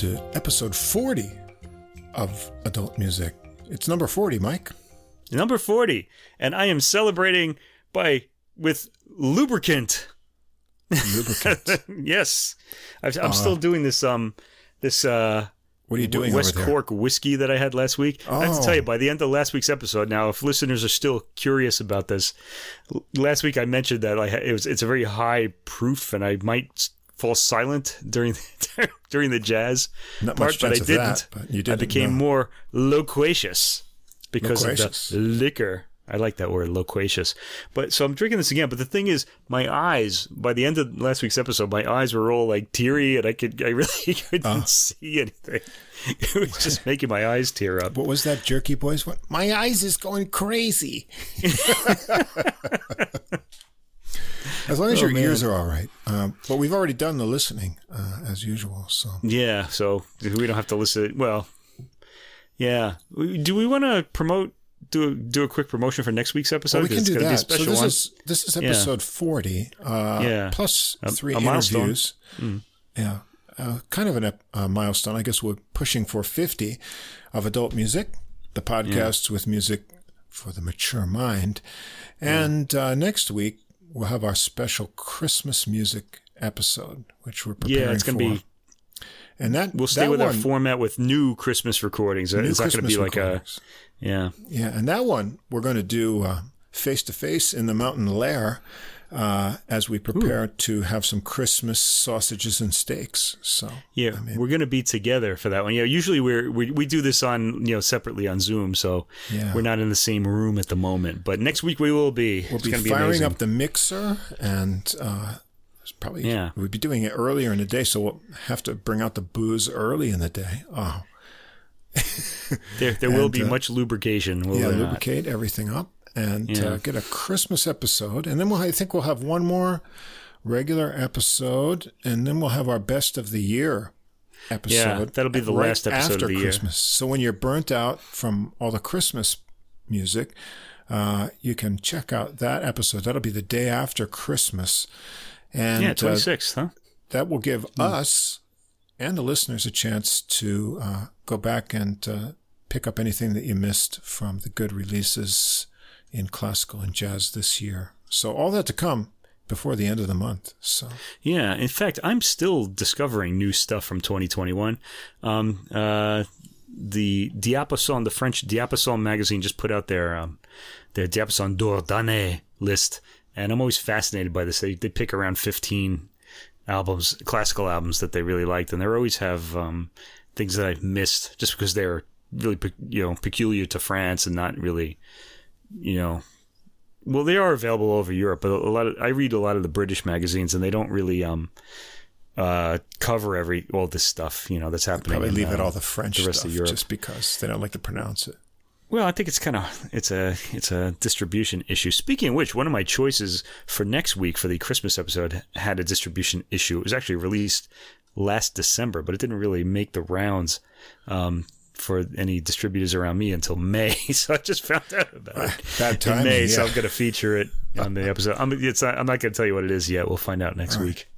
To episode 40 of Adult Music. It's number 40, Mike. Number 40. And I am celebrating by with lubricant. Lubricant. yes. i am still doing this um this uh what are you doing West over there? Cork whiskey that I had last week. I have to Oh. tell you, by the end of last week's episode, now if listeners are still curious about this, last week I mentioned that I ha- it was it's a very high proof, and I might fall silent during during the jazz Not part, much but I didn't. that, but you didn't became know. more loquacious because Loquacious. of the liquor. I like that word, loquacious. But so I'm drinking this again. But the thing is, my eyes. By the end of last week's episode, my eyes were all like teary, and I could, I really couldn't Uh. see anything. It was just making my eyes tear up. What was that jerky boys? What? My eyes is going crazy. As long as Oh, your man. ears are all right. Um, but we've already done the listening uh, as usual. So Yeah, so we don't have to listen. Well, yeah. Do we want to promote? Do a, do a quick promotion for next week's episode? well, we 'Cause can do that. So this one. is this is episode forty. Uh, Yeah. Plus three a milestone. interviews. Yeah. Uh, kind of an, a milestone. I guess we're pushing for 50 of adult music, the podcasts with music for the mature mind. And uh, next week, we'll have our special Christmas music episode, which we're preparing for. yeah, it's gonna be. and that We'll stay that with one, our format with new Christmas recordings. new it's not going to be like recordings. a. Yeah. Yeah, and that one we're going to do uh, face to face in the mountain lair uh, as we prepare to have some Christmas sausages and steaks. So Yeah, we're going to be together for that one. Yeah, usually we're we, we do this on you know separately on Zoom, so Yeah. we're not in the same room at the moment. But next week we will be. we'll it's be firing amazing. up the mixer and. Uh, Probably, Yeah. We'll be doing it earlier in the day, so we'll have to bring out the booze early in the day. Oh, There, there will be uh, much lubrication. Will yeah, lubricate everything up and Yeah. uh, get a Christmas episode, and then we'll I think we'll have one more regular episode, and then we'll have our best of the year episode. Yeah, that'll be the right last episode after of the year. Christmas. So when you're burnt out from all the Christmas music, uh, you can check out that episode. That'll be the day after Christmas, and Yeah, uh, twenty sixth, huh? that will give us and the listeners a chance to uh, go back and uh, pick up anything that you missed from the good releases in classical and jazz this year. So all that to come before the end of the month. So Yeah, in fact, I'm still discovering new stuff from 2021. Um, uh, the Diapason, the French Diapason magazine, just put out their um, their Diapason d'Or d'année list, and I'm always fascinated by this. They they pick around 15 albums, classical albums that they really liked, and they always have um, things that I've missed just because they're really you know peculiar to France and not really you know well they are available over Europe but a lot of I read a lot of the British magazines and they don't really um uh cover every all this stuff you know that's happening probably in, leave uh, it all the French the rest stuff of Europe. just because they don't like to pronounce it. well I think it's kind of it's a it's a distribution issue speaking of which one of my choices for next week for the Christmas episode had a distribution issue it was actually released last December but it didn't really make the rounds um for any distributors around me until May, so I just found out about it. Bad in. May, yeah. so I'm going to feature it on the episode. I'm, it's not, I'm not going to tell you what it is yet. We'll find out next week.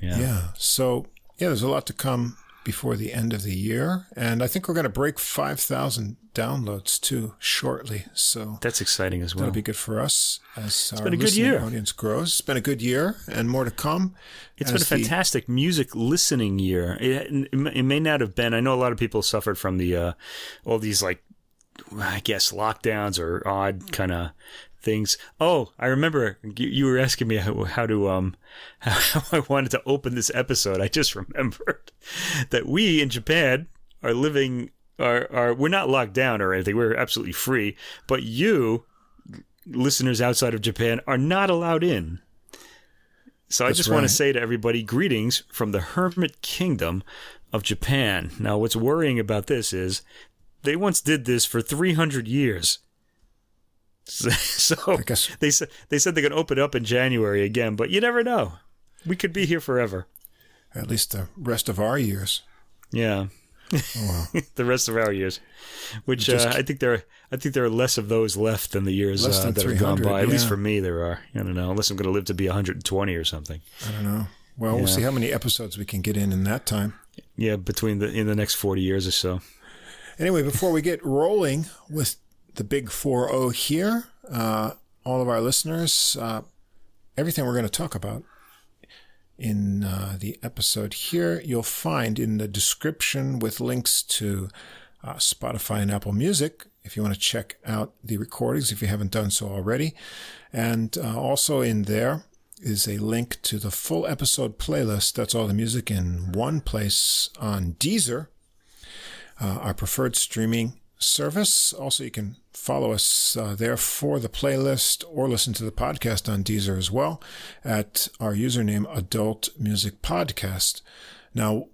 Yeah. Yeah. So, yeah, there's a lot to come before the end of the year. And I think we're going to break 5,000 downloads too shortly. So That's exciting as well. that'll be good for us as our been a good year. audience grows. It's been a good year and more to come. It's been a as the- fantastic music listening year. It, it may not have been. I know a lot of people suffered from the uh, all these like I guess lockdowns or odd kind of things. Oh, I remember you, you were asking me how, how to um how I wanted to open this episode. I just remembered that we in Japan are living are are we're not locked down or anything. We're absolutely free, but you listeners outside of Japan are not allowed in. So I That's just want to say to everybody, greetings from the Hermit Kingdom of Japan. Now, what's worrying about this is they once did this for 300 years. So, so I guess they said they said they're going to open up in January again, but you never know. We could be here forever. at least the rest of our years. Yeah. Oh, wow. the rest of our years, which uh, I think there, I think there are less of those left than the years uh, than that have gone 300, by. At least for me, there are. I don't know, unless I'm going to live to be 120 or something. I don't know. Well, we'll see how many episodes we can get in in that time. Yeah, between the in the next forty years or so. Anyway, before we get rolling with the big 4 here, uh, all of our listeners, uh, everything we're going to talk about in uh, the episode here, you'll find in the description with links to uh, Spotify and Apple Music if you want to check out the recordings if you haven't done so already. And uh, also in there is a link to the full episode playlist. That's all the music in one place on Deezer uh, our preferred streaming service. Also, you can follow us uh, there for the playlist or listen to the podcast on Deezer as well at our username Adult Music Podcast. Now,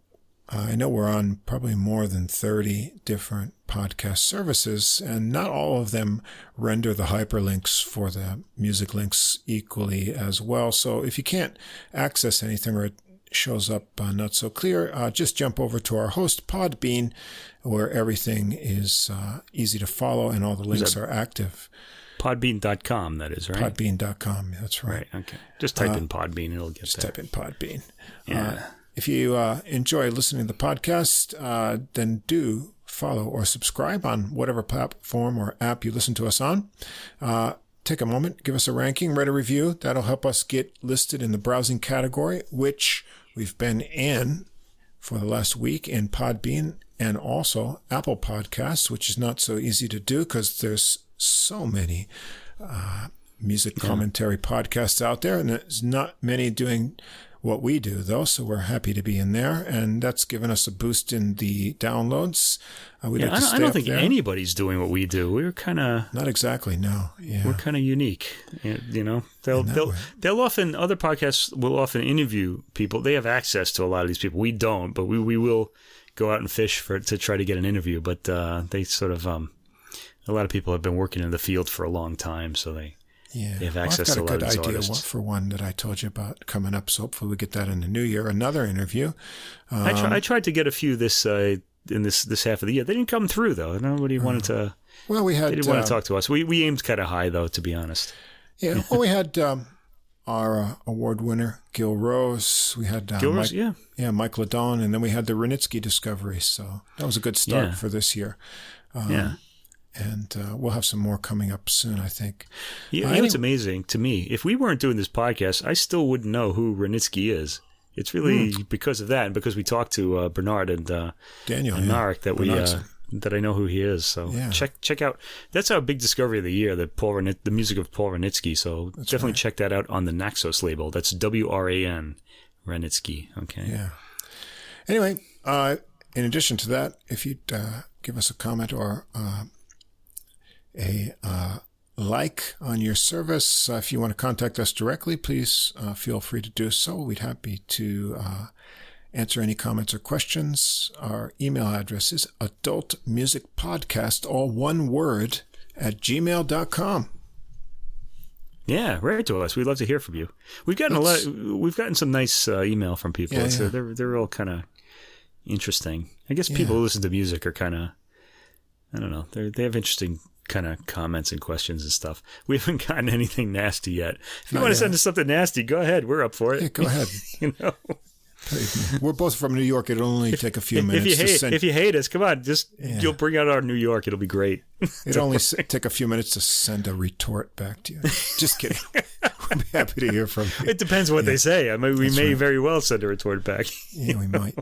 I know we're on probably more than 30 different podcast services, and not all of them render the hyperlinks for the music links equally as well. So if you can't access anything or shows up uh, not so clear, uh, just jump over to our host Podbean, where everything is uh, easy to follow and all the links are active. Podbean.com, that is, right? Podbean.com, that's right. Right, okay. Just type in Podbean, it'll get Just there. type in Podbean. Yeah. if you uh, enjoy listening to the podcast, uh, then do follow or subscribe on whatever platform or app you listen to us on. Uh, take a moment, give us a ranking, write a review. That'll help us get listed in the browsing category, which we've been in for the last week in Podbean and also Apple Podcasts, which is not so easy to do because there's so many uh, music commentary podcasts out there, and there's not many doing what we do, though. So we're happy to be in there, and that's given us a boost in the downloads. Uh, Yeah, like I don't, I don't think there. anybody's doing what we do. We're kind of Not exactly, no. Yeah. we're kind of unique. You you know, they'll they'll way. they'll often other podcasts will often interview people. They have access to a lot of these people. We don't, but we we will go out and fish for to try to get an interview. But uh, they sort of um, a lot of people have been working in the field for a long time, so they Yeah, They have Well, access I've got a good idea artists. for one that I told you about coming up. So hopefully we get that in the new year. Another interview. I, Um, try, I tried to get a few this uh, in this this half of the year. They didn't come through though. Nobody wanted to. Well, we had. They didn't want uh, to talk to us. We we aimed kind of high though, to be honest. yeah. Well, we had um, our uh, award winner Gil Rose. We had uh, Gil Mike, yeah. yeah, Mike Ladon, and then we had the Wranitzky discovery. So that was a good start Yeah. for this year. Um, yeah. And uh, we'll have some more coming up soon. I think. Yeah, Uh, you know what's anyway- amazing to me? If we weren't doing this podcast, I still wouldn't know who Wranitzky is. It's really Hmm. because of that, and because we talked to uh, Bernard and uh, Daniel and yeah. That we Bernard's- uh, that I know who he is. So Yeah. check check out. That's our big discovery of the year. The Paul Renit- the music of Paul Wranitzky. So definitely check that out on the Naxos label. That's W R A N Wranitzky. Okay. Yeah. Anyway, uh, in addition to that, if you'd uh, give us a comment or uh, a uh, like on your service, uh, if you want to contact us directly, please uh, feel free to do so. We'd happy to uh, answer any comments or questions. Our email address is adultmusicpodcast, all one word, at gmail.com. Yeah, write to us. We'd love to hear from you. We've gotten a lot. We've gotten some nice uh, email from people. Yeah, uh, yeah. they're they're all kind of interesting. I guess people who listen to music are kind of. I don't know. They they have interesting kind of comments and questions and stuff. We haven't gotten anything nasty yet. If you Not want to send us something nasty, go ahead. We're up for it. Yeah, go ahead. you know, We're both from New York. It'll only take a few if minutes you to hate send. if you hate us, come on, just Yeah. you'll bring out our New York. It'll be great. It'll only s- take a few minutes to send a retort back to you. Just kidding. Be happy to hear from you. It depends what they say. I mean, we That's may right. very well send a retort back. Yeah, we might.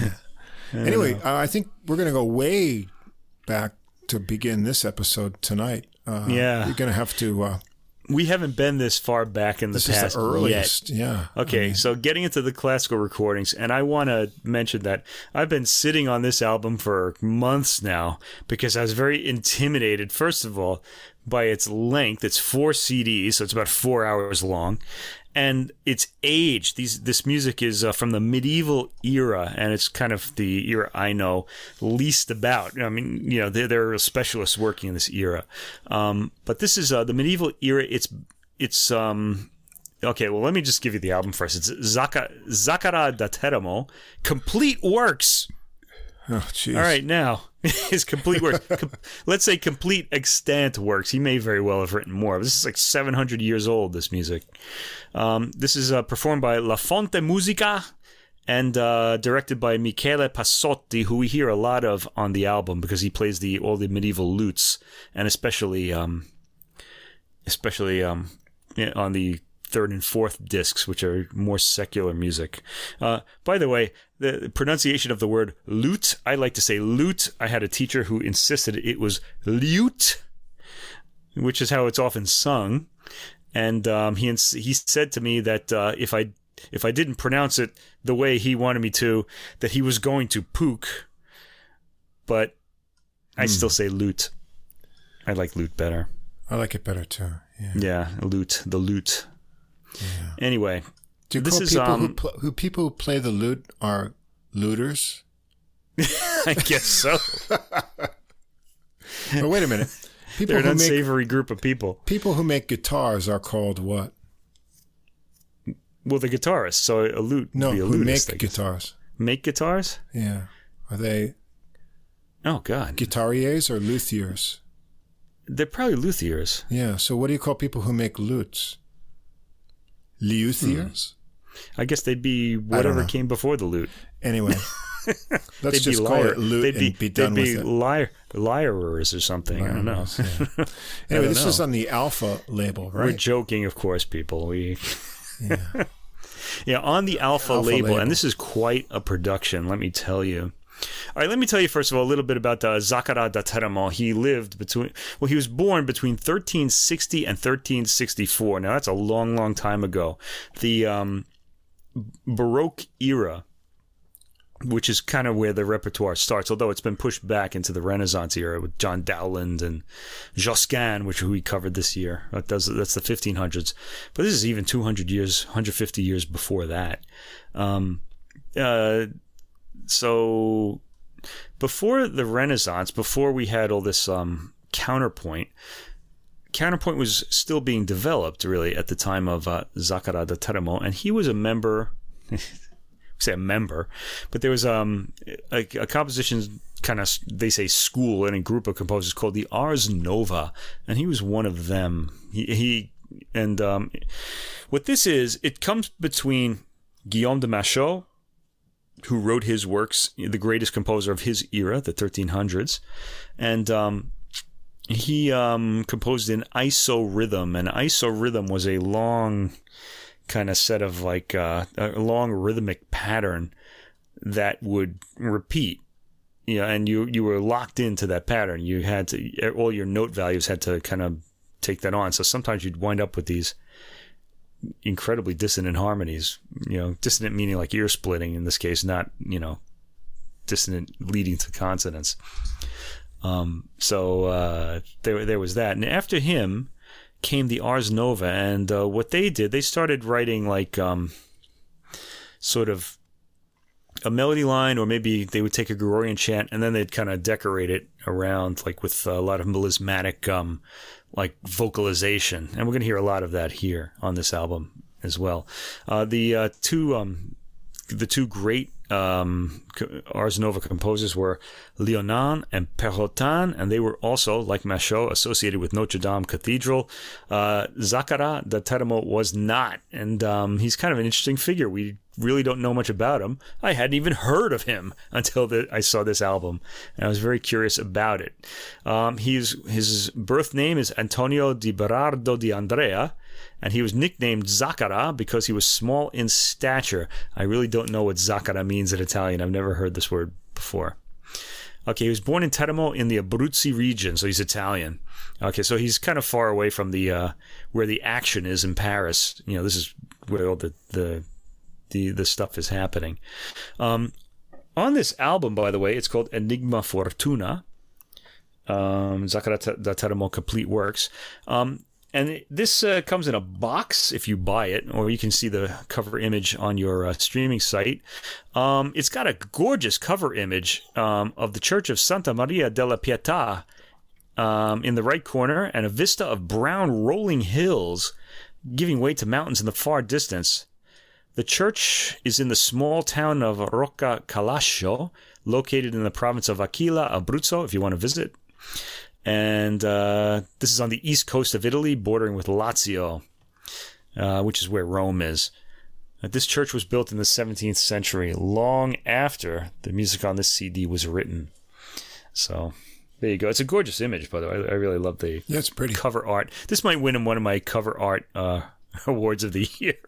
Yeah. Anyway, uh, I think we're going to go way back to begin this episode tonight. Uh, Yeah. You're going to have to. Uh, we haven't been this far back in the this past is the yet. earliest. Yeah. Okay, so getting into the classical recordings, and I want to mention that I've been sitting on this album for months now because I was very intimidated, first of all, by its length. It's four CDs, so it's about four hours long. And its age, these this music is uh, from the medieval era, and it's kind of the era I know least about. I mean, you know, there, there are specialists working in this era, um, but this is uh, the medieval era. It's it's um, Okay, well, let me just give you the album first. It's Zaka, Zacara da Teramo, Complete Works. Oh, jeez. All right, now, his complete works. Com- let's say complete extant works. He may very well have written more. This is like 700 years old, this music. Um, this is uh, performed by La Fonte Musica and uh, directed by Michele Pasotti, who we hear a lot of on the album because he plays the all the medieval lutes, and especially um, especially um, on the third and fourth discs, which are more secular music. Uh, by the way, the pronunciation of the word lute, I like to say lute. I had a teacher who insisted it was lute, which is how it's often sung. And um, he ins- he said to me that uh, if I if I didn't pronounce it the way he wanted me to, that he was going to pook. But I still say lute. I like lute better. I like it better too. Yeah. Yeah, lute, the lute. Anyway, Do you This call is, people who, um, pl- who people who play the lute are looters? I guess so. But wait a minute. People They're an who make unsavory group of people. people who make guitars are called what? Well, the guitarist, so a lute. would No, be a who make guitars. Make guitars? Yeah. Are they Oh God, guitariers or luthiers? they're probably luthiers. Yeah. So what do you call people who make lutes? Luthiers? Hmm. I guess they'd be whatever came before the lute. Anyway, let's They'd just be call liar. it lute they'd be, and be done they'd be with it. liar, liarers or something. I don't know. Yeah. Anyway, don't this know. is on the Alpha label, right? We're joking, of course, people. We Yeah. yeah on the Alpha, Alpha label, label. and this is quite a production. Let me tell you. All right, let me tell you first of all a little bit about uh, Zacara da. He lived between well, he was born between 1360 and 1364. Now that's a long, long time ago. The um, Baroque era which is kind of where the repertoire starts, although it's been pushed back into the Renaissance era with John Dowland and Josquin, which we covered this year. That does, that's the 1500s. But this is even 200 years, 150 years before that. Um, uh, so before the Renaissance, before we had all this um, counterpoint, counterpoint was still being developed really at the time of uh, Zacara da Teramo, and he was a member say a member, but there was um a, a composition kind of they say school and a group of composers called the Ars Nova, and he was one of them. He, he and um, what this is, it comes between Guillaume de Machaut, who wrote his works, the greatest composer of his era, the 1300s, and um, he um, composed in iso rhythm, and iso rhythm was a long kind of set of like uh, a long rhythmic pattern that would repeat. You know, and you you were locked into that pattern. You had to all your note values had to kind of take that on. So sometimes you'd wind up with these incredibly dissonant harmonies. You know, dissonant meaning like ear splitting in this case, not you know dissonant leading to consonants. Um, so uh, there there was that, and after him came the Ars Nova, and uh, what they did, they started writing like um, sort of a melody line, or maybe they would take a Gregorian chant and then they'd kind of decorate it around, like with a lot of melismatic, um, like vocalization. And we're going to hear a lot of that here on this album as well. Uh, the uh, two, um, the two great um, Ars Nova composers were Leonin and Perotin, and they were also, like Machaut, associated with Notre Dame Cathedral. Uh, Zacara da Teramo was not, and um, he's kind of an interesting figure. We really don't know much about him. I hadn't even heard of him until the, I saw this album, and I was very curious about it. Um, he's, his birth name is Antonio di Berardo di Andrea, and he was nicknamed Zacara because he was small in stature. I really don't know what Zacara means in Italian. I've never heard this word before. Okay, he was born in Teramo in the Abruzzi region, so he's Italian. Okay, so he's kind of far away from the uh, where the action is in Paris. You know, this is where all the the the, the stuff is happening. Um, on this album, by the way, it's called Enigma Fortuna. Um, Zacara da Teramo Complete Works. Um, and this uh, comes in a box if you buy it, or you can see the cover image on your uh, streaming site. Um, it's got a gorgeous cover image um, of the Church of Santa Maria della Pietà um, in the right corner, and a vista of brown rolling hills giving way to mountains in the far distance. The church is in the small town of Rocca Calascio, located in the province of Aquila, Abruzzo, if you want to visit. And uh, this is on the east coast of Italy, bordering with Lazio, uh, which is where Rome is. that this church was built in the 17th century, long after the music on this CD was written. So there you go. It's a gorgeous image, by the way. I, really love the yeah, it's pretty cover art. This might win him one of my cover art uh, awards of the year.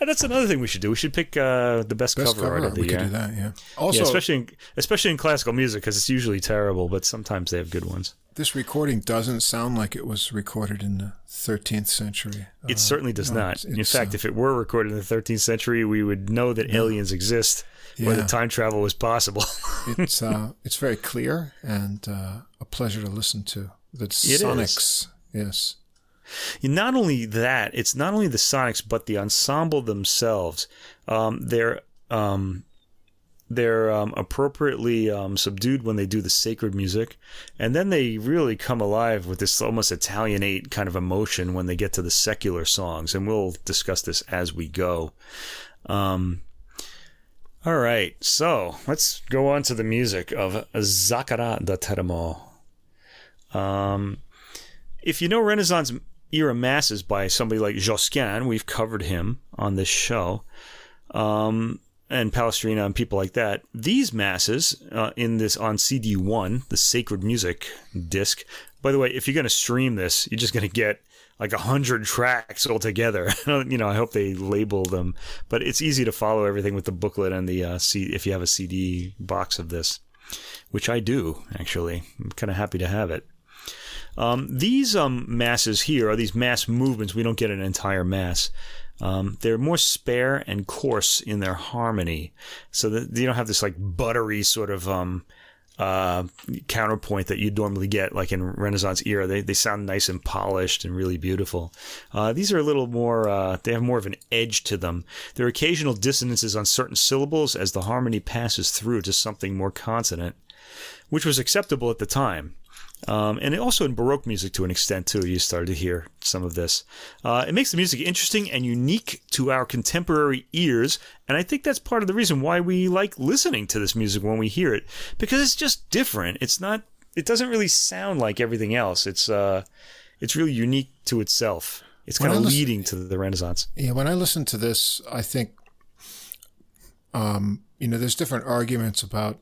And that's another thing we should do. We should pick uh, the best, best cover, cover, art of the we year. We could do that, yeah. Also, yeah, especially in, especially in classical music because it's usually terrible, but sometimes they have good ones. This recording doesn't sound like it was recorded in the 13th century. It uh, certainly does no, not. In fact, uh, if it were recorded in the 13th century, we would know that aliens exist yeah. or that time travel was possible. it's uh, it's very clear and uh, a pleasure to listen to. The sonics, is. yes. Not only that, it's not only the sonics, but the ensemble themselves. Um, they're um, they're um, appropriately um, subdued when they do the sacred music, and then they really come alive with this almost Italianate kind of emotion when they get to the secular songs. And we'll discuss this as we go. Um, all right, so let's go on to the music of Zaccaria da Teramo. Um, if you know Renaissance era masses by somebody like Josquin. We've covered him on this show. Um, and Palestrina and people like that. These masses uh, in this on CD one, the Sacred Music disc. By the way, if you're going to stream this, you're just going to get like a hundred tracks altogether. you know, I hope they label them, but it's easy to follow everything with the booklet and the uh, C- if you have a CD box of this, which I do actually. I'm kind of happy to have it. Um, these um, masses here are these mass movements. We don't get an entire mass. Um, they're more spare and coarse in their harmony, so that you don't have this like buttery sort of um, uh, counterpoint that you'd normally get like in Renaissance era. They they sound nice and polished and really beautiful. Uh, these are a little more. Uh, they have more of an edge to them. There are occasional dissonances on certain syllables as the harmony passes through to something more consonant, which was acceptable at the time. Um, and also in Baroque music to an extent too, you started to hear some of this. Uh, it makes the music interesting and unique to our contemporary ears, and I think that's part of the reason why we like listening to this music when we hear it because it's just different. It's not. It doesn't really sound like everything else. It's uh, it's really unique to itself. It's kind of leading to the Renaissance. Yeah, when I listen to this, I think, um, you know, there's different arguments about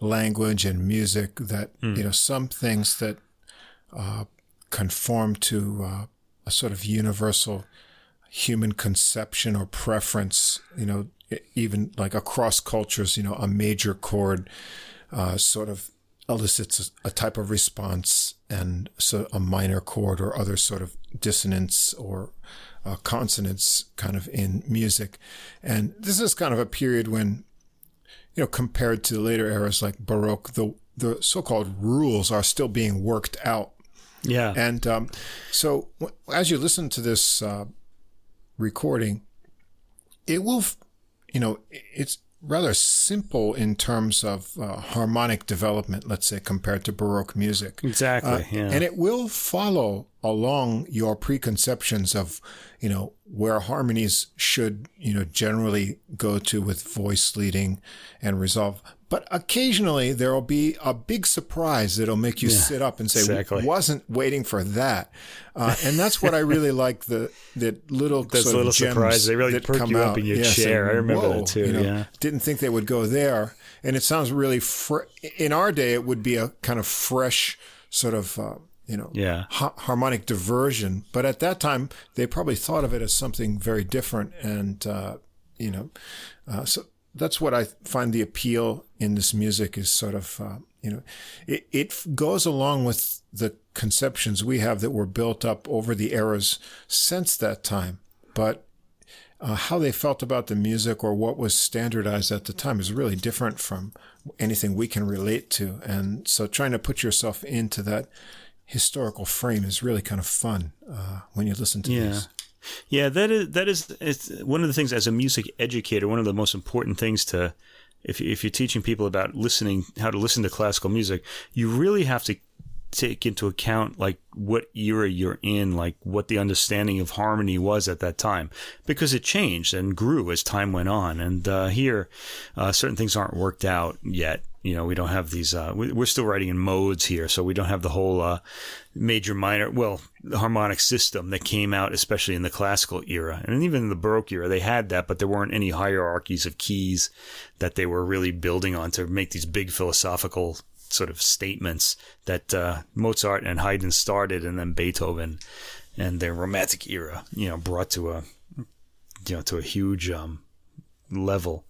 language and music that mm. you know some things that uh, conform to uh, a sort of universal human conception or preference. You know, even like across cultures, you know, a major chord uh, sort of elicits a, a, type of response, and so a minor chord or other sort of dissonance or uh, consonance kind of in music. And this is kind of a period when you know, compared to later eras like Baroque, the the so-called rules are still being worked out. Yeah. And um, so as you listen to this uh, recording, it will, you know, it's rather simple in terms of uh, harmonic development, let's say, compared to Baroque music. Exactly. Uh, yeah. And it will follow along your preconceptions of, you know, where harmonies should, you know, generally go to with voice leading and resolve. But occasionally there will be a big surprise that'll make you yeah, sit up and say, exactly. "Wasn't waiting for that," uh, and that's what I really like the the little those little surprises. They really perk you up in your yes, chair. I remember that too. You know, yeah, didn't think they would go there, and it sounds really. Fr- in our day, it would be a kind of fresh sort of. Uh, you know, yeah. ha- harmonic diversion. But at that time, they probably thought of it as something very different. And, uh, you know, uh, so that's what I find the appeal in this music is sort of, uh, you know, it, it goes along with the conceptions we have that were built up over the eras since that time. But uh, how they felt about the music or what was standardized at the time is really different from anything we can relate to. And so trying to put yourself into that historical frame is really kind of fun uh, when you listen to yeah. these. Yeah, that is that is it's one of the things as a music educator. One of the most important things to if if you're teaching people about listening, how to listen to classical music, you really have to take into account like what era you're in, like what the understanding of harmony was at that time, because it changed and grew as time went on. And uh, here, uh, certain things aren't worked out yet You know, we don't have these. Uh, we, we're still writing in modes here, so we don't have the whole uh, major minor, well, harmonic system that came out, especially in the classical era, and even in the Baroque era, they had that, but there weren't any hierarchies of keys that they were really building on to make these big philosophical sort of statements that uh, Mozart and Haydn started, and then Beethoven and their Romantic era, you know, brought to a you know to a huge um, level.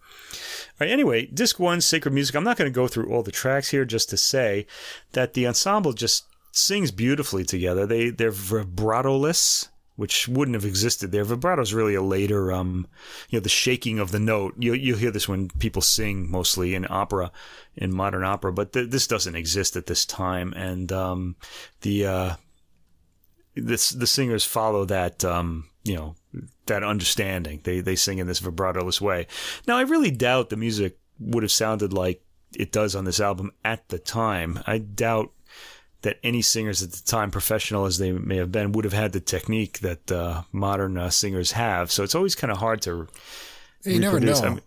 All right, anyway, disc one, Sacred Music. I'm not going to go through all the tracks here, just to say that the ensemble just sings beautifully together. They they're vibrato-less, which wouldn't have existed there. Vibrato is really a later, um, you know, the shaking of the note. You you hear this when people sing mostly in opera, in modern opera, but th- this doesn't exist at this time. And um, the uh, this the singers follow that um, you know that understanding. They they sing in this vibrato-less way. Now I really doubt the music would have sounded like it does on this album at the time. I doubt that any singers at the time, professional as they may have been, would have had the technique that uh, modern uh, singers have. So it's always kind of hard to. You never know. I mean,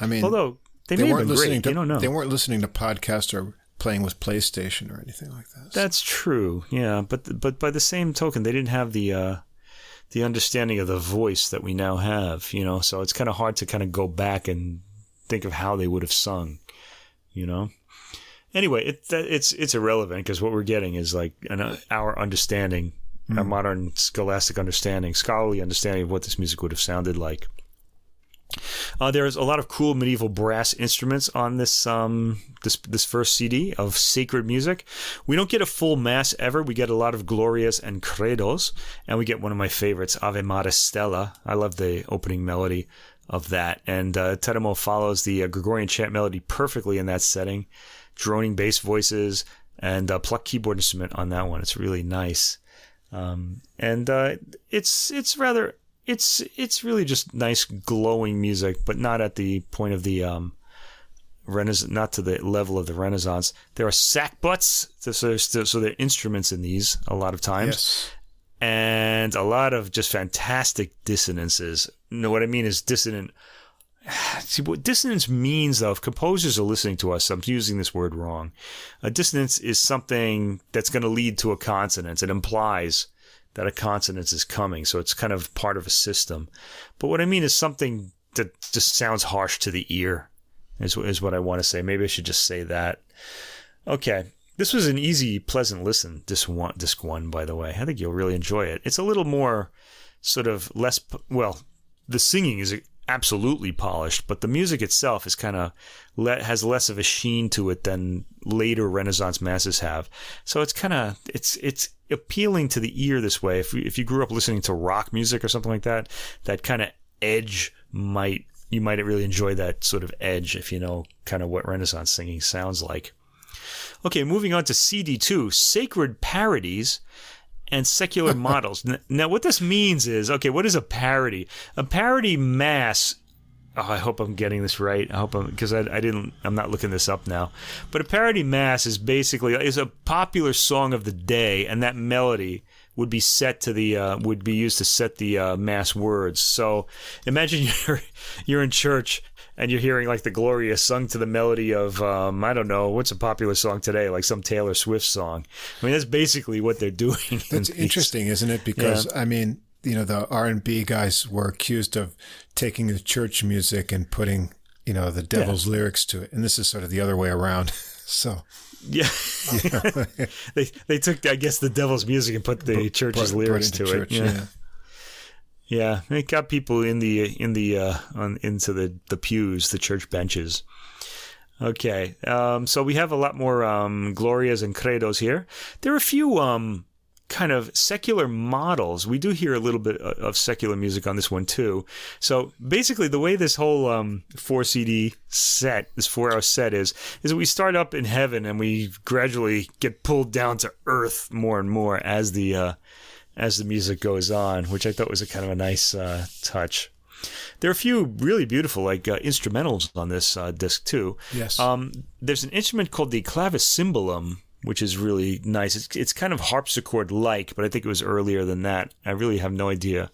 I mean, although they, they weren't listening great, to, don't know. They weren't listening to podcasts or playing with PlayStation or anything like that. That's true. Yeah, but but by the same token, they didn't have the uh, the understanding of the voice that we now have. You know, so it's kind of hard to kind of go back and think of how they would have sung. You know. Anyway, it, it's it's irrelevant because what we're getting is like an, our understanding, mm. our modern scholastic understanding, scholarly understanding of what this music would have sounded like. Uh, there's a lot of cool medieval brass instruments on this um, this this first CD of sacred music. We don't get a full mass ever. We get a lot of glorias and credos, and we get one of my favorites, Ave Maris Stella. I love the opening melody of that, and uh, Teramo follows the uh, Gregorian chant melody perfectly in that setting. Droning bass voices and a plucked keyboard instrument on that one. It's really nice, um, and uh, it's it's rather it's it's really just nice glowing music, but not at the point of the um, Renaissance, not to the level of the Renaissance. There are sackbuts, so there's so there are instruments in these a lot of times, yes. and a lot of just fantastic dissonances. You know what I mean is dissonant. See what dissonance means, though. If composers are listening to us, I'm using this word wrong. A dissonance is something that's going to lead to a consonance. It implies that a consonance is coming. So it's kind of part of a system. But what I mean is something that just sounds harsh to the ear is, is what I want to say. Maybe I should just say that. Okay. This was an easy, pleasant listen. Disc one, disc one, by the way. I think you'll really enjoy it. It's a little more sort of less, well, the singing is absolutely polished, but the music itself is kind of le- has less of a sheen to it than later Renaissance masses have. So it's kind of it's it's appealing to the ear this way. If if you grew up listening to rock music or something like that, that kind of edge might you might really enjoy that sort of edge if you know kind of what Renaissance singing sounds like. Okay, moving on to CD2, Sacred Parodies and secular models. Now, what this means is okay, what is a parody? A parody mass. Oh, I hope I'm getting this right. I hope I'm because I, I didn't. I'm not looking this up now. But a parody mass is basically is a popular song of the day, and that melody would be set to the uh, would be used to set the uh, mass words. So imagine you're you're in church and you're hearing like the Gloria sung to the melody of um, I don't know what's a popular song today, like some Taylor Swift song. I mean, that's basically what they're doing. That's in interesting, isn't it? Because yeah. I mean, you know, the R and B guys were accused of taking the church music and putting you know the devil's yeah. lyrics to it, and this is sort of the other way around. so. Yeah, they they took I guess the devil's music and put the church's put, lyrics put to church, it. yeah. Yeah. It got people in the in the uh, on into the the pews, the church benches. Okay, um, so we have a lot more um, glorias and credos here. There are a few um, kind of secular models. We do hear a little bit of secular music on this one too. So basically, the way this whole um, four CD set, this four hour set is, is that we start up in heaven and we gradually get pulled down to earth more and more as the uh, as the music goes on, which I thought was a kind of a nice uh, touch. There are a few really beautiful like uh, instrumentals on this uh, disc too. Yes. Um, there's an instrument called the clavicimbalum, which is really nice. It's, it's kind of harpsichord like, but I think it was earlier than that. I really have no idea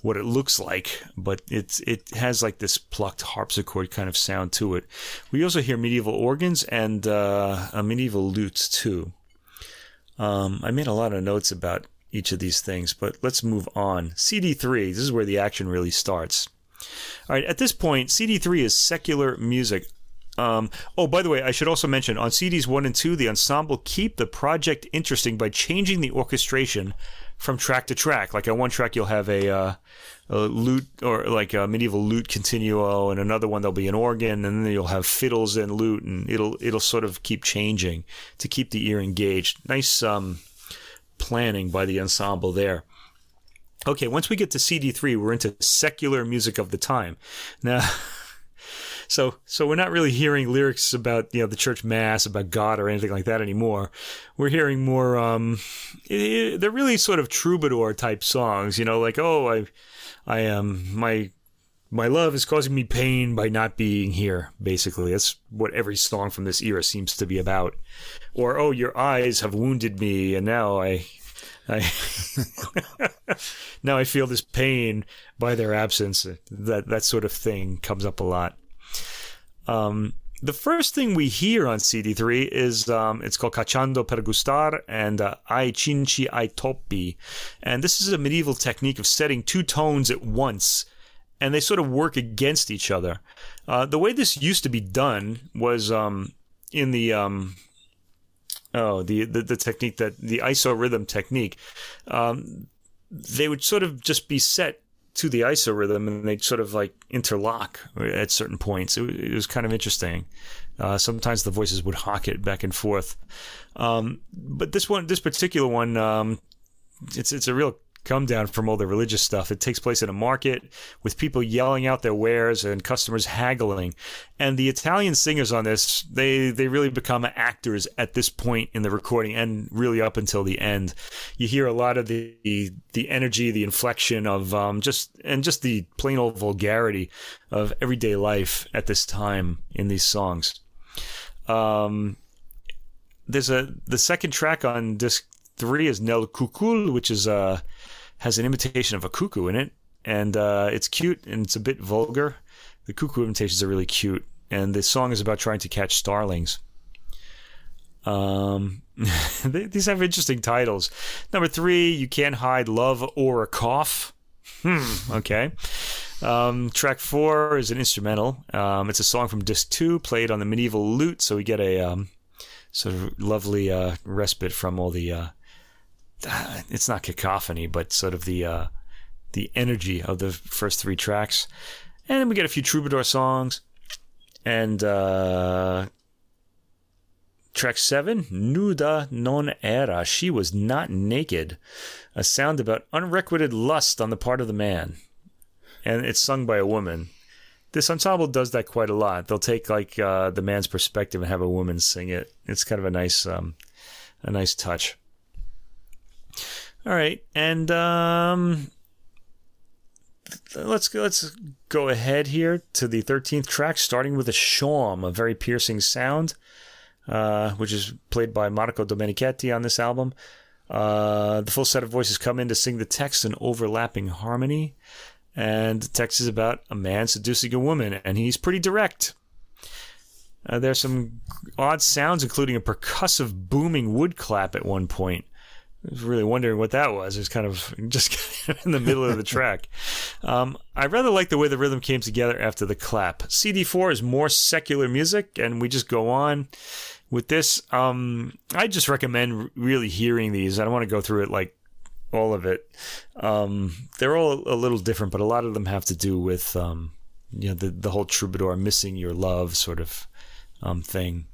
what it looks like, but it's it has like this plucked harpsichord kind of sound to it. We also hear medieval organs and uh, a medieval lutes too. Um, I made a lot of notes about each of these things, but let's move on. CD3, this is where the action really starts. All right, at this point, CD3 is secular music. Um, oh, by the way, I should also mention on CDs 1 and 2, the ensemble keep the project interesting by changing the orchestration from track to track. Like on one track, you'll have a, uh, a lute or like a medieval lute continuo, and another one there'll be an organ, and then you'll have fiddles and lute, and it'll it'll sort of keep changing to keep the ear engaged. Nice um, planning by the ensemble there. Okay, once we get to CD3, we're into secular music of the time. Now, so so we're not really hearing lyrics about you know the church mass, about God or anything like that anymore. We're hearing more. Um, it, they're really sort of troubadour type songs. You know, like oh I I am um, my my love is causing me pain by not being here. Basically, that's what every song from this era seems to be about. Or oh, your eyes have wounded me, and now I I now I feel this pain by their absence. That that sort of thing comes up a lot. Um, the first thing we hear on CD3 is um, it's called Cacciando per Gustar and uh, Ai Cinci ai Toppi. And this is a medieval technique of setting two tones at once, and they sort of work against each other. Uh, the way this used to be done was um, in the um, oh the, the, the technique that the isorhythm technique. Um, they would sort of just be set to the isorhythm and they'd sort of like interlock at certain points. It, it was kind of interesting. Uh, sometimes the voices would hawk it back and forth. Um, but this one, this particular one, um, it's it's a real come down from all the religious stuff. It takes place in a market with people yelling out their wares and customers haggling. And the Italian singers on this, they, they really become actors at this point in the recording and really up until the end. You hear a lot of the, the, energy, the inflection of, um, just, and just the plain old vulgarity of everyday life at this time in these songs. Um, there's a, the second track on disc three is Nel Cucul, which is, uh, has an imitation of a cuckoo in it, and uh, it's cute and it's a bit vulgar. The cuckoo imitations are really cute, and the song is about trying to catch starlings. Um, these have interesting titles. Number three, you can't hide love or a cough. Hmm. Okay. Um, track four is an instrumental. Um, it's a song from disc two, played on the medieval lute, so we get a um, sort of lovely uh, respite from all the uh, it's not cacophony, but sort of the uh, the energy of the first three tracks. And then we get a few troubadour songs. And uh, track seven, Nuda non era. She was not naked. A sound about unrequited lust on the part of the man. And it's sung by a woman. This ensemble does that quite a lot. They'll take like uh, the man's perspective and have a woman sing it. It's kind of a nice, um, a nice touch. All right, and um, let's go, let's go ahead here to the thirteenth track, starting with a shawm, a very piercing sound, uh, which is played by Marco Domenichetti on this album. Uh, the full set of voices come in to sing the text in overlapping harmony, and the text is about a man seducing a woman, and he's pretty direct. Uh, there's some odd sounds, including a percussive booming wood clap at one point. I was really wondering what that was. It was kind of just in the middle of the track. Um, I rather like the way the rhythm came together after the clap. CD4 is more secular music, and we just go on with this. Um, I just recommend really hearing these. I don't want to go through it like all of it. Um, they're all a little different, but a lot of them have to do with um, you know the the whole troubadour missing your love sort of um, thing.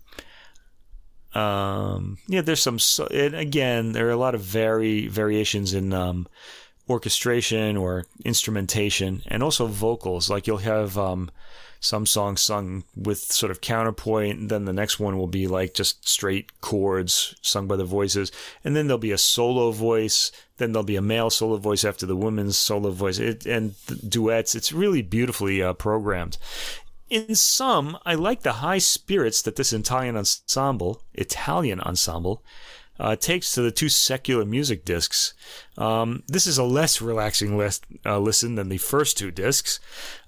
Um, yeah, there's some, and again, there are a lot of vari variations in um, orchestration or instrumentation, and also vocals. Like you'll have um, some songs sung with sort of counterpoint, then the next one will be like just straight chords sung by the voices, and then there'll be a solo voice. Then there'll be a male solo voice after the woman's solo voice, it, and duets. It's really beautifully uh, programmed in sum, I like the high spirits that this Italian ensemble, Italian ensemble, uh, takes to the two secular music discs. Um, this is a less relaxing list, uh, listen than the first two discs.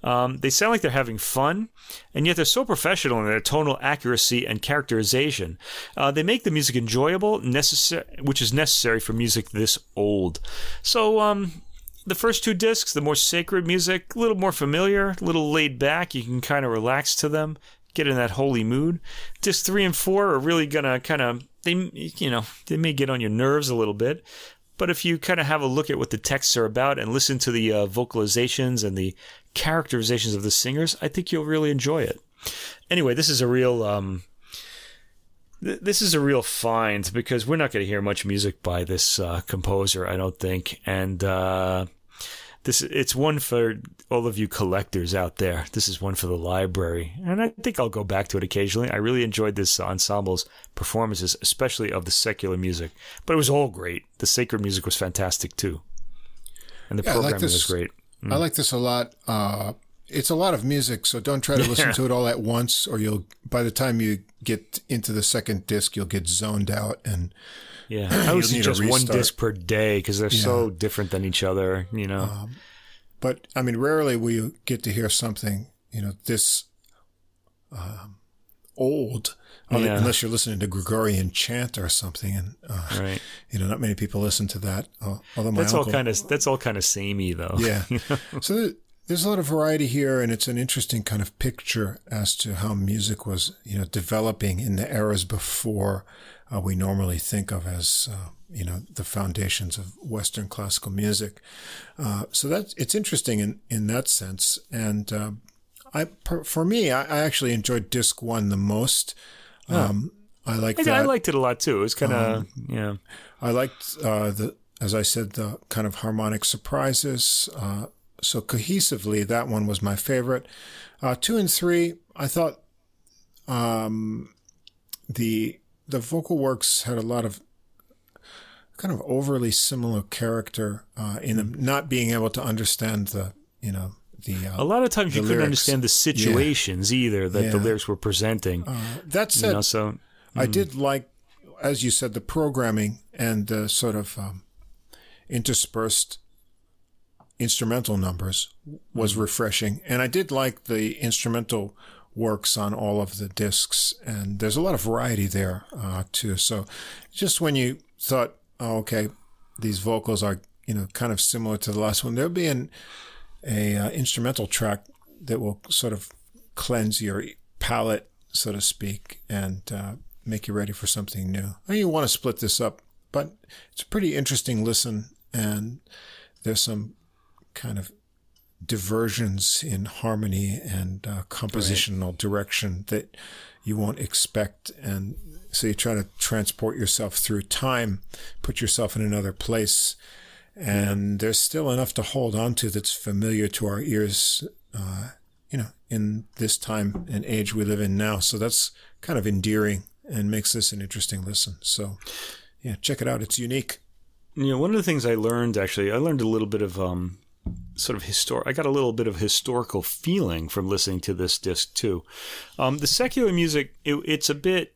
Um, they sound like they're having fun, and yet they're so professional in their tonal accuracy and characterization. Uh, they make the music enjoyable, which is necessary for music this old. So, um, the first two discs, the more sacred music, a little more familiar, a little laid back. You can kind of relax to them, get in that holy mood. Disc three and four are really gonna kind of they you know they may get on your nerves a little bit, but if you kind of have a look at what the texts are about and listen to the uh, vocalizations and the characterizations of the singers, I think you'll really enjoy it. Anyway, this is a real um, th- this is a real find because we're not going to hear much music by this uh, composer, I don't think, and. Uh, this it's one for all of you collectors out there. This is one for the library, and I think I'll go back to it occasionally. I really enjoyed this ensemble's performances, especially of the secular music. But it was all great. The sacred music was fantastic too, and the Yeah, like programming this. was great. I like this a lot. Uh, it's a lot of music, so don't try to listen to it all at once, or you'll. By the time you get into the second disc, you'll get zoned out, and Yeah, I was You'll need a suggest one disc per day because they're so different than each other. You know, but I mean, rarely will you get to hear something, you know, this um, old, other- Yeah. unless you're listening to Gregorian chant or something, and uh, right? you know, not many people listen to that. Uh, although my That's all kind of that's all kind of samey though. yeah. so there- there's a lot of variety here, and it's an interesting kind of picture as to how music was, you know, developing in the eras before uh, we normally think of as, uh, you know, the foundations of Western classical music. Uh, so that's it's interesting in in that sense, and uh, I per, for me, I, I actually enjoyed Disc One the most. Um, I like I, that. I liked it a lot too. It was kind of Um, yeah. I liked uh, the, as I said, the kind of harmonic surprises. Uh, so cohesively, that one was my favorite. Uh, two and three, I thought um, the the vocal works had a lot of kind of overly similar character uh, in them, not being able to understand the you know the. Uh, A lot of times you the couldn't understand the situations either that the lyrics were presenting. uh, that you said, know, so I did like, as you said, the programming and the sort of um, interspersed instrumental numbers was refreshing. And I did like the instrumental works on all of the discs. And there's a lot of variety there, uh, too. So just when you thought, oh, okay, these vocals are, you know, kind of similar to the last one, there'll be an, a uh, instrumental track that will sort of cleanse your palate, so to speak, and uh, make you ready for something new. Mean, you want to split this up, but it's a pretty interesting listen, and there's some kind of diversions in harmony and uh, compositional direction that you won't expect, and so you try to transport yourself through time, put yourself in another place. And there's still enough to hold on to that's familiar to our ears, uh, you know, in this time and age we live in now. So that's kind of endearing and makes this an interesting listen. So, yeah, check it out. It's unique. you know, one of the things I learned actually, I learned a little bit of um, sort of histor. I got a little bit of historical feeling from listening to this disc too. Um, the secular music, it, it's a bit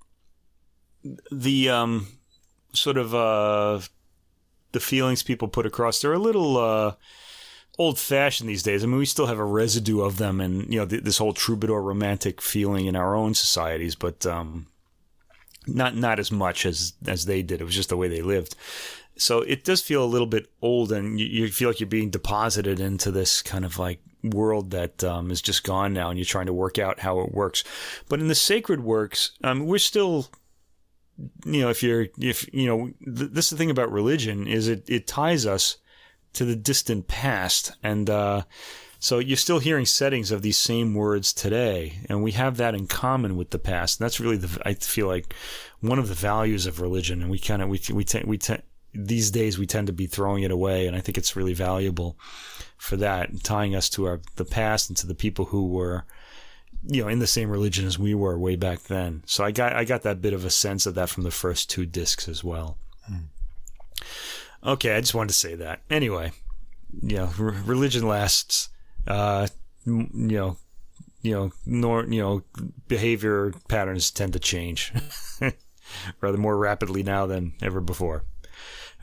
the um, sort of uh, the feelings people put across. They're a little. Uh, old fashioned these days. I mean, we still have a residue of them, and you know, th- this whole troubadour romantic feeling in our own societies, but um, not not as much as as they did. It was just the way they lived. So it does feel a little bit old, and you, you feel like you're being deposited into this kind of like world that um, is just gone now, and you're trying to work out how it works. But in the sacred works, um, we're still you know, if you're, if, you know, th- this is the thing about religion is it, it ties us to the distant past. And, uh, so you're still hearing settings of these same words today, and we have that in common with the past. And that's really the I feel like one of the values of religion, and we kind of we we te- we these days we tend to be throwing it away, and I think it's really valuable for that, tying us to our the past and to the people who were you know in the same religion as we were way back then. So I got I got that bit of a sense of that from the first two discs as well. Okay, I just wanted to say that. Anyway, yeah, re- religion lasts. Uh, m- you know, you know, nor you know, behavior patterns tend to change. rather more rapidly now than ever before.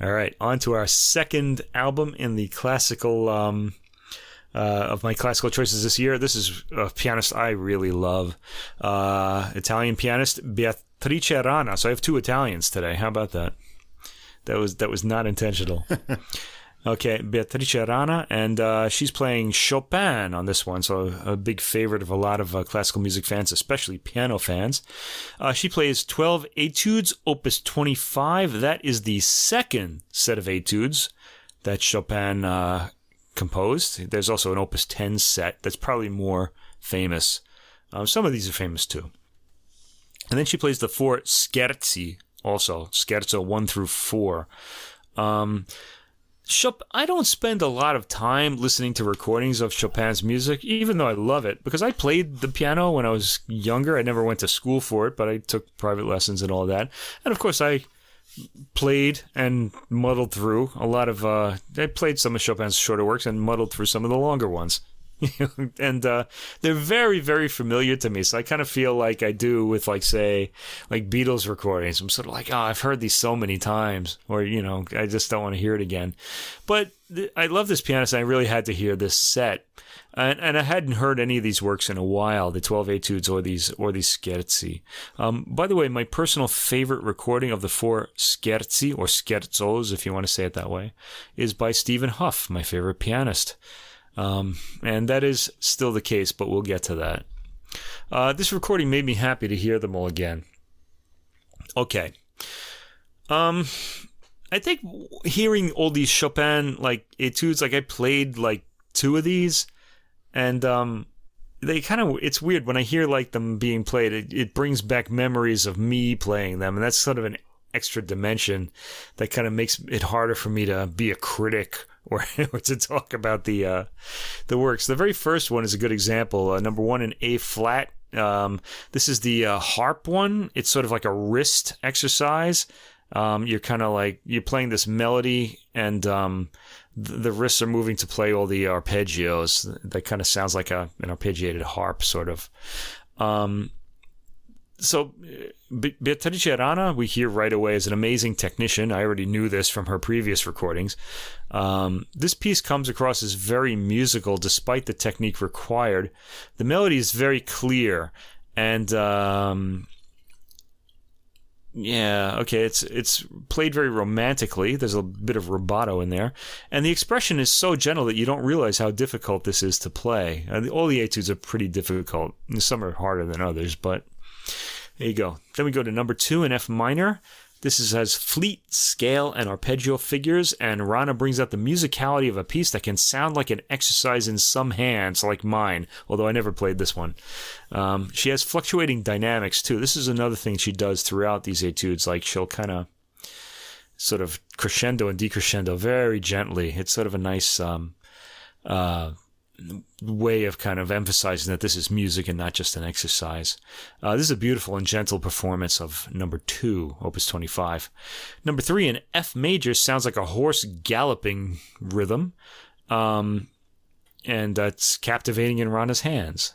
All right, on to our second album in the classical um, uh, of my classical choices this year. This is a pianist I really love, uh, Italian pianist Beatrice Rana. So I have two Italians today. How about that? That was that was not intentional. Okay, Beatrice Rana, and uh, she's playing Chopin on this one, so a big favorite of a lot of uh, classical music fans, especially piano fans. Uh, she plays 12 etudes, opus 25. That is the second set of etudes that Chopin uh, composed. There's also an opus 10 set that's probably more famous. Um, some of these are famous too. And then she plays the four scherzi, also, scherzo 1 through 4. Um, Chop- I don't spend a lot of time listening to recordings of Chopin's music, even though I love it, because I played the piano when I was younger. I never went to school for it, but I took private lessons and all that. And of course, I played and muddled through a lot of. Uh, I played some of Chopin's shorter works and muddled through some of the longer ones. and uh, they're very, very familiar to me. So I kind of feel like I do with, like, say, like Beatles recordings. I'm sort of like, oh, I've heard these so many times, or you know, I just don't want to hear it again. But th- I love this pianist. I really had to hear this set, and, and I hadn't heard any of these works in a while, the 12 etudes or these or these scherzi. Um, by the way, my personal favorite recording of the four scherzi or scherzos, if you want to say it that way, is by Stephen Hough, my favorite pianist. Um, and that is still the case, but we'll get to that. Uh, this recording made me happy to hear them all again. Okay. Um, I think hearing all these Chopin like etudes, like I played like two of these, and um, they kind of it's weird when I hear like them being played. It, it brings back memories of me playing them, and that's sort of an extra dimension that kind of makes it harder for me to be a critic or, or to talk about the uh, the works. The very first one is a good example. Uh, number one in A flat. Um, this is the uh, harp one. It's sort of like a wrist exercise. Um, you're kind of like you're playing this melody, and um, the, the wrists are moving to play all the arpeggios. That kind of sounds like a an arpeggiated harp, sort of. Um, so Beatrice Rana, we hear right away, is an amazing technician. I already knew this from her previous recordings. Um, this piece comes across as very musical despite the technique required. The melody is very clear and um, yeah, okay, it's it's played very romantically. There's a bit of rubato in there, and the expression is so gentle that you don't realize how difficult this is to play. all the etudes are pretty difficult. Some are harder than others, but there you go. Then we go to number two in F minor. This is, has fleet, scale, and arpeggio figures, and Rana brings out the musicality of a piece that can sound like an exercise in some hands, like mine, although I never played this one. Um, she has fluctuating dynamics, too. This is another thing she does throughout these etudes, like she'll kind of sort of crescendo and decrescendo very gently. It's sort of a nice um, uh, way of kind of emphasizing that this is music and not just an exercise. Uh, this is a beautiful and gentle performance of number two, Opus 25. Number three in F major sounds like a horse galloping rhythm, um, and that's captivating in Rana's hands.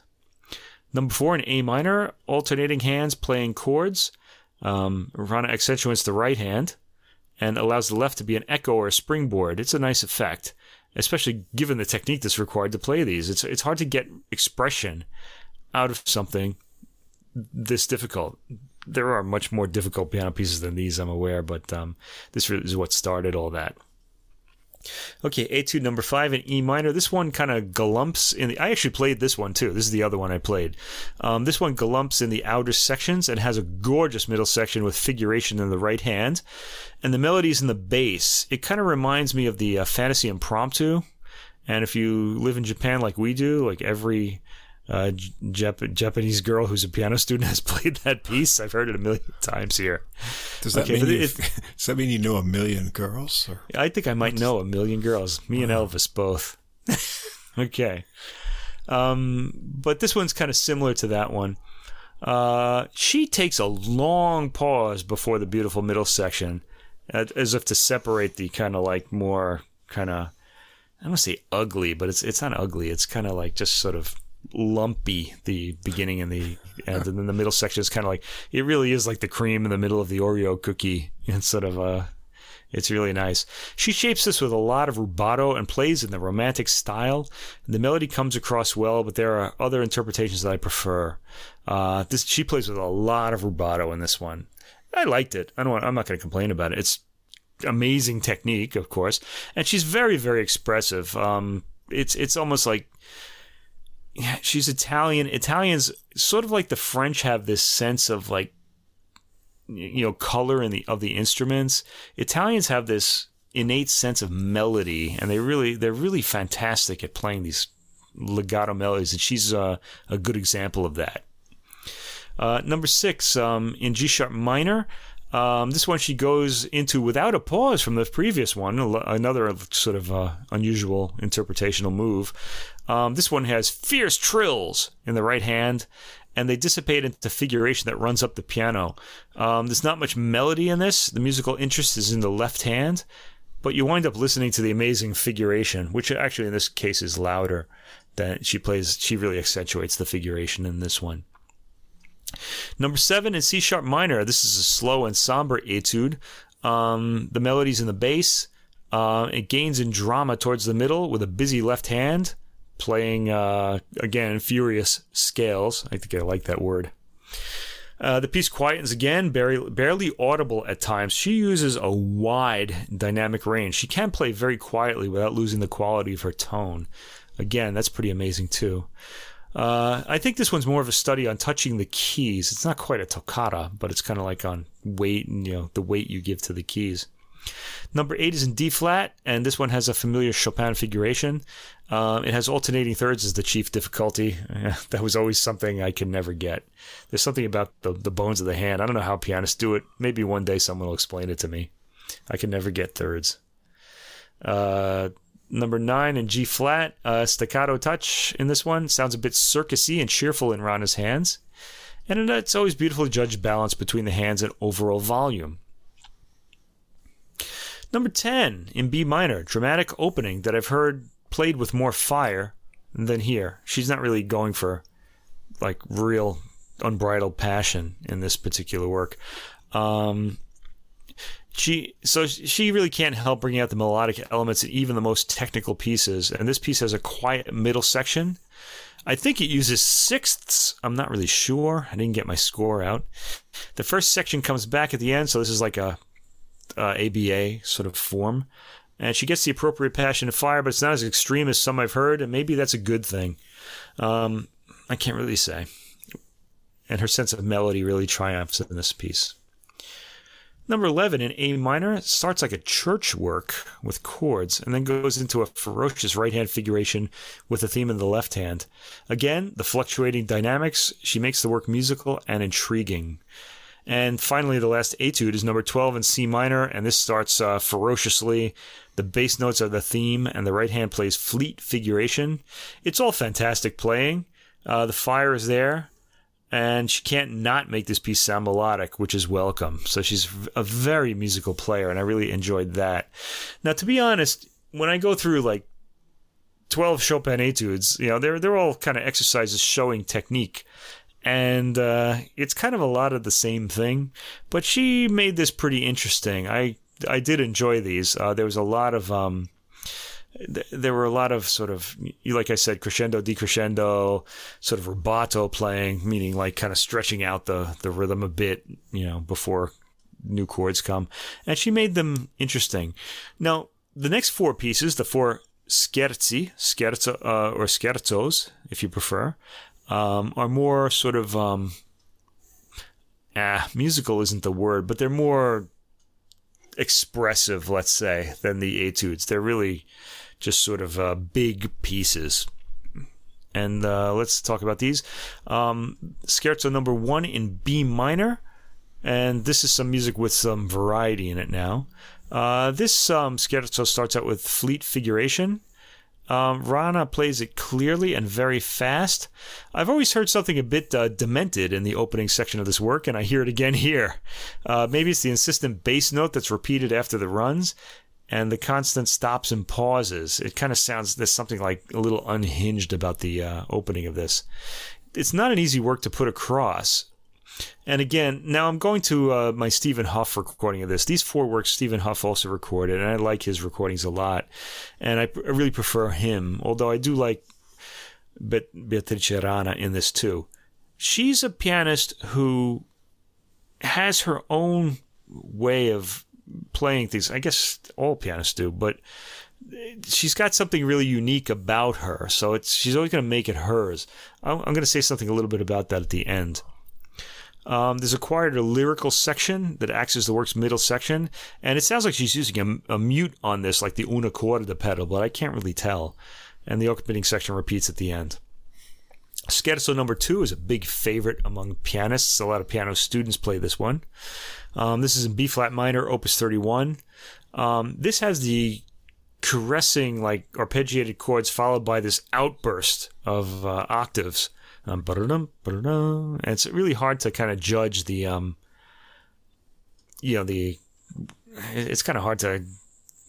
Number four in A minor, alternating hands playing chords. Um, Rana accentuates the right hand and allows the left to be an echo or a springboard. It's a nice effect especially given the technique that's required to play these. It's it's hard to get expression out of something this difficult. There are much more difficult piano pieces than these, I'm aware, but um, this is what started all that. Okay, Etude number five in E minor. This one kind of galumps in the. I actually played this one too. This is the other one I played. Um, this one galumps in the outer sections and has a gorgeous middle section with figuration in the right hand, and the melodies in the bass. It kind of reminds me of the uh, Fantasy Impromptu. And if you live in Japan like we do, like every uh, Jap- Japanese girl who's a piano student has played that piece. I've heard it a million times here. Does that, okay, mean, it, does that mean you know a million girls? Or? I think I might know a million girls. Me and Elvis both. okay. Um, but this one's kind of similar to that one. Uh, she takes a long pause before the beautiful middle section, as if to separate the kind of like more kind of I don't want to say ugly, but it's it's not ugly. It's kind of like just sort of lumpy. The beginning and the end, and then the middle section is kind of like it really is like the cream in the middle of the Oreo cookie instead of a. It's really nice. She shapes this with a lot of rubato and plays in the romantic style. The melody comes across well, but there are other interpretations that I prefer. Uh, this she plays with a lot of rubato in this one. I liked it. I don't. I'm not going to complain about it. It's amazing technique, of course, and she's very, very expressive. Um, it's it's almost like yeah, she's Italian. Italians sort of like the French have this sense of like you know color in the of the instruments. Italians have this innate sense of melody, and they really they're really fantastic at playing these legato melodies, and she's uh, a good example of that. Uh, number six, um, in G sharp minor, um, this one she goes into without a pause from the previous one, another sort of uh, unusual interpretational move. Um, this one has fierce trills in the right hand, and they dissipate into figuration that runs up the piano. Um, there's not much melody in this. The musical interest is in the left hand, but you wind up listening to the amazing figuration, which actually in this case is louder than she plays. She really accentuates the figuration in this one. Number seven in C sharp minor. This is a slow and somber etude. Um, the melody's in the bass. Uh, it gains in drama towards the middle with a busy left hand, playing uh, again furious scales. I think I like that word. Uh, the piece quietens again, barely, barely audible at times. She uses a wide dynamic range. She can play very quietly without losing the quality of her tone. Again, that's pretty amazing too. Uh, I think this one's more of a study on touching the keys. It's not quite a toccata, but it's kind of like on weight and you know the weight you give to the keys. Number eight is in D flat, and this one has a familiar Chopin figuration. Uh, it has alternating thirds as the chief difficulty. that was always something I could never get. There's something about the, the bones of the hand. I don't know how pianists do it. Maybe one day someone will explain it to me. I can never get thirds. Uh, number nine in G flat. Uh, staccato touch in this one sounds a bit circusy and cheerful in Rana's hands, and it's always beautifully judged balance between the hands and overall volume. Number ten in B minor, dramatic opening that I've heard played with more fire than here. She's not really going for like real unbridled passion in this particular work. Um, she so she really can't help bringing out the melodic elements in even the most technical pieces and this piece has a quiet middle section i think it uses sixths i'm not really sure i didn't get my score out the first section comes back at the end so this is like a, a aba sort of form and she gets the appropriate passion and fire but it's not as extreme as some i've heard and maybe that's a good thing um, i can't really say and her sense of melody really triumphs in this piece Number 11 in A minor starts like a church work with chords and then goes into a ferocious right hand figuration with a theme in the left hand. Again, the fluctuating dynamics, she makes the work musical and intriguing. And finally, the last etude is number 12 in C minor, and this starts uh, ferociously. The bass notes are the theme, and the right hand plays fleet figuration. It's all fantastic playing. Uh, the fire is there and she can't not make this piece sound melodic, which is welcome. So she's a very musical player, and I really enjoyed that. Now, to be honest, when I go through like 12 Chopin etudes, you know, they're, they're all kind of exercises showing technique. And uh, it's kind of a lot of the same thing, but she made this pretty interesting. I I did enjoy these. Uh, there was a lot of um, there were a lot of sort of, like I said, crescendo, decrescendo, sort of rubato playing, meaning like kind of stretching out the, the rhythm a bit, you know, before new chords come. And she made them interesting. Now, the next four pieces, the four scherzi, scherzo, uh, or scherzos, if you prefer, um, are more sort of, um, ah, musical isn't the word, but they're more expressive, let's say, than the etudes. They're really just sort of uh, big pieces. And uh, let's talk about these. Um, Scherzo number one in B minor. And this is some music with some variety in it now. Uh, this um, scherzo starts out with fleet figuration. Um, Rana plays it clearly and very fast. I've always heard something a bit uh, demented in the opening section of this work, and I hear it again here. Uh, maybe it's the insistent bass note that's repeated after the runs, and the constant stops and pauses. It kind of sounds there's something like a little unhinged about the uh, opening of this. It's not an easy work to put across. And again, now I'm going to uh, my Stephen Hough recording of this. These four works Stephen Hough also recorded, and I like his recordings a lot. And I, I really prefer him, although I do like Beatrice Rana in this too. She's a pianist who has her own way of playing things. I guess all pianists do, but she's got something really unique about her. So it's she's always going to make it hers. I'm, I'm going to say something a little bit about that at the end. Um, there's acquired a lyrical section that acts as the work's middle section, and it sounds like she's using a, a mute on this, like the una corda pedal, but I can't really tell. And the opening section repeats at the end. Scherzo number two is a big favorite among pianists. A lot of piano students play this one. Um, this is in B flat minor, opus 31. Um, this has the caressing, like arpeggiated chords followed by this outburst of uh, octaves. Um, and it's really hard to kind of judge the, um, you know, the, it's kind of hard to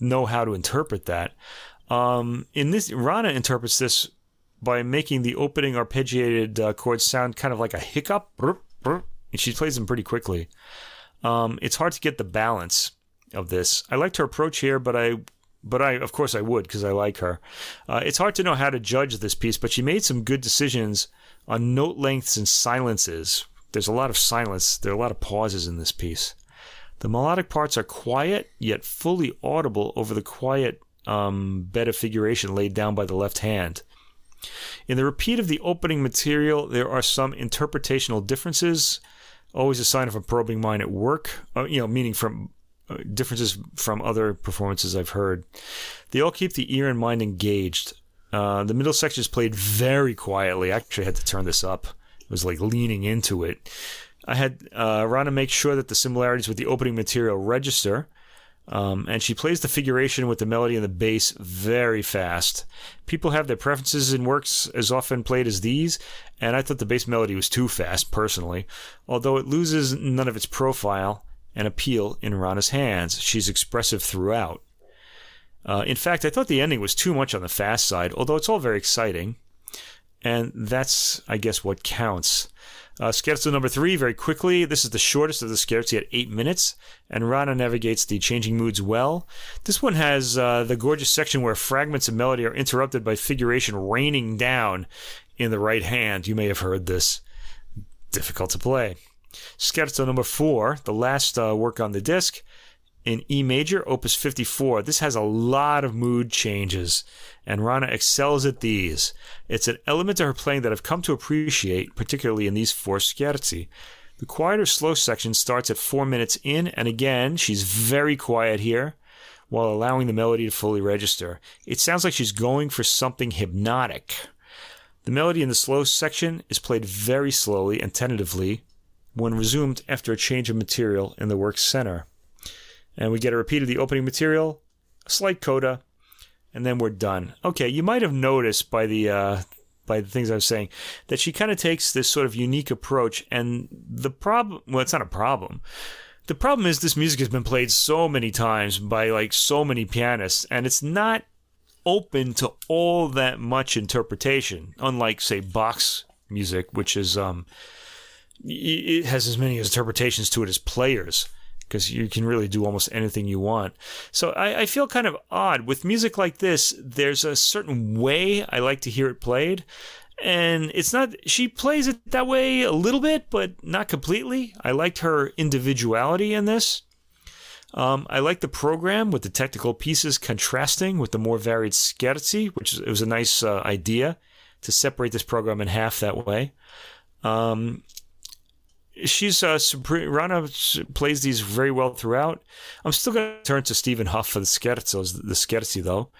know how to interpret that. Um, in this, Rana interprets this by making the opening arpeggiated uh, chords sound kind of like a hiccup, and she plays them pretty quickly. Um, it's hard to get the balance of this. I liked her approach here, but I, but I, of course, I would because I like her. Uh, it's hard to know how to judge this piece, but she made some good decisions on note lengths and silences. There's a lot of silence. There are a lot of pauses in this piece. The melodic parts are quiet yet fully audible over the quiet um, bed of figuration laid down by the left hand. In the repeat of the opening material, there are some interpretational differences, always a sign of a probing mind at work, uh, you know, meaning from uh, differences from other performances I've heard. They all keep the ear and mind engaged. Uh, the middle section is played very quietly. I actually had to turn this up. It was like leaning into it. I had uh, Rana make sure that the similarities with the opening material register. Um, and she plays the figuration with the melody and the bass very fast. People have their preferences in works as often played as these, and I thought the bass melody was too fast, personally, although it loses none of its profile and appeal in Rana's hands. She's expressive throughout. Uh, in fact, I thought the ending was too much on the fast side, although it's all very exciting. And that's, I guess, what counts. Uh, scherzo number three, very quickly. This is the shortest of the scherzi at eight minutes, and Rana navigates the changing moods well. This one has uh, the gorgeous section where fragments of melody are interrupted by figuration raining down in the right hand. You may have heard this. Difficult to play. Scherzo number four, the last uh, work on the disc, in E major, opus 54. This has a lot of mood changes, and Rana excels at these. It's an element of her playing that I've come to appreciate, particularly in these four scherzi. The quieter slow section starts at four minutes in, and again, she's very quiet here while allowing the melody to fully register. It sounds like she's going for something hypnotic. The melody in the slow section is played very slowly and tentatively when resumed after a change of material in the work's center and we get a repeat of the opening material, a slight coda, and then we're done. Okay, you might have noticed by the uh, by the things I was saying that she kind of takes this sort of unique approach, and the problem well, it's not a problem. The problem is this music has been played so many times by like so many pianists, and it's not open to all that much interpretation. Unlike say Bach's music, which is um, it has as many interpretations to it as players because you can really do almost anything you want. So I, I, feel kind of odd with music like this. There's a certain way I like to hear it played, and it's not. She plays it that way a little bit, but not completely. I liked her individuality in this. Um, I like the program with the technical pieces contrasting with the more varied scherzi, which it was a nice uh, idea to separate this program in half that way. Um, she's uh, Rana plays these very well throughout. I'm still going to turn to Stephen Hough for the scherzos, the scherzi though,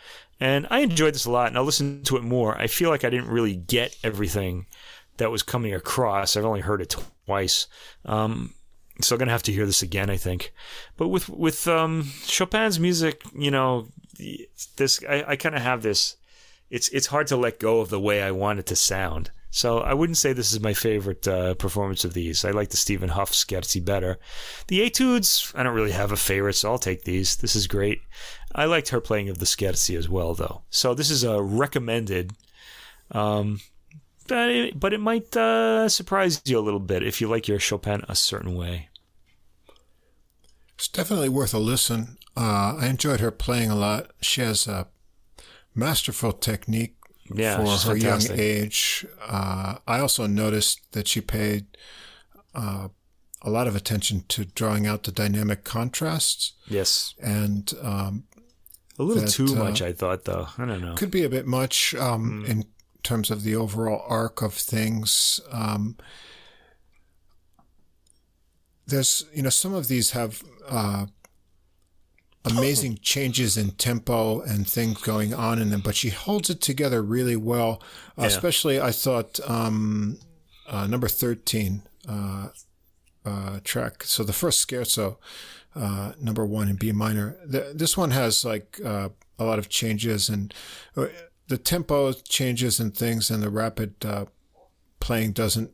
and I enjoyed this a lot, and I'll listen to it more. I feel like I didn't really get everything that was coming across. I've only heard it twice. Um, so I'm gonna have to hear this again, I think. But with with um, Chopin's music, you know, this I, I kind of have this. It's it's hard to let go of the way I want it to sound. So I wouldn't say this is my favorite uh, performance of these. I like the Stephen Hough Scherzi better. The Etudes, I don't really have a favorite, so I'll take these. This is great. I liked her playing of the Scherzi as well, though. So this is a recommended. Um, but it, but it might uh, surprise you a little bit if you like your Chopin a certain way. It's definitely worth a listen. Uh, I enjoyed her playing a lot. She has a masterful technique Yeah, for her fantastic. young age. Uh, I also noticed that she paid uh, a lot of attention to drawing out the dynamic contrasts, Yes, and um, a little That, too uh, much, I thought, though. I don't know. could be a bit much um, Hmm. in terms of the overall arc of things. Um, there's, you know, some of these have uh, amazing changes in tempo and things going on in them, but she holds it together really well. Uh, Yeah. Especially, I thought um, uh, number thirteen uh, uh, track. So the first scherzo, uh, number one in B minor. The, this one has like uh, a lot of changes and uh, the tempo changes and things, and the rapid uh, playing doesn't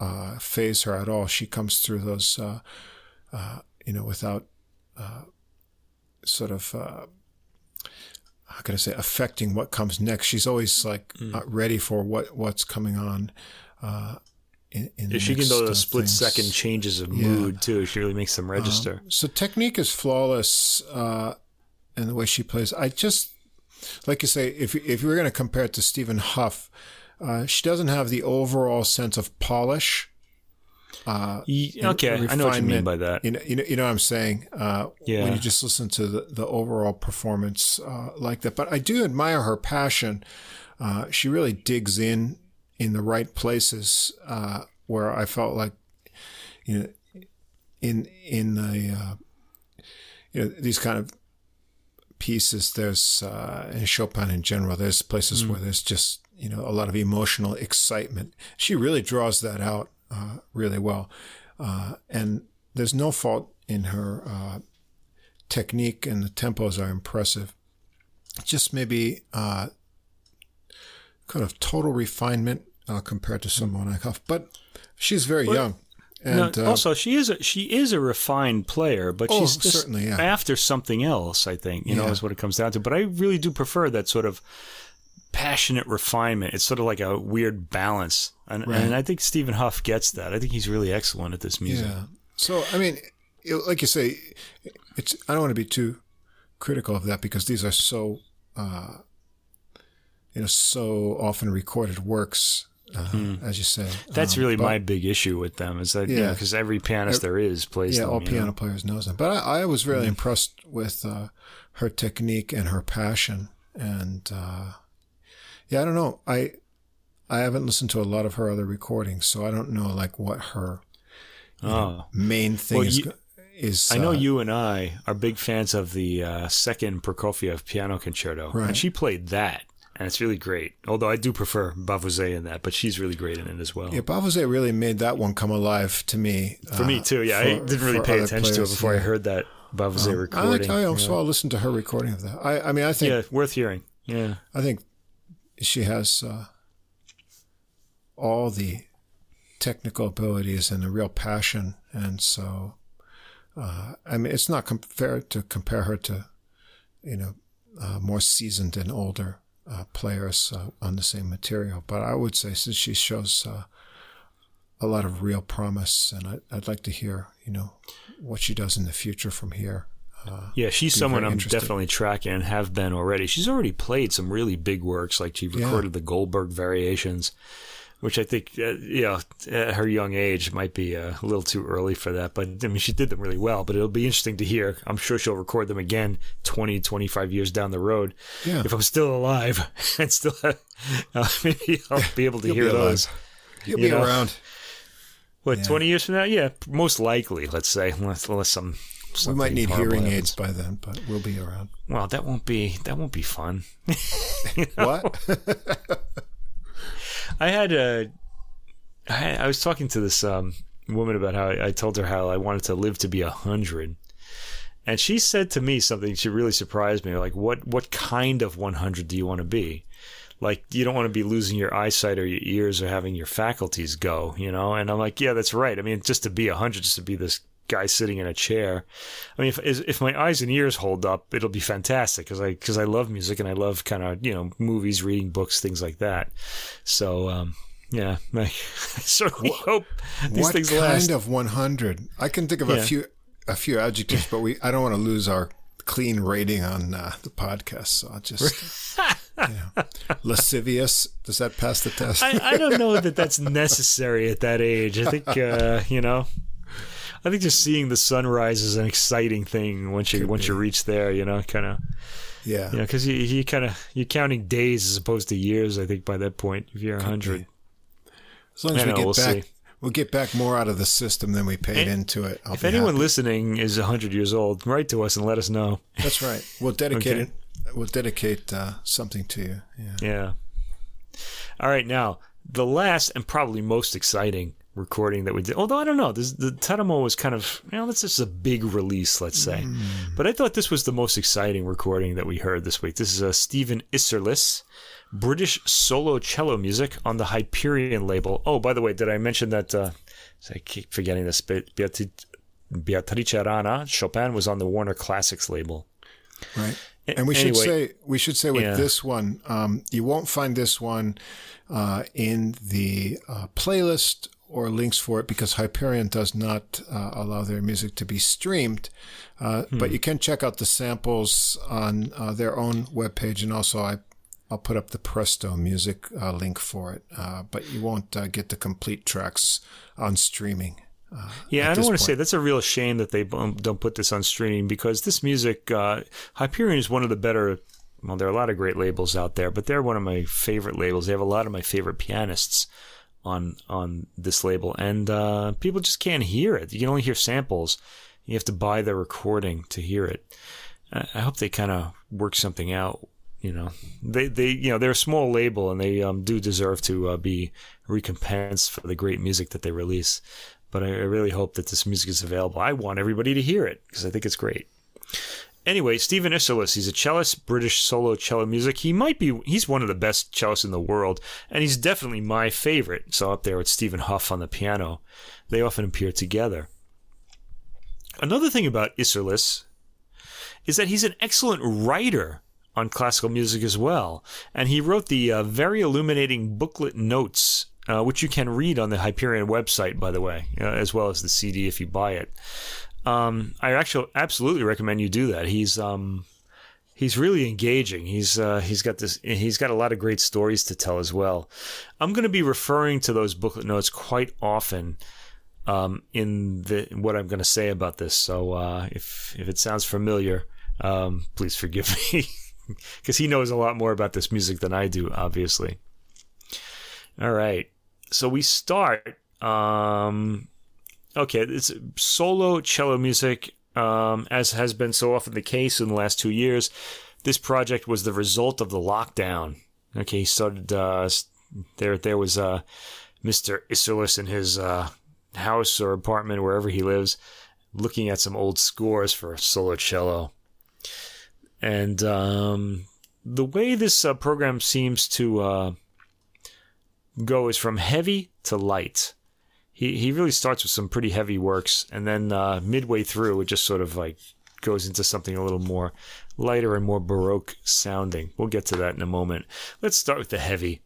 uh, faze her at all. She comes through those, uh, uh, you know, without uh, sort of. Uh, how can I say affecting what comes next? She's always like uh, ready for what what's coming on. Uh, in, in the she can do uh, those split things. second changes of Yeah. mood too, she really makes them register. So technique is flawless uh, in the way she plays. I just like you say, if if you were going to compare it to Stephen Hough, uh, she doesn't have the overall sense of polish. Uh, okay, I know what you mean by that. You know, you know, you know what I'm saying. Uh, Yeah. When you just listen to the, the overall performance uh, like that, but I do admire her passion. Uh, she really digs in in the right places uh, where I felt like, you know, in in the uh, you know these kind of pieces. There's uh, in Chopin in general. There's places where there's just you know a lot of emotional excitement. She really draws that out uh, really well, uh, and there's no fault in her uh, technique, and the tempos are impressive. Just maybe uh, kind of total refinement uh, compared to someone Hough, but she's very young. No, And uh, also, she is a, she is a refined player, but Oh, she's just certainly, yeah. after something else. I think you know is what it comes down to. But I really do prefer that sort of passionate refinement. It's sort of like a weird balance, and, Right. and I think Stephen Hough gets that. I think he's really excellent at this music. Yeah. So I mean, it, like you say, it's. I don't want to be too critical of that because these are so, uh, you know, so often recorded works, uh, as you say. That's Um, really but- my big issue with them is that yeah, because every pianist there is plays Yeah, them. all you know? piano players knows them. But I, I was really impressed with uh, her technique and her passion. And uh, yeah, I don't know. I I haven't listened to a lot of her other recordings, so I don't know like what her Oh. main thing Well, is. you- is I know uh, you and I are big fans of the uh, second Prokofiev piano concerto, Right. and she played that, and it's really great. Although I do prefer Bavouzet in that, but she's really great in it as well. Yeah, Bavouzet really made that one come alive to me. For me uh, too. Yeah, I didn't really pay attention to it players, before I heard that Bavouzet I recording. like. I also know. I'll listen to her recording of that. I, I mean, I think yeah, worth hearing. Yeah, I think she has uh, all the technical abilities and the real passion, and so uh, I mean, it's not com- fair to compare her to, you know, uh, more seasoned and older uh, players uh, on the same material. But I would say since she shows uh, a lot of real promise, and I, I'd like to hear, you know, what she does in the future from here. Uh, yeah, she's someone I'm interested. definitely tracking and have been already. She's already played some really big works, like she Yeah. recorded the Goldberg Variations, which I think, uh, you know, at her young age might be uh, a little too early for that. But I mean, she did them really well. But it'll be interesting to hear. I'm sure she'll record them again 20, 25 years down the road. Yeah. If I'm still alive and still have, uh, maybe I'll be able to You'll hear those. You'll You be know? around. What, Yeah. 20 years from now? Yeah, most likely, let's say, unless, unless some. We might need hearing happens. aids by then, but we'll be around. Well, that won't be that won't be fun. What? I had a, I, was talking to this um, woman about how I, I told her how I wanted to live to be a hundred, and she said to me something. She really surprised me. Like, what what kind of one hundred do you want to be? like you don't want to be losing your eyesight or your ears or having your faculties go, you know. And I'm like, yeah, that's right. I mean, just to be a hundred, just to be this guy sitting in a chair. I mean, if if my eyes and ears hold up, it'll be fantastic because I because I love music and I love kind of you know movies, reading books, things like that. So. um yeah, I certainly what, hope these what things kind last. of 100? I can think of a few a few adjectives, but we I don't want to lose our clean rating on uh, the podcast, so I'll just yeah. lascivious. Does that pass the test? I, I don't know that that's necessary at that age. I think uh, you know. I think just seeing the sunrise is an exciting thing once you Could once you reach there. You know, kind of yeah. you know because you you kind of you're counting days as opposed to years. I think by that point, if you're a hundred, As long as we know, get we'll back, see. we'll get back more out of the system than we paid And into it. I'll if anyone happy. listening is a hundred years old, write to us and let us know. That's right. We'll dedicate Okay. it. We'll dedicate uh, something to you. Yeah. Yeah. All right, now the last and probably most exciting recording that we did. Although I don't know, this, the Teramo was kind of you know, this is a big release, let's say. But I thought this was the most exciting recording that we heard this week. This is a Stephen Isserlis, British solo cello music on the Hyperion label. Oh, by the way, did I mention that? Uh, I keep forgetting this. Be- Beati- Beatrice Rana, Chopin was on the Warner Classics label. Right. And we should Anyway. say we should say with Yeah. this one, um, you won't find this one uh, in the uh, playlist or links for it because Hyperion does not uh, allow their music to be streamed. Uh, But you can check out the samples on uh, their own webpage, and also I. I'll put up the Presto music uh, link for it, uh, but you won't uh, get the complete tracks on streaming. Yeah, I don't want to say that's a real shame that they um, don't put this on streaming because this music, uh, Hyperion is one of the better. Well, there are a lot of great labels out there, but they're one of my favorite labels. They have a lot of my favorite pianists on on this label, and uh, people just can't hear it. You can only hear samples. You have to buy the recording to hear it. I hope they kind of work something out. You know, they they you know they're a small label and they um, do deserve to uh, be recompensed for the great music that they release. But I, I really hope that this music is available. I want everybody to hear it because I think it's great. Anyway, Stephen Isserlis, he's a cellist, British solo cello music. He might be, he's one of the best cellists in the world, and he's definitely my favorite. So up there with Stephen Hough on the piano. They often appear together. Another thing about Isserlis is that he's an excellent writer on classical music as well. And he wrote the uh, very illuminating booklet notes, uh, which you can read on the Hyperion website, by the way, uh, as well as the CD if you buy it. Um, I actually absolutely recommend you do that. He's um, he's really engaging. He's uh, he's got this. He's got a lot of great stories to tell as well. I'm going to be referring to those booklet notes quite often um, in the what I'm going to say about this. So uh, if if it sounds familiar, um, please forgive me because he knows a lot more about this music than I do, obviously. All right, so we start. Um, okay, it's solo cello music, um, as has been so often the case in the last two years. This project was the result of the lockdown. Okay, he started uh, there. There was uh, Mr. Isserlis in his uh, house or apartment, wherever he lives, looking at some old scores for solo cello. And um, the way this uh, program seems to uh, go is from heavy to light. He he really starts with some pretty heavy works, and then uh, midway through, it just sort of like goes into something a little more lighter and more baroque sounding. We'll get to that in a moment. Let's start with the heavy.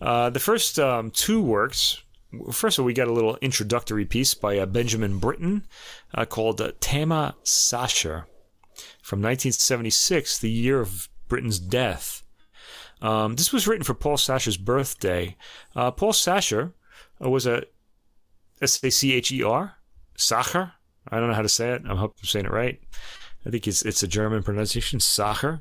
Uh, the first um, two works. First of all, we got a little introductory piece by uh, Benjamin Britten uh, called uh, Tema Sacher from 1976, the year of Britten's death. Um, this was written for Paul Sacher's birthday. Uh, Paul Sacher uh, was a S A C H E R Sacher. I don't know how to say it. I hope I'm saying it right. I think it's it's a German pronunciation. Sacher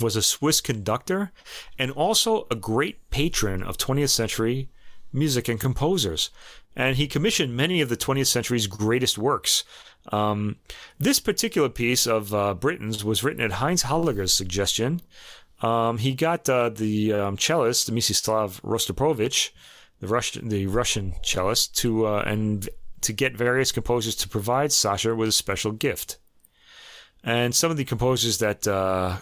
was a Swiss conductor and also a great patron of 20th century music and composers. And he commissioned many of the 20th century's greatest works. Um, this particular piece of uh, Britten's was written at Heinz Holliger's suggestion. Um, he got uh, the um, cellist Mstislav Rostropovich, the Russian the Russian cellist, to uh, and to get various composers to provide Sasha with a special gift. And some of the composers that uh,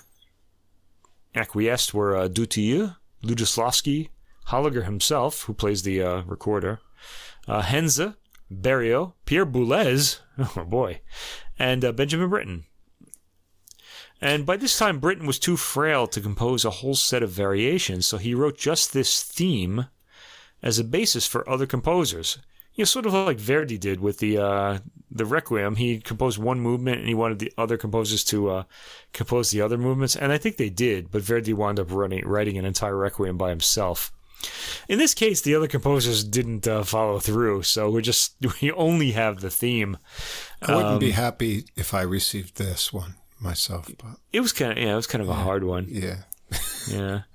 acquiesced were uh, Dutilleux, Lutoslawski, Holliger himself, who plays the uh, recorder, uh, Henze, Berio, Pierre Boulez, oh boy, and uh, Benjamin Britten. And by this time, Britten was too frail to compose a whole set of variations, so he wrote just this theme as a basis for other composers. You know, sort of like Verdi did with the uh, the Requiem. He composed one movement, and he wanted the other composers to uh, compose the other movements, and I think they did. But Verdi wound up running, writing an entire Requiem by himself. In this case, the other composers didn't uh, follow through, so we're just we only have the theme. I wouldn't um, be happy if I received this one myself, but it was kind of yeah, it was kind of yeah, a hard one. Yeah, yeah,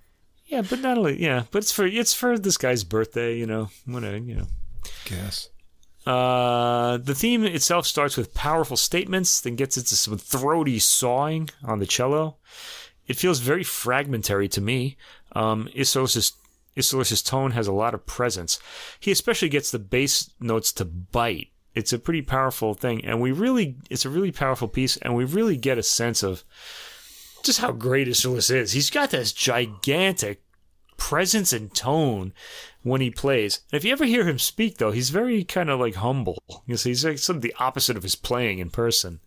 yeah, but not only yeah, but it's for it's for this guy's birthday, you know, whatever, you know. Guess. Uh, the theme itself starts with powerful statements, then gets into some throaty sawing on the cello. It feels very fragmentary to me. Um, Isserlis's tone has a lot of presence. He especially gets the bass notes to bite. It's a pretty powerful thing, and we really, it's a really powerful piece, and we really get a sense of just how great Isserlis is. He's got this gigantic presence and tone when he plays. And if you ever hear him speak, though, he's very kind of like humble. You see, he's like sort of the opposite of his playing in person.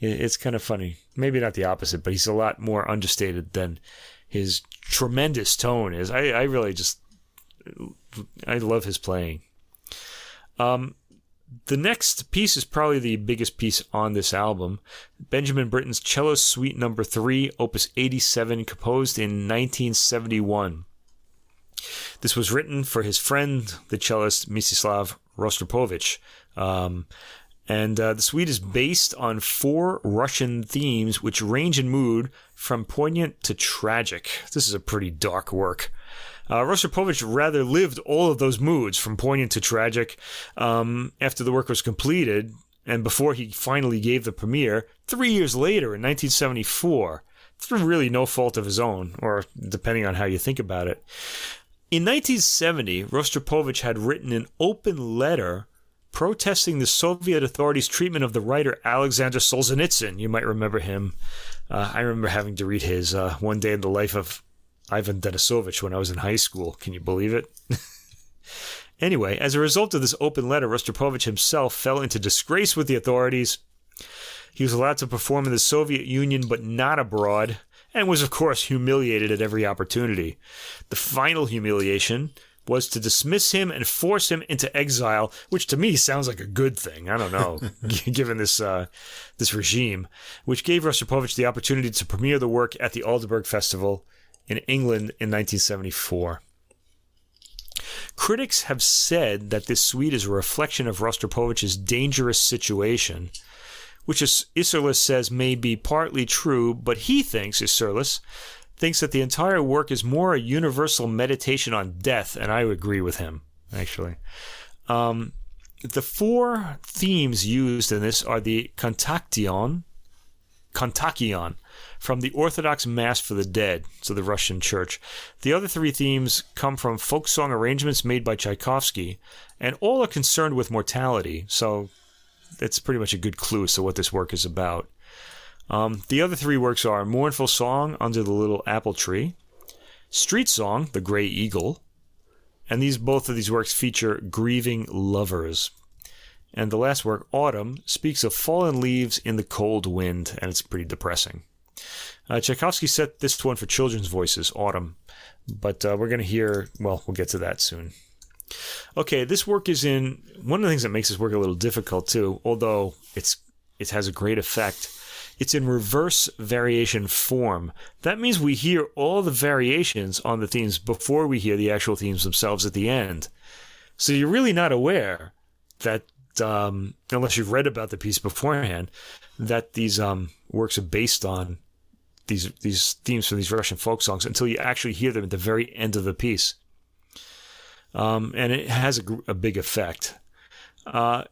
It's kind of funny. Maybe not the opposite, but he's a lot more understated than his tremendous tone is. I, I really just, I love his playing. Um, the next piece is probably the biggest piece on this album. Benjamin Britten's Cello Suite Number Three, Opus 87, composed in 1971. This was written for his friend, the cellist Mstislav Rostropovich. Um, and uh, the suite is based on four Russian themes which range in mood from poignant to tragic. This is a pretty dark work. Uh, Rostropovich rather lived all of those moods from poignant to tragic um, after the work was completed and before he finally gave the premiere three years later in 1974 through really no fault of his own, or depending on how you think about it. In 1970, Rostropovich had written an open letter protesting the Soviet authorities' treatment of the writer Alexander Solzhenitsyn. You might remember him. Uh, I remember having to read his uh, One Day in the Life of Ivan Denisovich when I was in high school. Can you believe it? anyway, as a result of this open letter, Rostropovich himself fell into disgrace with the authorities. He was allowed to perform in the Soviet Union but not abroad and was, of course, humiliated at every opportunity. The final humiliation was to dismiss him and force him into exile, which to me sounds like a good thing. I don't know, given this uh, this regime, which gave Rostropovich the opportunity to premiere the work at the Aldeburgh Festival in England in 1974. Critics have said that this suite is a reflection of Rostropovich's dangerous situation which Isserlis says may be partly true, but he thinks, Isserlis, thinks that the entire work is more a universal meditation on death, and I agree with him, actually. Um, the four themes used in this are the Kontakion, Kontakion, from the Orthodox Mass for the Dead, so the Russian church. The other three themes come from folk song arrangements made by Tchaikovsky, and all are concerned with mortality, so that's pretty much a good clue as to what this work is about. Um, the other three works are Mournful Song Under the Little Apple Tree, Street Song The Gray Eagle, and these both of these works feature grieving lovers. And the last work, Autumn, speaks of fallen leaves in the cold wind, and it's pretty depressing. Uh, Tchaikovsky set this one for children's voices, Autumn, but uh, we're going to hear, well, we'll get to that soon. Okay, this work is in one of the things that makes this work a little difficult too, although it's it has a great effect. It's in reverse variation form. That means we hear all the variations on the themes before we hear the actual themes themselves at the end. So you're really not aware that, um, unless you've read about the piece beforehand, that these um, works are based on these these themes from these Russian folk songs until you actually hear them at the very end of the piece um, and it has a, a big effect. Uh,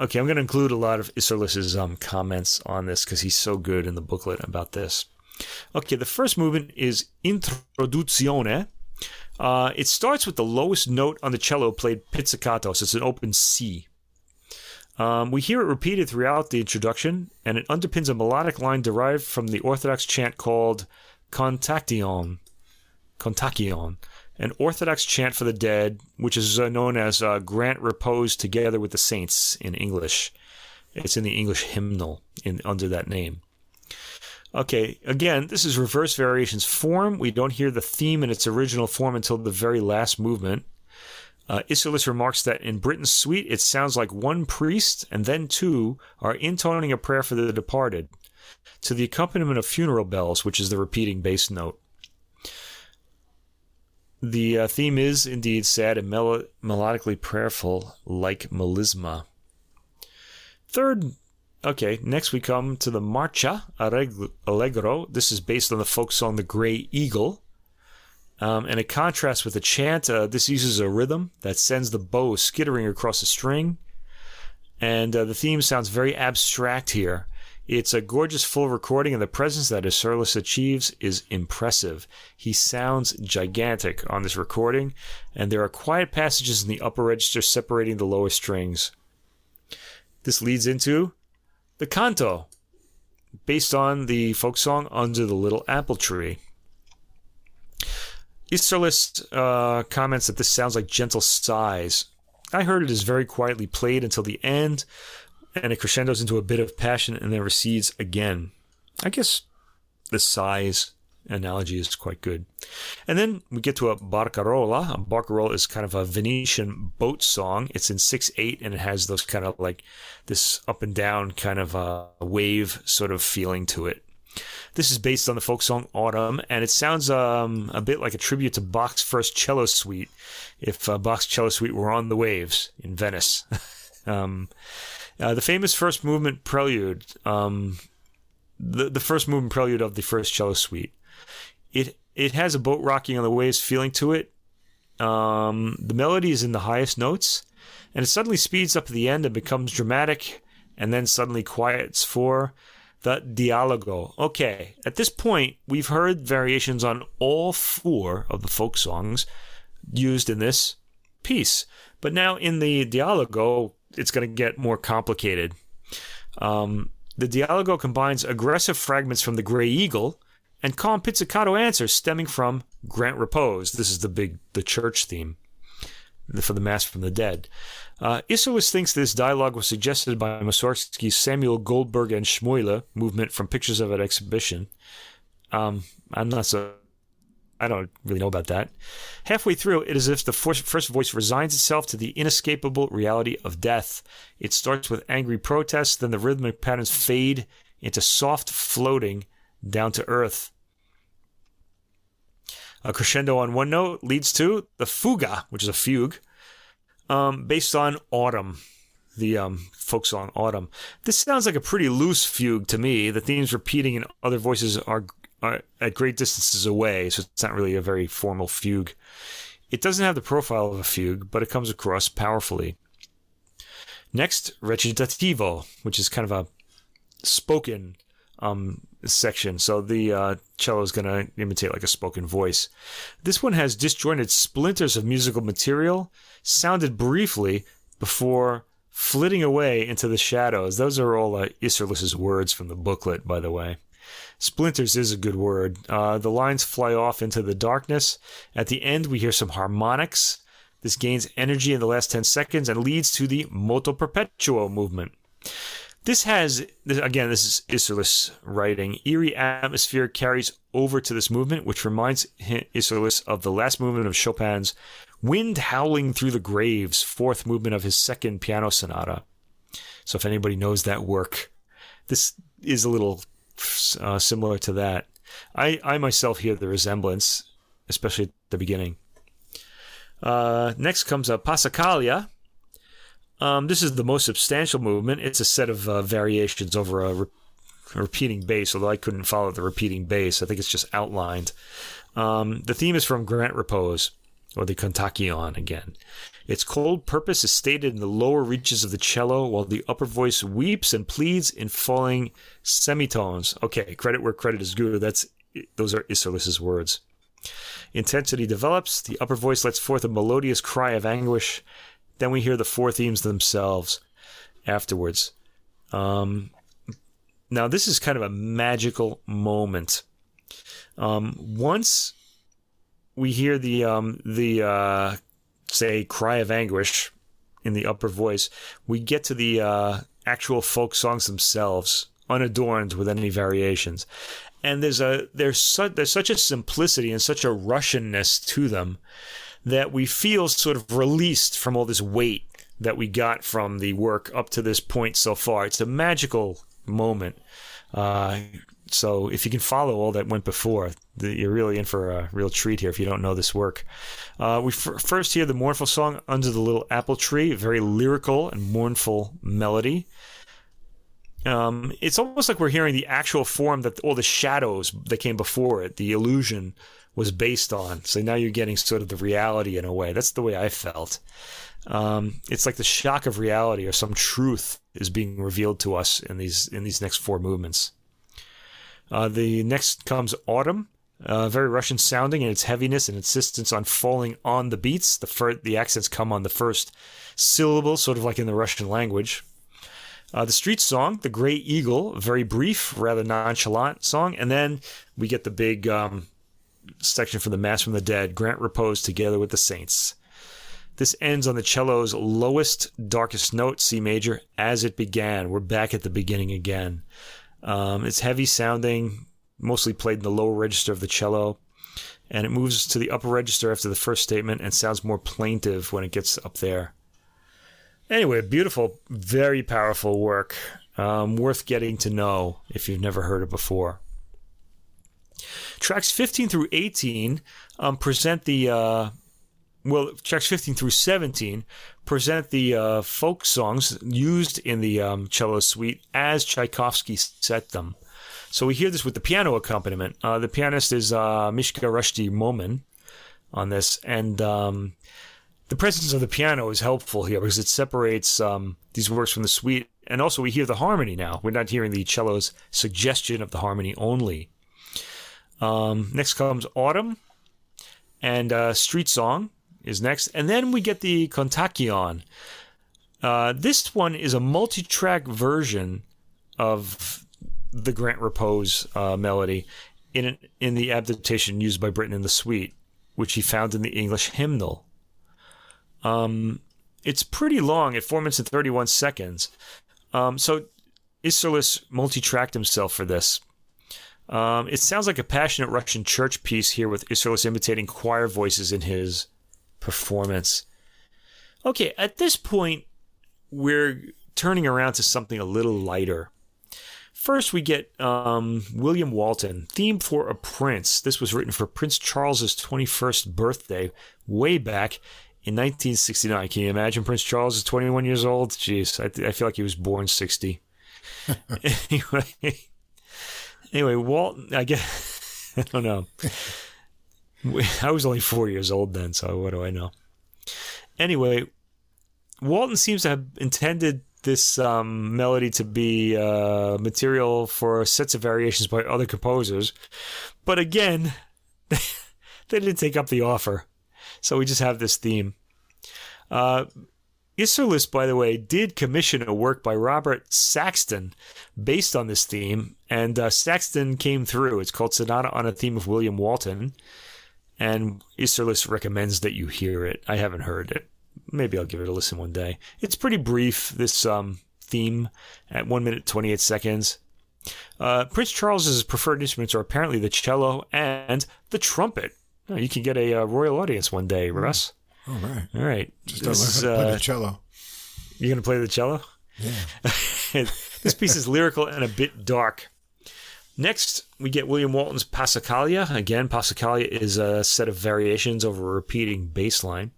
okay, I'm going to include a lot of Isserlis's um, comments on this because he's so good in the booklet about this. Okay, the first movement is Introduzione. Uh, it starts with the lowest note on the cello played pizzicato, so it's an open C. Um, we hear it repeated throughout the introduction, and it underpins a melodic line derived from the Orthodox chant called Kontakion, Kontakion, an Orthodox chant for the dead, which is uh, known as uh, Grant Repose Together with the Saints in English. It's in the English hymnal in under that name. Okay, again, this is reverse variations form. We don't hear the theme in its original form until the very last movement. Uh, remarks that in Britten's suite, it sounds like one priest and then two are intoning a prayer for the departed to the accompaniment of funeral bells, which is the repeating bass note. The uh, theme is indeed sad and mel- melodically prayerful, like melisma. Third, okay, next we come to the Marcia Allegro. This is based on the folk song The Grey Eagle. Um, and it contrasts with the chant. Uh, this uses a rhythm that sends the bow skittering across a string. And uh, the theme sounds very abstract here. It's a gorgeous full recording, and the presence that Isserlis achieves is impressive. He sounds gigantic on this recording, and there are quiet passages in the upper register separating the lower strings. This leads into the canto, based on the folk song Under the Little Apple Tree. Isserlis uh, comments that this sounds like gentle sighs. I heard it is very quietly played until the end, and it crescendos into a bit of passion and then recedes again. I guess the size analogy is quite good. And then we get to a barcarola. A barcarola is kind of a Venetian boat song. It's in 6-8 and it has those kind of like this up and down kind of a wave sort of feeling to it. This is based on the folk song Autumn, and it sounds um, a bit like a tribute to Bach's first cello suite, if uh, Bach's cello suite were on the waves in Venice. um, uh, the famous first movement prelude, um, the the first movement prelude of the first cello suite. It it has a boat rocking on the waves feeling to it. Um, the melody is in the highest notes, and it suddenly speeds up at the end and becomes dramatic, and then suddenly quiets for the dialogo. Okay, at this point, we've heard variations on all four of the folk songs used in this piece. But now in the dialogo, it's going to get more complicated. Um, the dialogo combines aggressive fragments from the Grey Eagle and calm pizzicato answers stemming from Grant Repose. This is the big the church theme for the Mass from the Dead. Uh, thinks this dialogue was suggested by Mussorgsky's Samuel Goldberg and Schmuÿle movement from Pictures of an Exhibition. Um, I'm not so I don't really know about that. Halfway through, it is as if the first voice resigns itself to the inescapable reality of death. It starts with angry protests, then the rhythmic patterns fade into soft floating down to earth. A crescendo on one note leads to the fuga, which is a fugue, um, based on autumn, the um, folk song Autumn. This sounds like a pretty loose fugue to me. The themes repeating and other voices are are at great distances away, so it's not really a very formal fugue. It doesn't have the profile of a fugue, but it comes across powerfully. Next, recitativo, which is kind of a spoken um, section. So the uh, cello is going to imitate like a spoken voice. This one has disjointed splinters of musical material, sounded briefly before flitting away into the shadows. Those are all uh, Isserlis's words from the booklet, by the way. Splinters is a good word. Uh, the lines fly off into the darkness. At the end, we hear some harmonics. This gains energy in the last 10 seconds and leads to the moto perpetuo movement. This has, again, this is Isserlis writing. Eerie atmosphere carries over to this movement, which reminds Isserlis of the last movement of Chopin's Wind Howling Through the Graves, fourth movement of his second piano sonata. So if anybody knows that work, this is a little uh, similar to that. I, I myself hear the resemblance, especially at the beginning. Uh, next comes a Passacaglia. Um, this is the most substantial movement. It's a set of uh, variations over a, re- a, repeating bass, although I couldn't follow the repeating bass. I think it's just outlined. Um, the theme is from Grant Repose, or the Kontakion again. Its cold purpose is stated in the lower reaches of the cello, while the upper voice weeps and pleads in falling semitones. Okay, credit where credit is due. That's those are Isserlis's words. Intensity develops. The upper voice lets forth a melodious cry of anguish. Then we hear the four themes themselves afterwards. Um, now, this is kind of a magical moment. Um, once we hear the um, the uh, say cry of anguish in the upper voice, we get to the uh, actual folk songs themselves, unadorned with any variations. And there's a there's such there's such a simplicity and such a Russianness to them that we feel sort of released from all this weight that we got from the work up to this point so far. It's a magical moment. Uh, so if you can follow all that went before, the, you're really in for a real treat here if you don't know this work. Uh, we f- first hear the mournful song Under the Little Apple Tree, very lyrical and mournful melody. Um, it's almost like we're hearing the actual form that all the shadows that came before it, the illusion was based on. So now you're getting sort of the reality in a way. That's the way I felt. Um, it's like the shock of reality or some truth is being revealed to us in these in these next four movements. Uh, the next comes autumn, uh, very Russian sounding in its heaviness and insistence on falling on the beats. The fir- the accents come on the first syllable, sort of like in the Russian language. Uh, the street song, the Gray Eagle, very brief, rather nonchalant song, and then we get the big um, section for the Mass from the Dead, Grant repose together with the saints. This ends on the cello's lowest, darkest note, C major, as it began. We're back at the beginning again. Um, it's heavy sounding, mostly played in the lower register of the cello, and it moves to the upper register after the first statement and sounds more plaintive when it gets up there. Anyway, beautiful, very powerful work. Um, worth getting to know if you've never heard it before. Tracks 15 through 18 um, present the uh, well, tracks 15 through 17 present the uh, folk songs used in the um, cello suite as Tchaikovsky set them. So we hear this with the piano accompaniment. Uh, the pianist is uh, Mishka Rushdie Momen on this, and um, the presence of the piano is helpful here because it separates um, these works from the suite. And also, we hear the harmony now. We're not hearing the cello's suggestion of the harmony only. Um, next comes Autumn and uh, Street Song is next. And then we get the Kontakion. Uh, this one is a multi track version of the Grant Repose uh, melody in, in the adaptation used by Britten in the Suite, which he found in the English hymnal. Um, it's pretty long at 4 minutes and 31 seconds. Um, so Isserlis multi tracked himself for this. Um, it sounds like a passionate Russian church piece here with Isserlis imitating choir voices in his performance. Okay, at this point, we're turning around to something a little lighter. First, we get um, William Walton, theme for a prince. This was written for Prince Charles's 21st birthday, way back in 1969. Can you imagine Prince Charles is 21 years old? Jeez, I, I feel like he was born 60. anyway, anyway, Walt, I guess, I don't know. I was only four years old then, so what do I know? Anyway, Walton seems to have intended this um, melody to be uh, material for sets of variations by other composers, but again, they didn't take up the offer, so we just have this theme. Uh, Isserlis, by the way, did commission a work by Robert Saxton based on this theme, and uh, Saxton came through. It's called Sonata on a Theme of William Walton and Isserlis recommends that you hear it. I haven't heard it. Maybe I'll give it a listen one day. It's pretty brief, this um, theme, at 1 minute 28 seconds. Uh, Prince Charles's preferred instruments are apparently the cello and the trumpet. Oh, you can get a uh, royal audience one day, hmm. Russ. All right. All right. Just don't learn how to play the cello. You're going to play the cello? Yeah. this piece is lyrical and a bit dark. Next, we get William Walton's Passacaglia. Again, Passacaglia is a set of variations over a repeating bass line.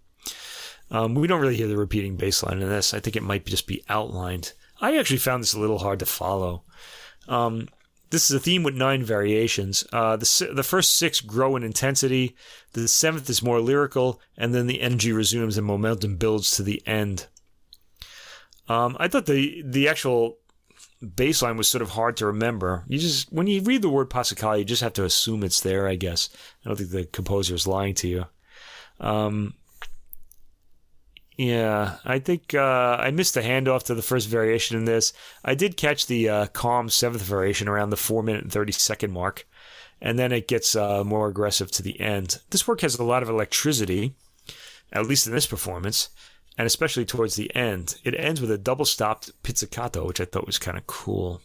Um, we don't really hear the repeating bass line in this. I think it might just be outlined. I actually found this a little hard to follow. Um, this is a theme with nine variations. Uh, the, the first six grow in intensity, the seventh is more lyrical, and then the energy resumes and momentum builds to the end. Um, I thought the the actual baseline was sort of hard to remember. You just when you read the word Passacaglia, you just have to assume it's there. I guess I don't think the composer is lying to you. Um, yeah, I think uh, I missed the handoff to the first variation in this. I did catch the uh, calm seventh variation around the four minute and thirty second mark, and then it gets uh, more aggressive to the end. This work has a lot of electricity, at least in this performance, and especially towards the end. It ends with a double stopped pizzicato, which I thought was kind of cool.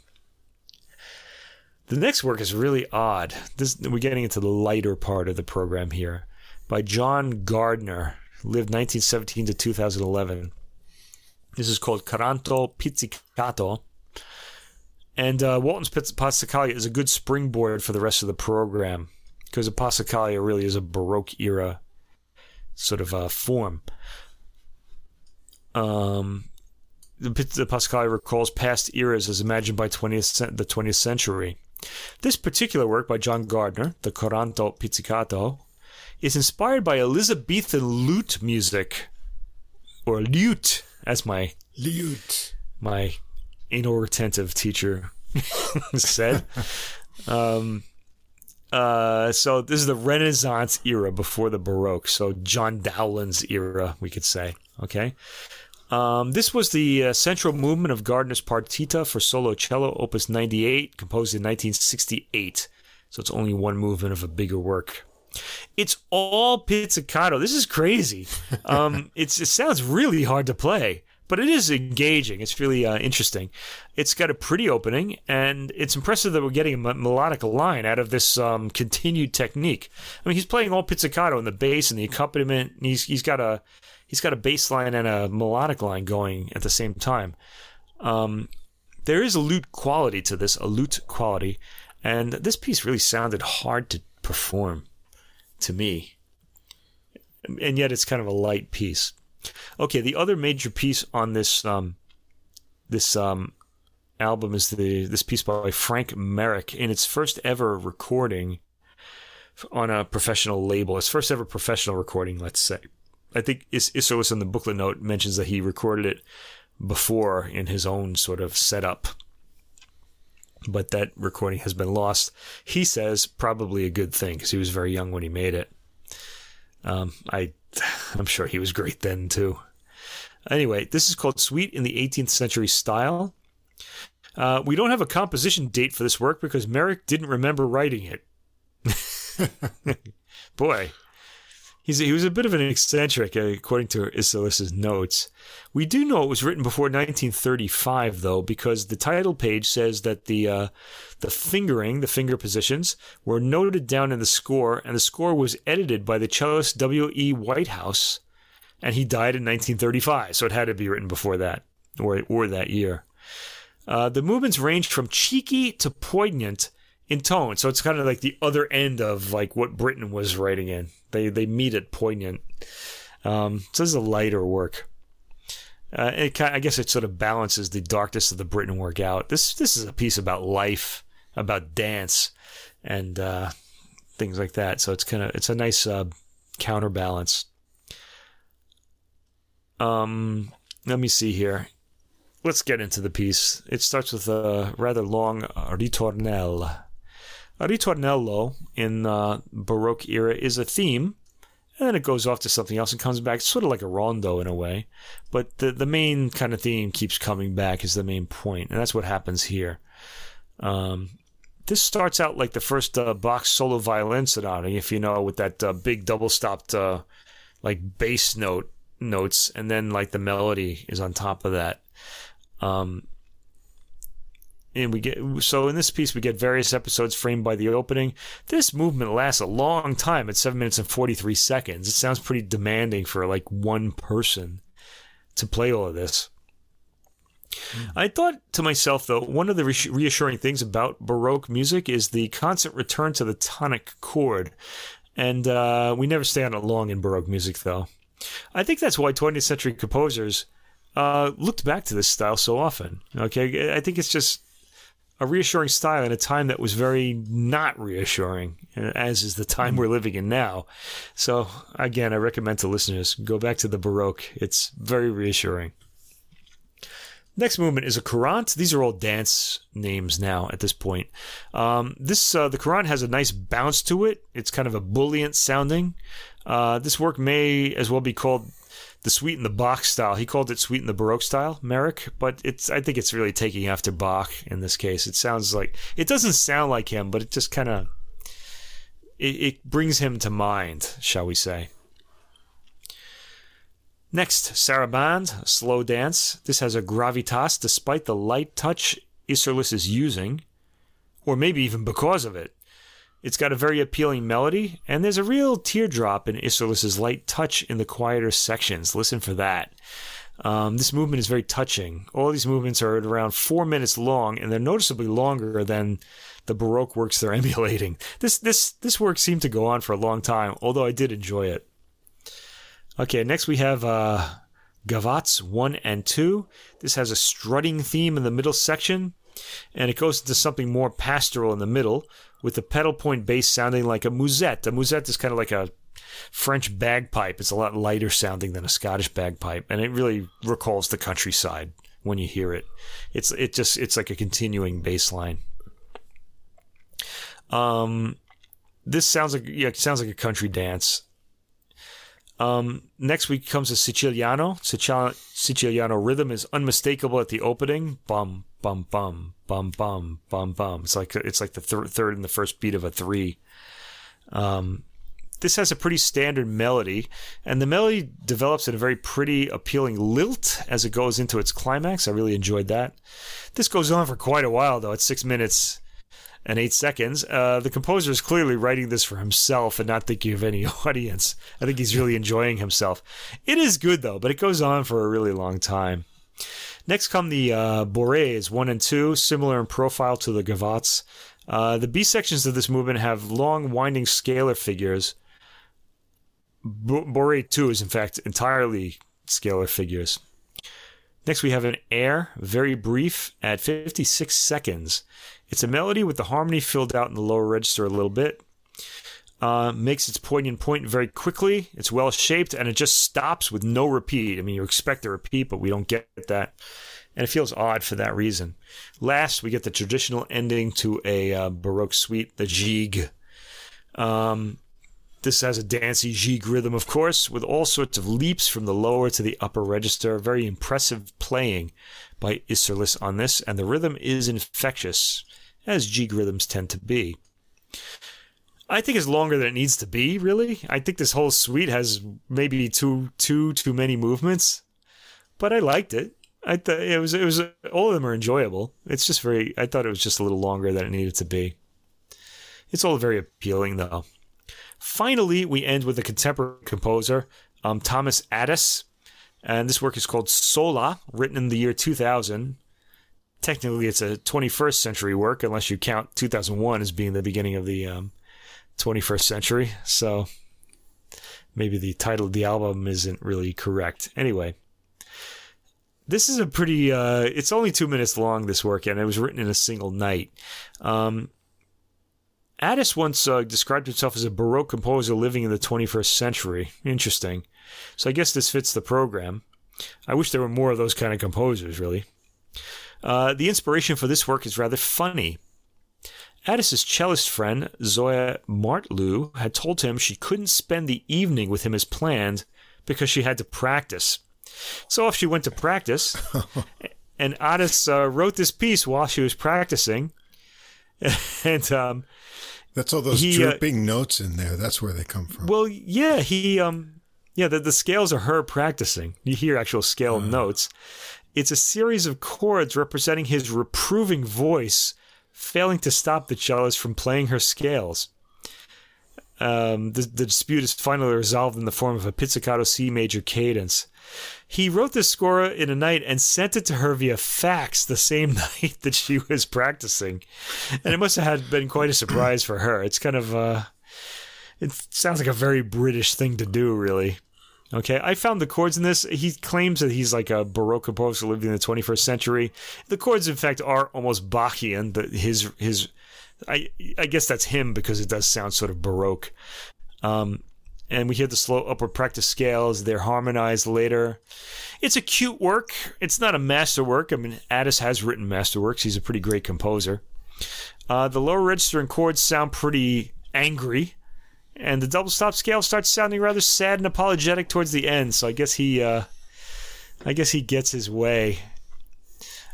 The next work is really odd. This we're getting into the lighter part of the program here, by John Gardner, lived 1917 to 2011. This is called Coranto Pizzicato. And uh, Walton's Passacaglia is a good springboard for the rest of the program because the Passacaglia really is a Baroque era sort of uh, form. Um, the, the recalls past eras as imagined by 20th, the 20th century. This particular work by John Gardner, the Coranto Pizzicato, is inspired by Elizabethan lute music, or lute, as my lute, my inattentive teacher said. um, uh, so this is the Renaissance era before the Baroque. So John Dowland's era, we could say. Okay. Um, this was the uh, central movement of Gardner's Partita for solo cello, Opus 98, composed in 1968. So it's only one movement of a bigger work. It's all pizzicato. This is crazy. Um, it's it sounds really hard to play, but it is engaging. It's really uh, interesting. It's got a pretty opening, and it's impressive that we're getting a melodic line out of this um, continued technique. I mean, he's playing all pizzicato in the bass and the accompaniment. And he's he's got a he's got a bass line and a melodic line going at the same time. Um, there is a lute quality to this, a lute quality, and this piece really sounded hard to perform to me. And yet it's kind of a light piece. Okay, the other major piece on this um, this um, album is the this piece by Frank Merrick in its first ever recording on a professional label. Its first ever professional recording, let's say. I think Is- in the booklet note mentions that he recorded it before in his own sort of setup but that recording has been lost. He says probably a good thing because he was very young when he made it. Um, I, I'm sure he was great then too. Anyway, this is called Suite in the 18th Century Style. Uh, we don't have a composition date for this work because Merrick didn't remember writing it. Boy, He's, he was a bit of an eccentric, uh, according to Isserlis's notes. We do know it was written before 1935, though, because the title page says that the uh, the fingering, the finger positions, were noted down in the score, and the score was edited by the cellist W. E. Whitehouse, and he died in 1935, so it had to be written before that or or that year. Uh, the movements ranged from cheeky to poignant in tone, so it's kind of like the other end of like what Britten was writing in. They they meet at poignant. Um, so this is a lighter work. Uh, it, I guess it sort of balances the darkness of the Britten work out. This this is a piece about life, about dance, and uh, things like that. So it's kind of it's a nice uh, counterbalance. Um, let me see here. Let's get into the piece. It starts with a rather long ritornelle. Ritornello in the Baroque era is a theme, and then it goes off to something else and comes back. It's sort of like a rondo in a way, but the the main kind of theme keeps coming back is the main point, and that's what happens here. Um, this starts out like the first uh, Bach solo violin sonata, if you know, with that uh, big double stopped uh, like bass note notes, and then like the melody is on top of that. Um, and we get so in this piece we get various episodes framed by the opening. This movement lasts a long time at seven minutes and forty three seconds. It sounds pretty demanding for like one person to play all of this. I thought to myself though, one of the reassuring things about Baroque music is the constant return to the tonic chord, and uh, we never stay on it long in Baroque music though. I think that's why 20th century composers uh, looked back to this style so often. Okay, I think it's just a reassuring style in a time that was very not reassuring, as is the time we're living in now. So, again, I recommend to listeners go back to the Baroque. It's very reassuring. Next movement is a courant. These are all dance names now at this point. Um, this uh, the courant has a nice bounce to it. It's kind of a buoyant sounding. Uh, this work may as well be called the suite in the Bach style. He called it suite in the Baroque style, Merrick, but it's I think it's really taking after Bach in this case. It sounds like it doesn't sound like him, but it just kind of it, it brings him to mind, shall we say. Next, Saraband, slow dance. This has a gravitas despite the light touch Isserlis is using, or maybe even because of it. It's got a very appealing melody, and there's a real teardrop in Isserlis's light touch in the quieter sections. Listen for that. Um, this movement is very touching. All these movements are around four minutes long, and they're noticeably longer than the Baroque works they're emulating. This this this work seemed to go on for a long time, although I did enjoy it. Okay, next we have uh, 1 and 2. This has a strutting theme in the middle section, and it goes into something more pastoral in the middle, with the pedal point bass sounding like a musette. A musette is kind of like a French bagpipe. It's a lot lighter sounding than a Scottish bagpipe, and it really recalls the countryside when you hear it. It's it just it's like a continuing bass line. Um, this sounds like yeah, sounds like a country dance. Um, next week comes a Siciliano. Siciliano rhythm is unmistakable at the opening. Bum bum bum bum bum bum bum. It's like it's like the thir- third and the first beat of a three. Um, this has a pretty standard melody, and the melody develops in a very pretty, appealing lilt as it goes into its climax. I really enjoyed that. This goes on for quite a while, though. It's six minutes and eight seconds. Uh, the composer is clearly writing this for himself and not thinking of any audience. I think he's really enjoying himself. It is good though, but it goes on for a really long time. Next come the uh, Bourrées 1 and 2, similar in profile to the Gavottes. Uh, the B sections of this movement have long, winding scalar figures. B- Bourrée 2 is, in fact, entirely scalar figures. Next, we have an air, very brief, at 56 seconds. It's a melody with the harmony filled out in the lower register a little bit. Uh, makes its poignant point very quickly. It's well shaped and it just stops with no repeat. I mean, you expect a repeat, but we don't get that. And it feels odd for that reason. Last, we get the traditional ending to a uh, Baroque suite, the Gigue. Um, this has a dancey Gigue rhythm, of course, with all sorts of leaps from the lower to the upper register. Very impressive playing by Isserlis on this, and the rhythm is infectious as Gigue rhythms tend to be. I think it's longer than it needs to be. Really, I think this whole suite has maybe too too too many movements, but I liked it. I thought it was it was all of them are enjoyable. It's just very. I thought it was just a little longer than it needed to be. It's all very appealing though. Finally, we end with a contemporary composer, um, Thomas Adès, and this work is called Sola, written in the year 2000 technically it's a 21st century work unless you count 2001 as being the beginning of the um, 21st century. So maybe the title of the album isn't really correct. Anyway, this is a pretty. Uh, it's only two minutes long. This work, and it was written in a single night. Um, Adès once uh, described himself as a Baroque composer living in the 21st century. Interesting. So I guess this fits the program. I wish there were more of those kind of composers, really. Uh, the inspiration for this work is rather funny. Adès's cellist friend, Zoë Martlew, had told him she couldn't spend the evening with him as planned because she had to practice. So off she went to practice, and Adès uh, wrote this piece while she was practicing. and um, that's all those he, uh, drooping uh, notes in there. That's where they come from. Well, yeah, he um, yeah, the, the scales are her practicing. You hear actual scale uh. notes, it's a series of chords representing his reproving voice failing to stop the cellist from playing her scales. Um, the, the, dispute is finally resolved in the form of a pizzicato C major cadence. He wrote this score in a night and sent it to her via fax the same night that she was practicing, and it must have had been quite a surprise for her. It's kind of uh, it sounds like a very British thing to do, really. Okay, I found the chords in this. He claims that he's like a Baroque composer living in the 21st century. The chords, in fact, are almost Bachian. But his his, I I guess that's him because it does sound sort of Baroque. Um, and we hear the slow upward practice scales. They're harmonized later. It's a cute work. It's not a masterwork. I mean, Adès has written masterworks. He's a pretty great composer. Uh, the lower register and chords sound pretty angry and the double stop scale starts sounding rather sad and apologetic towards the end. So I guess he, uh, I guess he gets his way.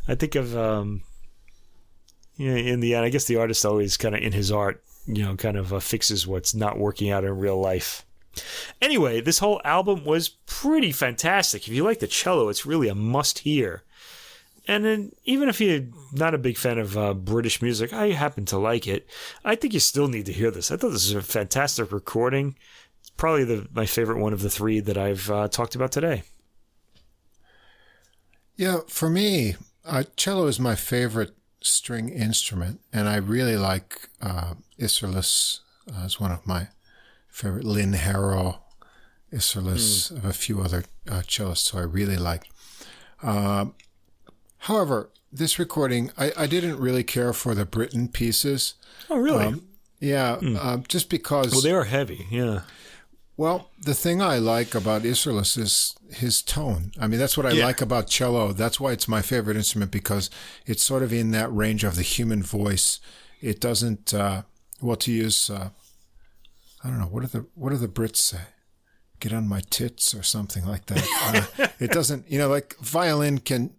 I think of, um, yeah, in the end, I guess the artist always kind of in his art you know, kind of uh, fixes what's not working out in real life. Anyway, this whole album was pretty fantastic. If you like the cello, it's really a must hear. And then, even if you're not a big fan of uh, British music, I happen to like it. I think you still need to hear this. I thought this was a fantastic recording. It's probably the, my favorite one of the three that I've uh, talked about today. Yeah, for me, uh, cello is my favorite string instrument, and I really like uh, Isserlis uh, as one of my favorite. Lynn Harrell, Isserlis, mm. a few other uh, cellists who I really like. Uh, however, this recording, I, I, didn't really care for the Britten pieces. Oh, really? Um, yeah, mm. just because. Well, they are heavy. Yeah. Well, the thing I like about Isserlis is his tone. I mean, that's what I yeah. like about cello. That's why it's my favorite instrument because it's sort of in that range of the human voice. It doesn't, uh, well, to use, uh, I don't know, what do the, what do the Brits say? Get on my tits or something like that. Uh, it doesn't, you know, like violin can,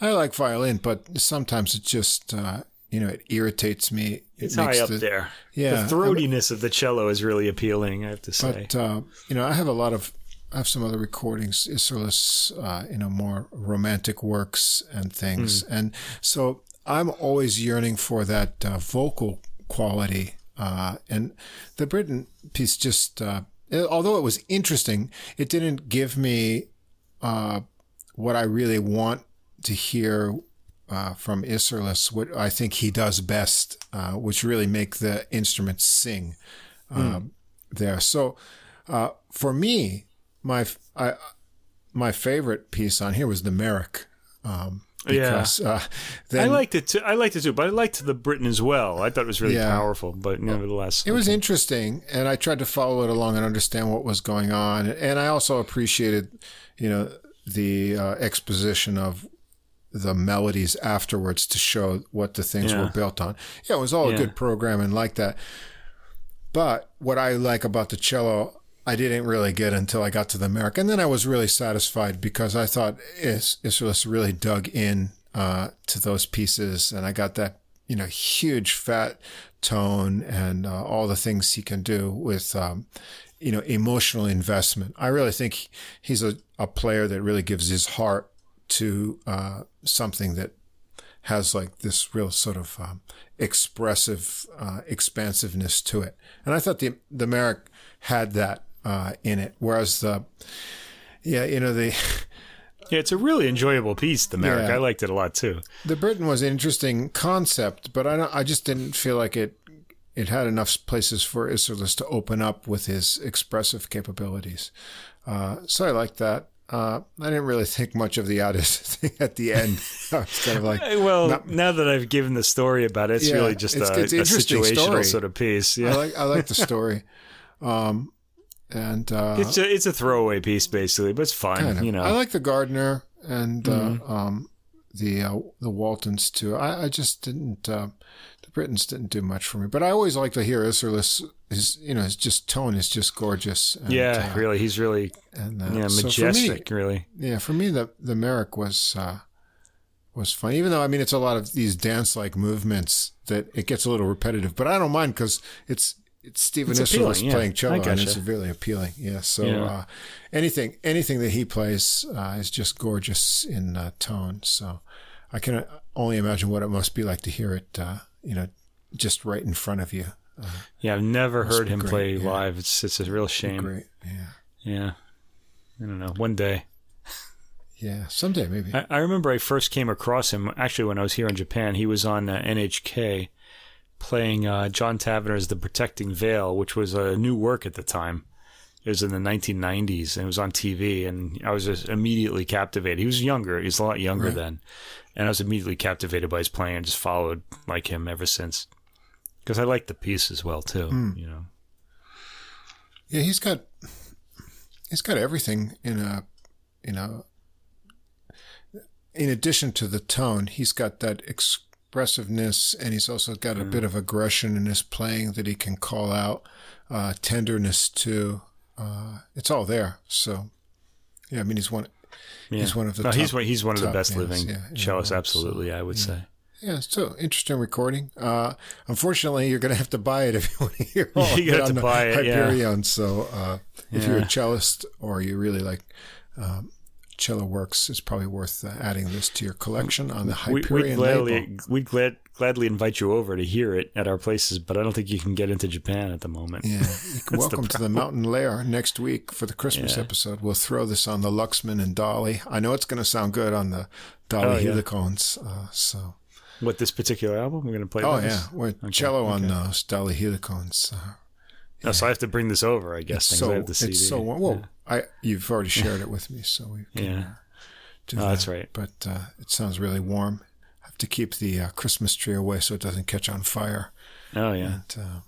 I like violin, but sometimes it just, uh, you know, it irritates me. It it's high up the, there. Yeah, the throatiness of the cello is really appealing. I have to say. But uh, you know, I have a lot of, I have some other recordings, Isserlis, uh, you know, more romantic works and things, mm. and so I'm always yearning for that uh, vocal quality. Uh, and the Britten piece just, uh, although it was interesting, it didn't give me uh, what I really want to hear uh, from Isserlis, what I think he does best, uh, which really make the instruments sing mm. there. So uh, for me, my I, my favorite piece on here was the Merrick. Um, because, yeah, uh, then, I liked it too. I liked it too, but I liked the Britten as well. I thought it was really yeah. powerful, but nevertheless, it was interesting, and I tried to follow it along and understand what was going on. And I also appreciated, you know, the uh, exposition of the melodies afterwards to show what the things yeah. were built on. Yeah, it was all yeah. a good programming like that. But what I like about the cello, I didn't really get until I got to the Merrick. And then I was really satisfied because I thought Is- Isserlis really dug in uh, to those pieces. And I got that, you know, huge fat tone and uh, all the things he can do with, um, you know, emotional investment. I really think he's a, a player that really gives his heart to uh, something that has like this real sort of um, expressive uh, expansiveness to it. And I thought the the Merrick had that uh, in it, whereas the yeah, you know the. Yeah, it's a really enjoyable piece, the Merrick. Yeah. I liked it a lot too. The Britten was an interesting concept, but I don't, I just didn't feel like it it had enough places for Isserlis to open up with his expressive capabilities. Uh, so I liked that. Uh, I didn't really think much of the artist thing at the end. I was kind of like, well, not, now that I've given the story about it, it's yeah, really just it's, a, it's a situational story. sort of piece. Yeah, I like I like the story, um, and uh, it's a it's a throwaway piece basically, but it's fun. Kind of. You know, I like the Gardner and uh, mm-hmm. uh, um, the uh, the Waltons too. I, I just didn't. Uh, Brittens didn't do much for me, but I always like to hear Isserlis. His you know his just tone is just gorgeous. And, yeah, uh, really, he's really and uh, yeah majestic. So me, really, yeah. For me, the the Merrick was uh, was fun. Even though I mean it's a lot of these dance like movements that it gets a little repetitive, but I don't mind because it's it's Stephen Isserlis yeah. playing cello, and it's really appealing. Yeah. So yeah. Uh, anything anything that he plays uh, is just gorgeous in uh, tone. So I can only imagine what it must be like to hear it. You know, just right in front of you. Uh, yeah, I've never heard him great. play yeah. live. It's it's a real shame. Great. Yeah. Yeah. I don't know. One day. Yeah, someday maybe. I, I, remember I first came across him actually when I was here in Japan. He was on uh, NHK playing uh, John Tavener's The Protecting Veil, which was a new work at the time. It was in the 1990s and it was on TV, and I was just immediately captivated. He was younger; he was a lot younger right. then, and I was immediately captivated by his playing and just followed like him ever since. Because I like the piece as well too, mm. you know. Yeah, he's got he's got everything in a you know. In addition to the tone, he's got that expressiveness, and he's also got a mm. bit of aggression in his playing that he can call out, uh, tenderness too uh, it's all there. So, yeah, I mean, he's one. Yeah. He's one of the. No, top, he's one. He's one of the best living yeah, cellists. Absolutely, so, I would yeah. say. yeah, so interesting recording. Uh, unfortunately, you're going to have to buy it if you want to hear all You it have on to buy it, yeah. Hyperion. So uh, if you're a cellist or you really like um, cello works, it's probably worth uh, adding this to your collection on the Hyperion we'd gladly, label. we'd glad, gladly invite you over to hear it at our places, but I don't think you can get into Japan at the moment. Yeah, welcome to the Mountain Lair next week for the Christmas Yeah. episode. We'll throw this on the Luxman and Dali. I know it's going to sound good on the Dali Oh, yeah. Uh, so, What this particular album we're going to play? oh yeah, with cello on uh, Dali Helicons. Uh, Oh, so I have to bring this over, I guess. Things so I have the CD. it's so well. I you've already shared it with me, so we can yeah. do Oh, that. that's right. But uh, it sounds really warm. I have to keep the uh, Christmas tree away so it doesn't catch on fire. Oh yeah. And, uh,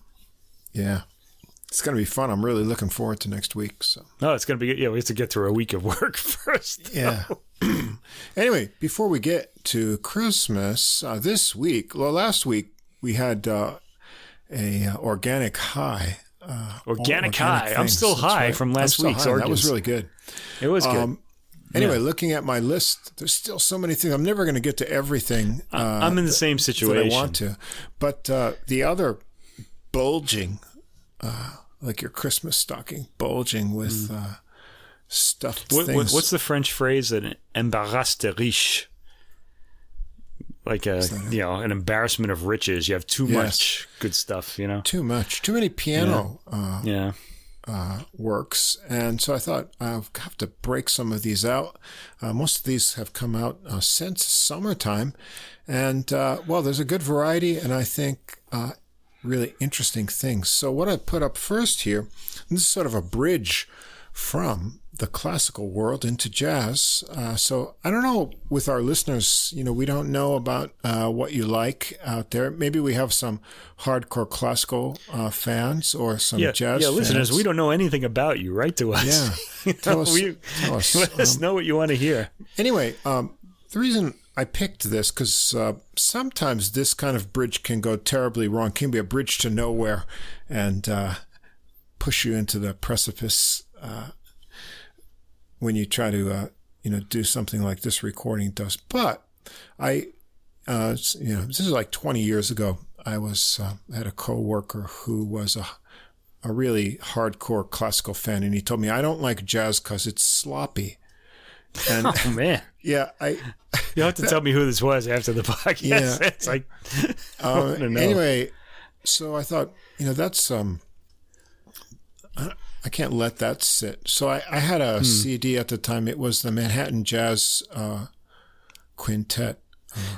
yeah, it's going to be fun. I'm really looking forward to next week. So. Oh, it's going to be. Yeah, we have to get through a week of work first. Yeah. anyway, before we get to Christmas, uh, this week, well, last week we had uh, a uh, organic high. Uh, Organic all high. I'm still that's high from last week's high. That was really good. It was good. Um, anyway, looking at my list, there's still so many things. I'm never going to get to everything. Uh, I'm in the same situation. I want to. But uh, the other bulging, uh, like your Christmas stocking, bulging with uh, stuffed Mm. What, things. what, what's the French phrase? An embarras de riche. Like a, you know, an embarrassment of riches. You have too Yes. much good stuff, you know? too much? Too many piano uh, Yeah. uh, works. And so I thought I'll have to break some of these out. Uh, most of these have come out uh, since summertime. And uh, well, there's a good variety, and I think uh, really interesting things. So, what I put up first here, this is sort of a bridge from the classical world into jazz. Uh, so I don't know with our listeners, you know, we don't know about uh, what you like out there. Maybe we have some hardcore classical uh, fans or some Yeah, jazz yeah, listeners, we don't know anything about you. Write to us. Yeah. You know, Tell us- we- tell us, let us um, know what you want to hear. Anyway, um, the reason I picked this because uh, sometimes this kind of bridge can go terribly wrong. Can be a bridge to nowhere and uh, push you into the precipice uh, when you try to, uh, you know, do something like this recording does. But I, uh, you know, this is like 20 years ago. I was uh, had a coworker who was a a really hardcore classical fan, and he told me I don't like jazz because it's sloppy. And Oh, man. yeah, I You'll have to tell me who this was after the podcast. Yeah. It's like, Uh, anyway, so I thought, you know, that's um, I, can't let that sit. So I, I had Hmm. a CD at the time. It was the Manhattan Jazz uh, Quintet.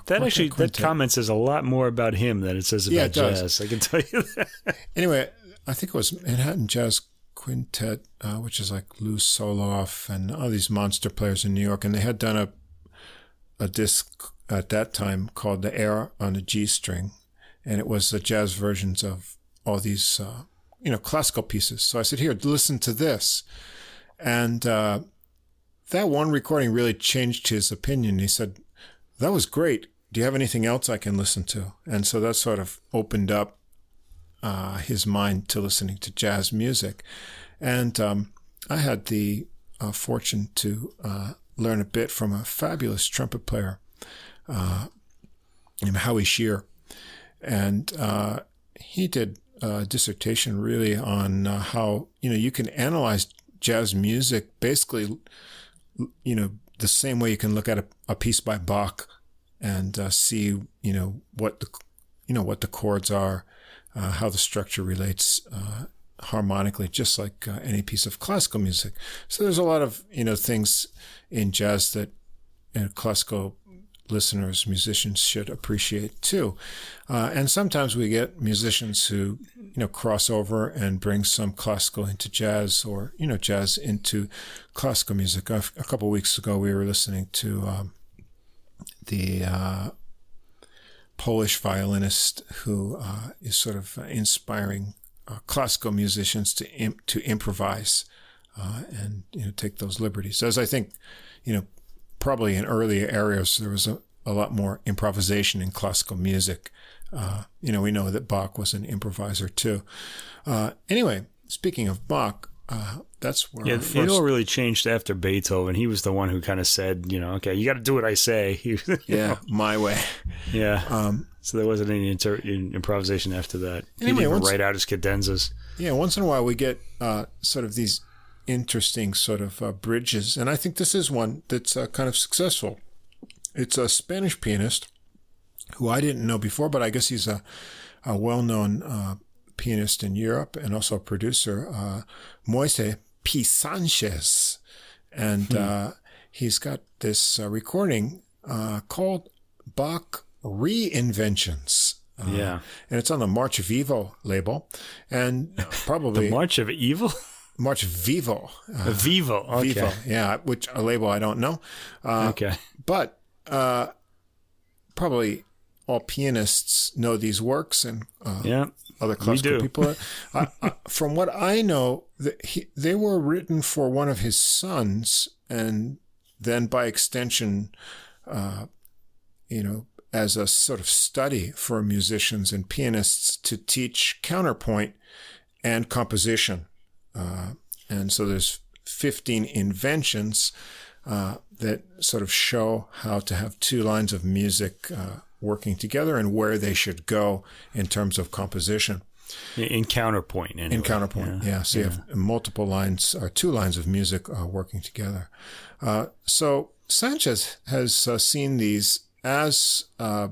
that actually, that comment says a lot more about him than it says about Yeah, it does. jazz. I can tell you that. Anyway, I think it was Manhattan Jazz Quintet, uh, which is like Lew Soloff and all these monster players in New York, and they had done a a disc at that time called "The Air on a G String," and it was the jazz versions of all these, uh, you know, classical pieces. So I said, "Here, listen to this," and uh, that one recording really changed his opinion. He said, "That was great. Do you have anything else I can listen to?" And so that sort of opened up uh, his mind to listening to jazz music. And um, I had the uh, fortune to uh, learn a bit from a fabulous trumpet player uh, named Howie Shear. And uh, he did a dissertation really on uh, how, you know, you can analyze jazz music basically, you know, the same way you can look at a, a piece by Bach and uh, see, you know, what the, you know, what the chords are, uh, how the structure relates uh, harmonically, just like uh, any piece of classical music. So there's a lot of you know things in jazz that you know, classical listeners, musicians should appreciate too. Uh, and sometimes we get musicians who you know cross over and bring some classical into jazz, or you know jazz into classical music. A, couple weeks ago, we were listening to um, the uh, Polish violinist who uh, is sort of inspiring uh, classical musicians to imp- to improvise uh, and you know take those liberties. As I think, you know, probably in earlier eras there was a, a lot more improvisation in classical music. Uh, you know, we know that Bach was an improviser too. Uh, anyway, speaking of Bach, uh, that's where Yeah, our it all really changed after Beethoven. He was the one who kind of said, you know, okay, you got to do what I say. He- yeah, my way. yeah. Um, so there wasn't any inter- improvisation after that. He Anyway, didn't even once- write out his cadenzas. Yeah, once in a while we get uh, sort of these interesting sort of uh, bridges, and I think this is one that's uh, kind of successful. It's a Spanish pianist who I didn't know before, but I guess he's a, a well-known uh, pianist in Europe and also a producer, uh, Moise P. Sanchez, and uh, he's got this uh, recording uh, called Bach Reinventions. Uh, yeah. and it's on the March of Evil label, and probably the March of Evil? March Vivo, uh, Vivo. Okay. Vivo, yeah, which a label I don't know, uh, Okay. but uh, probably all pianists know these works and uh, Yeah. other classical do. people. uh, uh, from what I know, the, he, they were written for one of his sons, and then by extension, uh, you know, as a sort of study for musicians and pianists to teach counterpoint and composition. Uh, and so there's 15 inventions uh, that sort of show how to have two lines of music uh, working together and where they should go in terms of composition. In counterpoint. Anyway. In counterpoint, yeah. So you have multiple lines or two lines of music uh, working together. Uh, so Sanchez has uh, seen these as uh,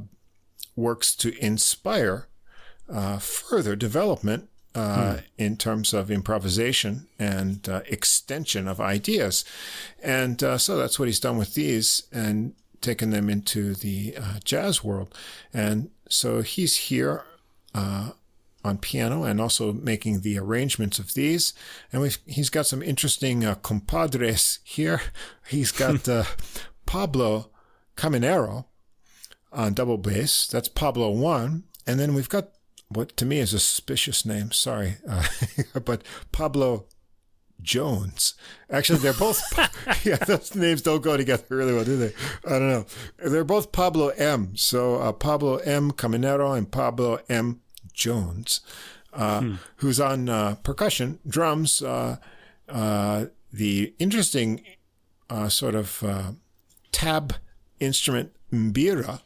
works to inspire uh, further development uh, in terms of improvisation and uh, extension of ideas. And uh, so that's what he's done with these and taken them into the uh, jazz world. And so he's here uh, on piano and also making the arrangements of these. And we've, he's got some interesting uh, compadres here. He's got uh, Pablo Caminero on double bass. That's Pablo one. And then we've got what to me is a suspicious name. Sorry. Uh, but Pablo Jones. Actually, they're both, yeah, those names don't go together really well, do they? I don't know. They're both Pablo M. So uh, Pablo M. Caminero and Pablo M. Jones, uh, who's on uh, percussion, drums, uh, uh, the interesting uh, sort of uh, tab instrument mbira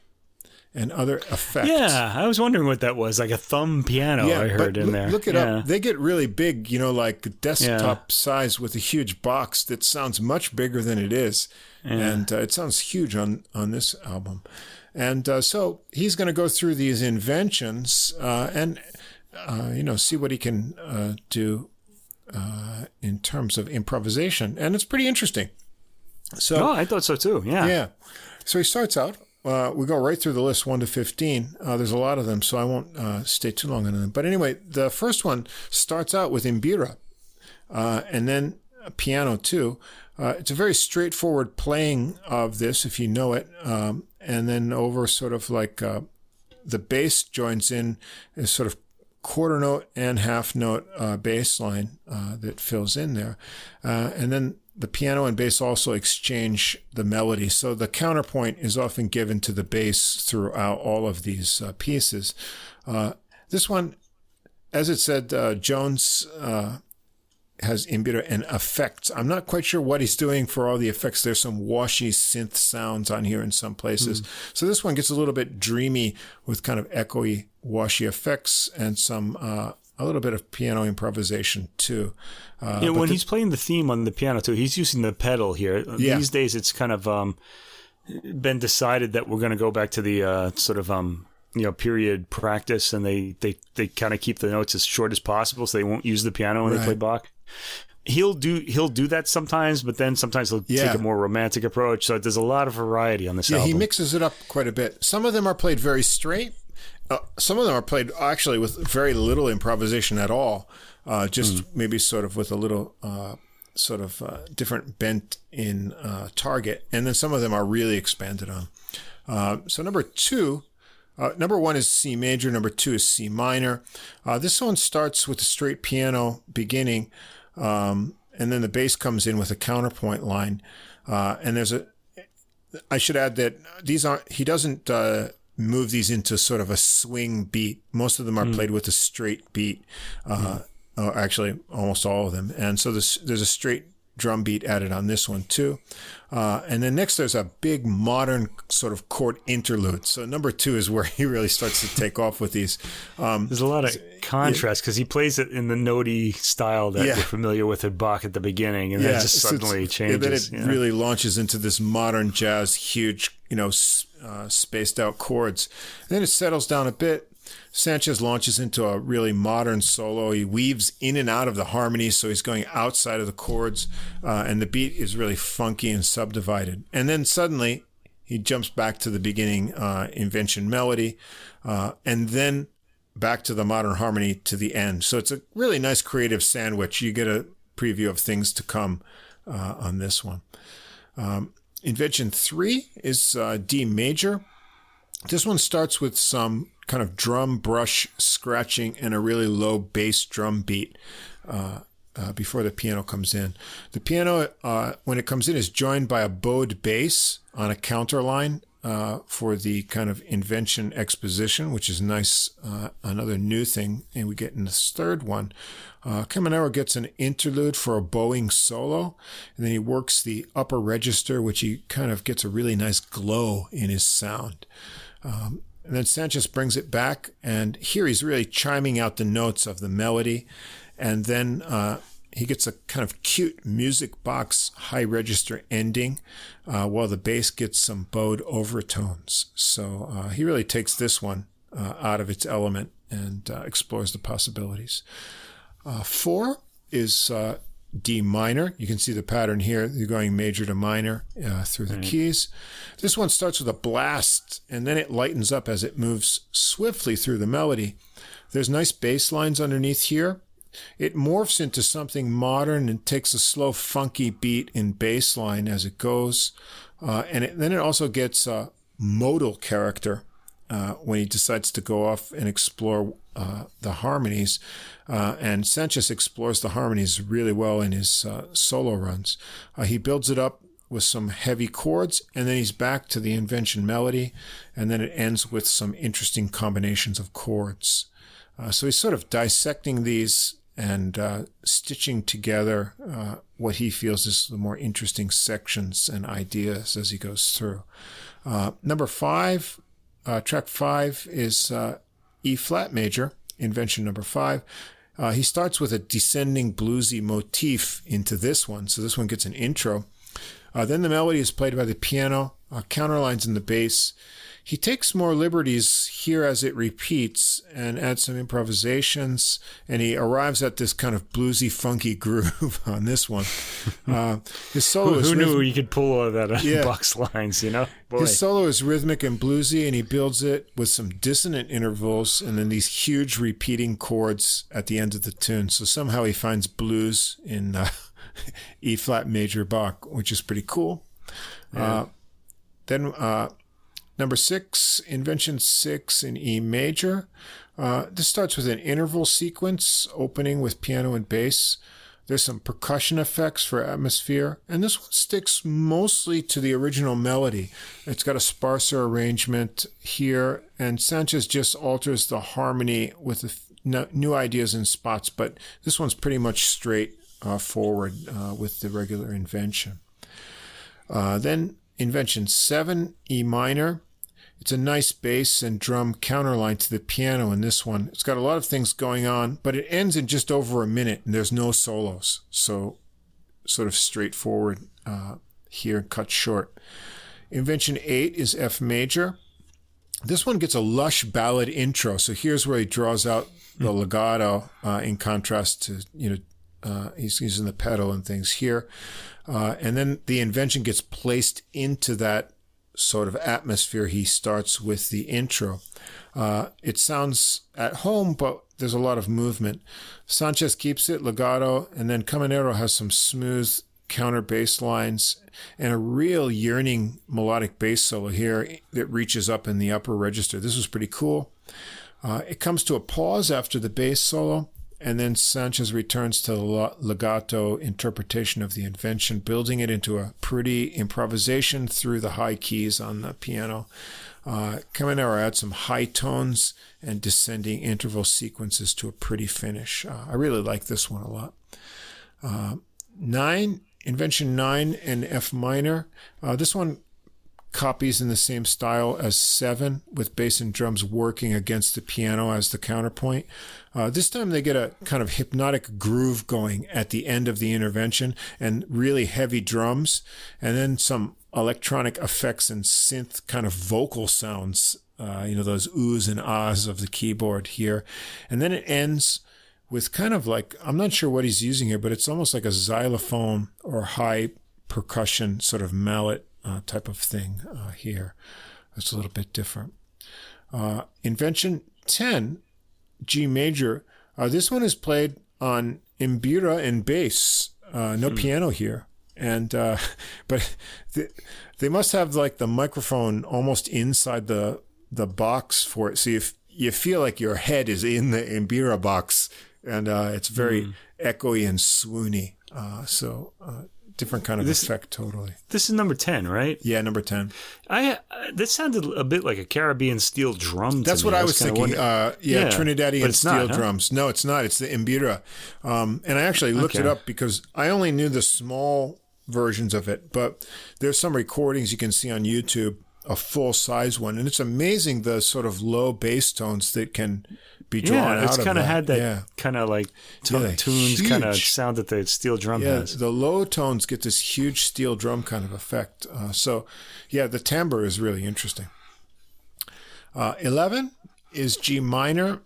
and other effects. Yeah, I was wondering what that was. Like a thumb piano I heard in look, there. Look it yeah. up. They get really big, you know, like desktop size with a huge box that sounds much bigger than it is, and uh, it sounds huge on on this album. And uh, so he's going to go through these inventions uh, and uh, you know see what he can uh, do uh, in terms of improvisation, and it's pretty interesting. So Oh, I thought so too. Yeah. yeah. So he starts out. Uh, we go right through the list, one to fifteen. Uh, there's a lot of them, so I won't uh, stay too long on them. But anyway, the first one starts out with mbira, uh, and then piano too. Uh, it's a very straightforward playing of this, if you know it, um, and then over sort of like uh, the bass joins in is sort of quarter note and half note bass line that fills in there, and then the piano and bass also exchange the melody. So the counterpoint is often given to the bass throughout all of these uh, pieces. Uh, this one, as it said, uh, Jones uh, has mbira and effects. I'm not quite sure what he's doing for all the effects. There's some washy synth sounds on here in some places. So this one gets a little bit dreamy with kind of echoey, washy effects and some uh, a little bit of piano improvisation too. Uh, Yeah, when the- he's playing the theme on the piano too, he's using the pedal here. Yeah. These days, it's kind of um, been decided that we're going to go back to the uh, sort of um, you know period practice, and they they they kind of keep the notes as short as possible, so they won't use the piano when they play Bach. He'll do he'll do that sometimes, but then sometimes he'll Yeah. take a more romantic approach. So there's a lot of variety on this Yeah, album. he mixes it up quite a bit. Some of them are played very straight. Uh, some of them are played actually with very little improvisation at all, uh, just maybe sort of with a little uh, sort of uh, different bent in uh, target. And then some of them are really expanded on. Uh, so number two, uh, number one is C major. Number two is C minor. Uh, this one starts with a straight piano beginning, um, and then the bass comes in with a counterpoint line. Uh, and there's a I should add that these aren't. He doesn't uh, move these into sort of a swing beat. Most of them are played with a straight beat. Uh, Oh, actually, almost all of them. And so this, there's a straight drum beat added on this one too. Uh, and then next there's a big modern sort of chord interlude. So number two is where he really starts to take off with these. Um, there's a lot of contrast because he plays it in the notey style that yeah. you're familiar with at Bach at the beginning, and yeah. then it just suddenly so changes. then it yeah. really launches into this modern jazz, huge, you know, uh, spaced out chords. And then it settles down a bit Sanchez launches into a really modern solo. He weaves in and out of the harmonies, so he's going outside of the chords, uh, and the beat is really funky and subdivided. And then suddenly he jumps back to the beginning uh, invention melody, uh, and then back to the modern harmony to the end. So it's a really nice creative sandwich. You get a preview of things to come uh, on this one. Um, invention three is uh, D major. This one starts with some kind of drum brush scratching and a really low bass drum beat uh, uh, before the piano comes in. The piano, uh, when it comes in, is joined by a bowed bass on a counter line uh, for the kind of invention exposition, which is nice. Uh, another new thing, and we get in this third one. Uh, Caminero gets an interlude for a bowing solo, and then he works the upper register, which he kind of gets a really nice glow in his sound. Um, and then Sanchez brings it back, and here he's really chiming out the notes of the melody. And then uh, he gets a kind of cute music box high register ending, uh, while the bass gets some bowed overtones. So uh, he really takes this one uh, out of its element and uh, explores the possibilities. Uh, four is D minor. You can see the pattern here. You're going major to minor uh, through the keys. This one starts with a blast and then it lightens up as it moves swiftly through the melody. There's nice bass lines underneath here. It morphs into something modern and takes a slow, funky beat in bass line as it goes. Uh, and it, then it also gets a modal character uh, when he decides to go off and explore uh, the harmonies. Uh, and Sanchez explores the harmonies really well in his uh, solo runs. Uh, he builds it up with some heavy chords, and then he's back to the invention melody, and then it ends with some interesting combinations of chords. Uh, so he's sort of dissecting these and stitching together what he feels is the more interesting sections and ideas as he goes through. number five, uh, track five is uh, E flat major, invention number five. Uh, he starts with a descending bluesy motif into this one, so this one gets an intro. Uh, then the melody is played by the piano, uh, counterlines in the bass, he takes more liberties here as it repeats and adds some improvisations, and he arrives at this kind of bluesy, funky groove on this one. Uh, his solo who, who knew you could pull all of that yeah. box lines, you know? Boy. His solo is rhythmic and bluesy, and he builds it with some dissonant intervals and then these huge repeating chords at the end of the tune. So somehow he finds blues in uh, E flat major Bach, which is pretty cool. Yeah. Uh, then uh, Number six, Invention six in E major. Uh, this starts with an interval sequence opening with piano and bass. There's some percussion effects for atmosphere, and this one sticks mostly to the original melody. It's got a sparser arrangement here, and Sanchez just alters the harmony with new ideas and spots, but this one's pretty much straight uh, forward uh, with the regular invention. Uh, then invention 7, E minor. It's a nice bass and drum counterline to the piano in this one. It's got a lot of things going on, but it ends in just over a minute and there's no solos. So sort of straightforward uh, here, cut short. Invention 8 is F major. This one gets a lush ballad intro. So here's where he draws out the hmm. legato uh, in contrast to, you know, uh, he's using the pedal and things here. Uh, and then the invention gets placed into that sort of atmosphere he starts with the intro. Uh, it sounds at home, but there's a lot of movement. Sanchez keeps it legato, and then Caminero has some smooth counter bass lines and a real yearning melodic bass solo here that reaches up in the upper register. This was pretty cool. Uh, it comes to a pause after the bass solo, and then Sanchez returns to the legato interpretation of the invention, building it into a pretty improvisation through the high keys on the piano. Uh, Caminero adds some high tones and descending interval sequences to a pretty finish. Uh, I really like this one a lot. Uh, nine, Invention 9 and F minor. Uh, this one copies in the same style as Seven, with bass and drums working against the piano as the counterpoint. Uh, this time they get a kind of hypnotic groove going at the end of the intervention and really heavy drums, and then some electronic effects and synth kind of vocal sounds. Uh, you know, those oohs and ahs of the keyboard here. And then it ends with kind of like, I'm not sure what he's using here, but it's almost like a xylophone or high percussion sort of mallet uh, type of thing uh, here. It's a little bit different. Uh, invention 10, G major. Uh, this one is played on mbira and bass. Uh, no hmm. piano here. And, uh, but they must have like the microphone almost inside the, the box for it. So you, you feel like your head is in the mbira box and, it's very mm. echoey and swoony. so, different kind of this, effect totally. This is number 10, right? Yeah, number 10. I uh, this sounded a bit like a Caribbean steel drum. That's what I was, I was thinking. Uh, yeah, yeah, Trinidadian steel not, drums. Huh? No, it's not. It's the mbira Um, and I actually looked okay. it up because I only knew the small versions of it, but there's some recordings you can see on YouTube, a full size one, and it's amazing the sort of low bass tones that can be drawn yeah, it's kind of had that yeah. kind of like t- yeah, tunes kind of sound that the steel drum yeah, has. The low tones get this huge steel drum kind of effect. Uh, so, yeah, the timbre is really interesting. Uh, 11 is G minor.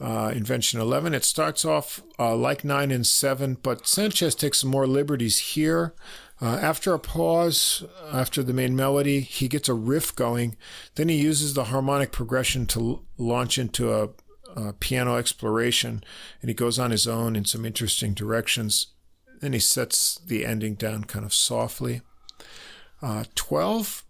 Uh, invention 11. It starts off uh, like 9 and 7, but Sanchez takes some more liberties here. Uh, after a pause, after the main melody, he gets a riff going. Then he uses the harmonic progression to l- launch into a uh, piano exploration, and he goes on his own in some interesting directions. Then he sets the ending down kind of softly. Uh, 12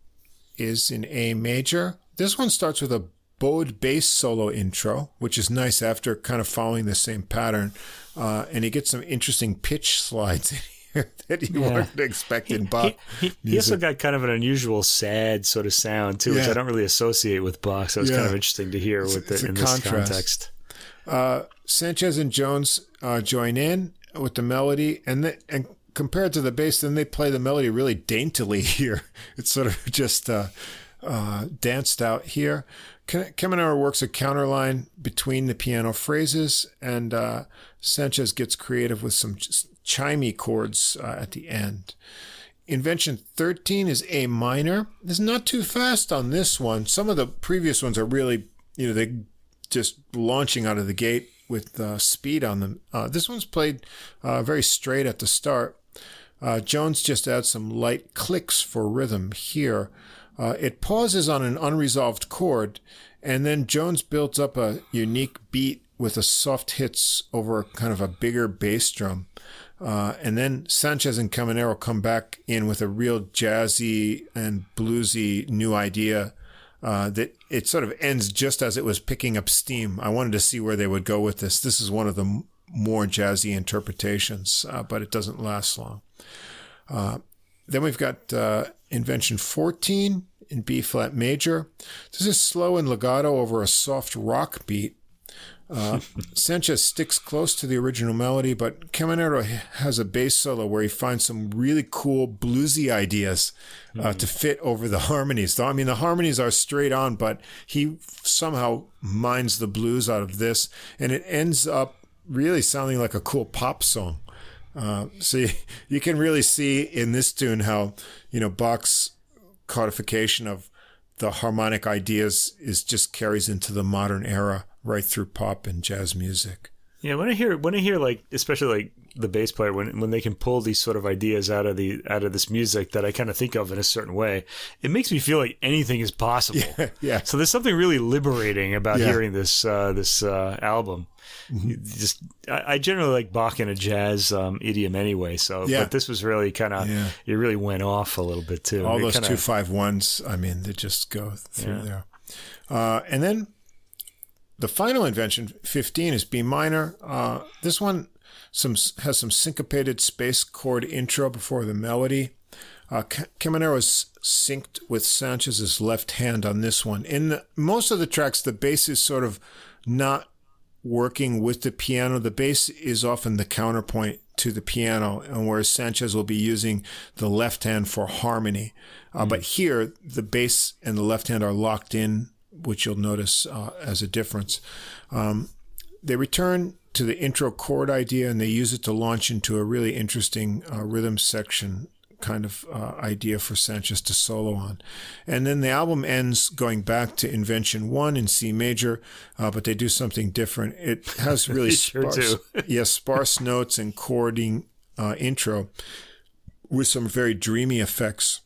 is in A major. This one starts with a bowed bass solo intro, which is nice after kind of following the same pattern. Uh, and he gets some interesting pitch slides that you yeah. weren't expecting Bach. He, he, he, also got kind of an unusual, sad sort of sound too, yeah. which I don't really associate with Bach. So it's yeah. kind of interesting to hear with the, in this context. Uh, Sanchez and Jones uh, join in with the melody, and the, and compared to the bass, then they play the melody really daintily here. It's sort of just uh, uh danced out here. Caminero works a counterline between the piano phrases, and uh, Sanchez gets creative with some chimey chords uh, at the end. Invention 13 is A minor. It's not too fast on this one. Some of the previous ones are really, you know, they just launching out of the gate with uh, speed on them. Uh, this one's played uh, very straight at the start. Uh, Jones just adds some light clicks for rhythm here. Uh, it pauses on an unresolved chord, and then Jones builds up a unique beat with a soft hits over kind of a bigger bass drum. Uh, and then Sanchez and Caminero come back in with a real jazzy and bluesy new idea uh, that it sort of ends just as it was picking up steam. I wanted to see where they would go with this. This is one of the m- more jazzy interpretations, uh, but it doesn't last long. Uh, then we've got uh, Invention 14 in B flat major. This is slow and legato over a soft rock beat uh, Sanchez sticks close to the original melody, but Caminero has a bass solo where he finds some really cool bluesy ideas uh, mm-hmm. to fit over the harmonies. So, I mean, the harmonies are straight on, but he somehow mines the blues out of this, and it ends up really sounding like a cool pop song. Uh, so you, you can really see in this tune how you know Bach's codification of the harmonic ideas is just carries into the modern era right through pop and jazz music. Yeah, when I hear when I hear like especially like the bass player when when they can pull these sort of ideas out of the out of this music that I kind of think of in a certain way, it makes me feel like anything is possible. Yeah. yeah. So there's something really liberating about yeah. hearing this uh, this uh, album. Mm-hmm. Just I, I, generally like Bach in a jazz um, idiom anyway. So, yeah. but this was really kind of yeah. it really went off a little bit too. All it those kinda, two five ones. I mean, they just go through there. Uh, and then the final invention, 15, is B minor. Uh, this one some has some syncopated space chord intro before the melody. Uh, Caminero is synced with Sanchez's left hand on this one. In the, most of the tracks, the bass is sort of not working with the piano. The bass is often the counterpoint to the piano, and whereas Sanchez will be using the left hand for harmony. Uh, mm. But here, the bass and the left hand are locked in, which you'll notice uh, as a difference. Um, they return to the intro chord idea and they use it to launch into a really interesting uh, rhythm section kind of uh, idea for Sanchez to solo on. And then the album ends going back to Invention 1 in C major, uh, but they do something different. It has really sparse, sure yes, sparse notes and chording uh, intro with some very dreamy effects.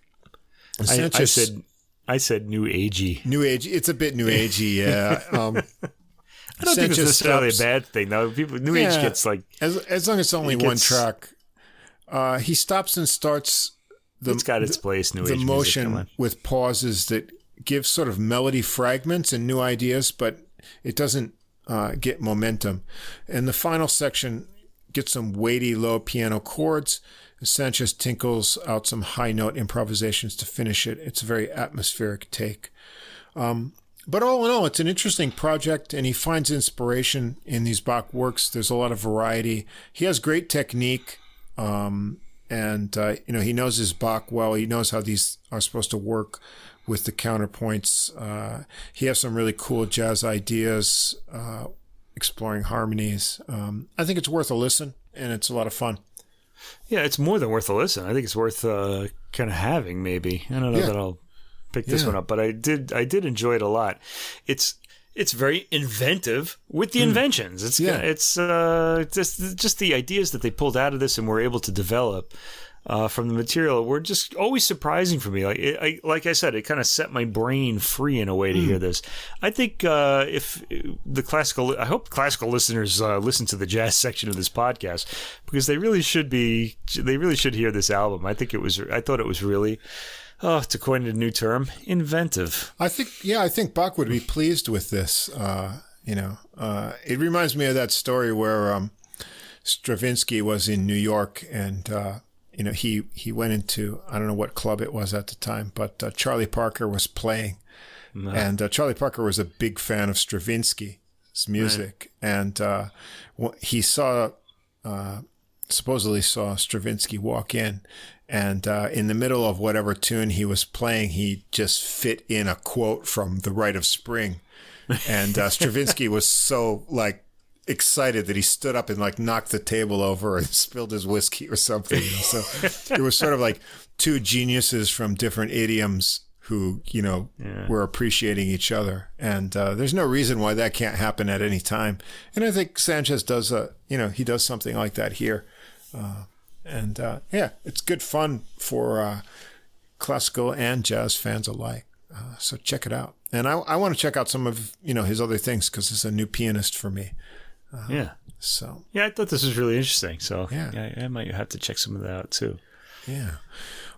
I, I, said I said new agey. New age. It's a bit new agey, yeah. Um, I don't think it's necessarily stops. a bad thing though. People new yeah, age gets like as as long as it's only one track. Uh, he stops and starts the, it's got its place. New Age. the age motion with pauses that give sort of melody fragments and new ideas, but it doesn't uh, get momentum. And the final section gets some weighty low piano chords. Sanchez tinkles out some high note improvisations to finish it. It's a very atmospheric take. Um, but all in all, it's an interesting project, and he finds inspiration in these Bach works. There's a lot of variety. He has great technique. Um, and uh, you know he knows his Bach well. He knows how these are supposed to work with the counterpoints. Uh, he has some really cool jazz ideas, uh, exploring harmonies. Um, I think it's worth a listen, and it's a lot of fun. Yeah, it's more than worth a listen. I think it's worth uh, kind of having. Maybe I don't know yeah. that I'll pick this yeah. one up, but I did. I did enjoy it a lot. It's it's very inventive with the mm. inventions. It's yeah. it's uh, just just the ideas that they pulled out of this and were able to develop uh, from the material were just always surprising for me. Like it, I, like I said, it kind of set my brain free in a way to mm. hear this. I think uh, if the classical, I hope classical listeners uh, listen to the jazz section of this podcast because they really should be. They really should hear this album. I think it was. I thought it was really oh, to coin a new term, inventive. I think, yeah, I think Bach would be pleased with this. Uh, you know, uh, it reminds me of that story where um, Stravinsky was in New York and, uh, you know, he, he went into, I don't know what club it was at the time, but uh, Charlie Parker was playing. No. And uh, Charlie Parker was a big fan of Stravinsky's music. Right. And uh, he saw, supposedly saw Stravinsky walk in and uh, in the middle of whatever tune he was playing, he just fit in a quote from The Rite of Spring. And uh, Stravinsky was so like excited that he stood up and like knocked the table over and spilled his whiskey or something. So it was sort of like two geniuses from different idioms who, you know, yeah. were appreciating each other. And uh, there's no reason why that can't happen at any time. And I think Sanchez does a, you know, he does something like that here. Uh, and uh, yeah, it's good fun for uh, classical and jazz fans alike. Uh, so check it out. And I, I want to check out some of you know his other things because it's a new pianist for me. Uh, yeah. So yeah, I thought this was really interesting. So yeah, yeah I might have to check some of that out too. Yeah.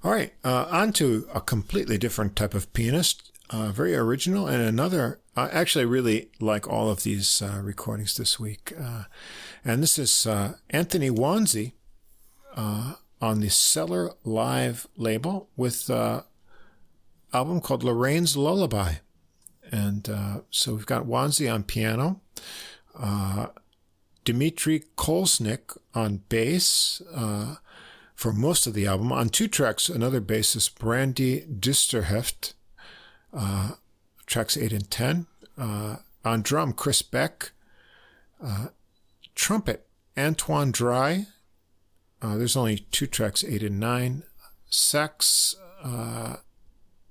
All right. Uh, on to a completely different type of pianist. Uh, very original and another. I actually really like all of these recordings this week. and this is Anthony Wonsey uh, on the Cellar Live label with an uh, album called Lorraine's Lullaby. And uh, so we've got Wonsey on piano, uh, Dmitry Kolesnik on bass uh, for most of the album. On two tracks, another bassist, Brandi Disterheft, uh, tracks 8 and 10. on drum, Chris Beck. trumpet, Antoine Drye, uh, there's only two tracks, eight and nine. Sax, uh,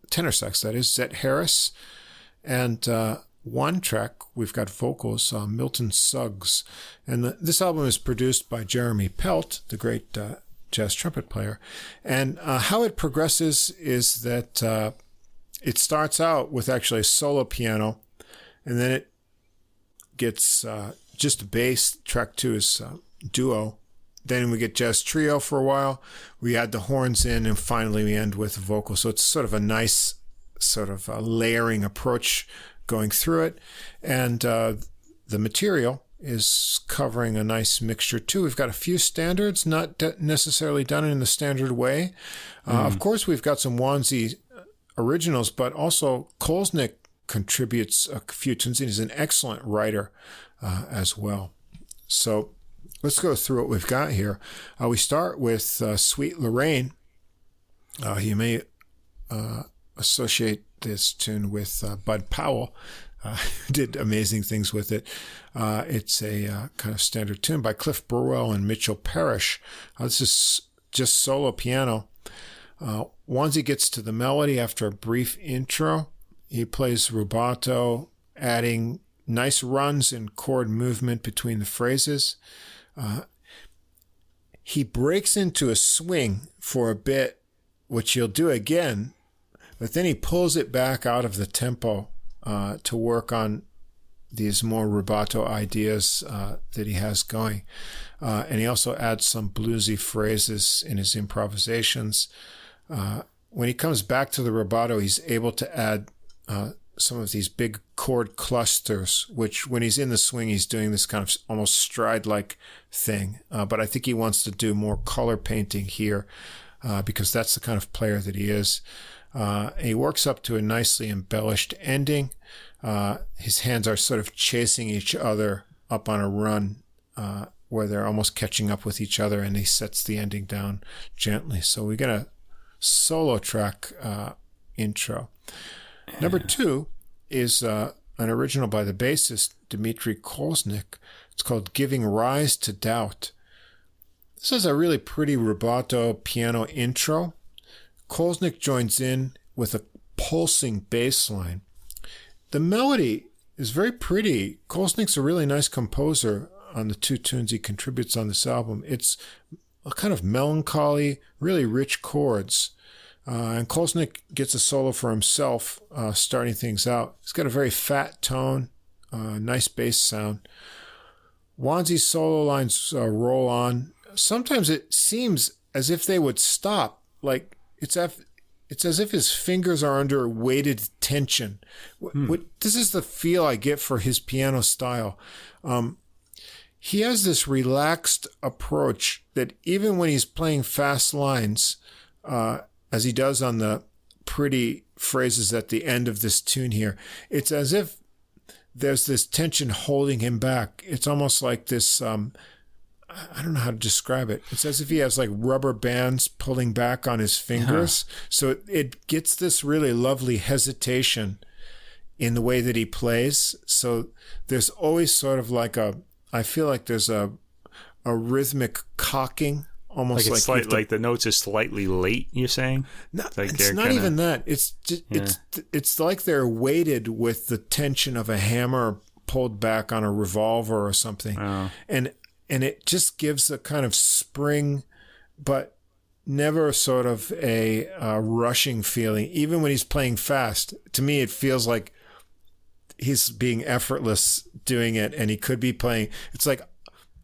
tenor sax, that is, Zet Harris. And uh, one track, we've got vocals, uh, Milton Suggs. And the, this album is produced by Jeremy Pelt, the great uh, jazz trumpet player. And uh, how it progresses is that it starts out with actually a solo piano, and then it gets just a bass. Track two is duo then we get jazz trio for a while. We add the horns in, and finally we end with vocal. So it's sort of a nice, sort of a layering approach going through it. And uh, the material is covering a nice mixture too. We've got a few standards, not de- necessarily done in the standard way. Uh, Of course, we've got some Wonsey originals, but also Kolesnik contributes a few tunes. He's an excellent writer uh, as well. So let's go through what we've got here. Uh, we start with uh, Sweet Lorraine. Uh, you may uh, associate this tune with uh, Bud Powell. Uh, did amazing things with it. Uh, it's a uh, kind of standard tune by Cliff Burwell and Mitchell Parish. Uh, this is just solo piano. Uh, he gets to the melody after a brief intro. He plays rubato, adding nice runs and chord movement between the phrases. He breaks into a swing for a bit, which he'll do again, but then he pulls it back out of the tempo uh, to work on these more rubato ideas uh, that he has going. Uh, and he also adds some bluesy phrases in his improvisations. Uh, when he comes back to the rubato, he's able to add uh, some of these big chord clusters, which when he's in the swing, he's doing this kind of almost stride like thing. Uh, but I think he wants to do more color painting here because that's the kind of player that he is. Uh, he works up to a nicely embellished ending. Uh, his hands are sort of chasing each other up on a run uh, where they're almost catching up with each other, and he sets the ending down gently. So we get a solo track uh, intro. Number two is uh, an original by the bassist Dmitry Kolesnik. It's called Giving Rise to Doubt. This is a really pretty rubato piano intro. Kolesnik joins in with a pulsing bass line. The melody is very pretty. Kolesnik's a really nice composer on the two tunes he contributes on this album. It's a kind of melancholy, really rich chords. Uh, and Kolesnik gets a solo for himself, uh, starting things out. He's got a very fat tone, uh, nice bass sound. Wonsey's solo lines uh, roll on. Sometimes it seems as if they would stop, like it's it's as if his fingers are under weighted tension. Hmm. What, this is the feel I get for his piano style. Um, he has this relaxed approach that even when he's playing fast lines, uh, as he does on the pretty phrases at the end of this tune here, it's as if there's this tension holding him back. It's almost like this um, I don't know how to describe it. It's as if he has like rubber bands pulling back on his uh-huh. fingers. Huh. So it, it gets this really lovely hesitation in the way that he plays. So there's always sort of like a, I feel like there's a, a rhythmic cocking almost like, like, slight, like the notes are slightly late. You're saying? Not, like it's not kinda, even that. It's just, yeah. it's it's like they're weighted with the tension of a hammer pulled back on a revolver or something. Oh. And and it just gives a kind of spring, but never sort of a uh, rushing feeling. Even when he's playing fast, to me, it feels like he's being effortless doing it, and he could be playing. It's like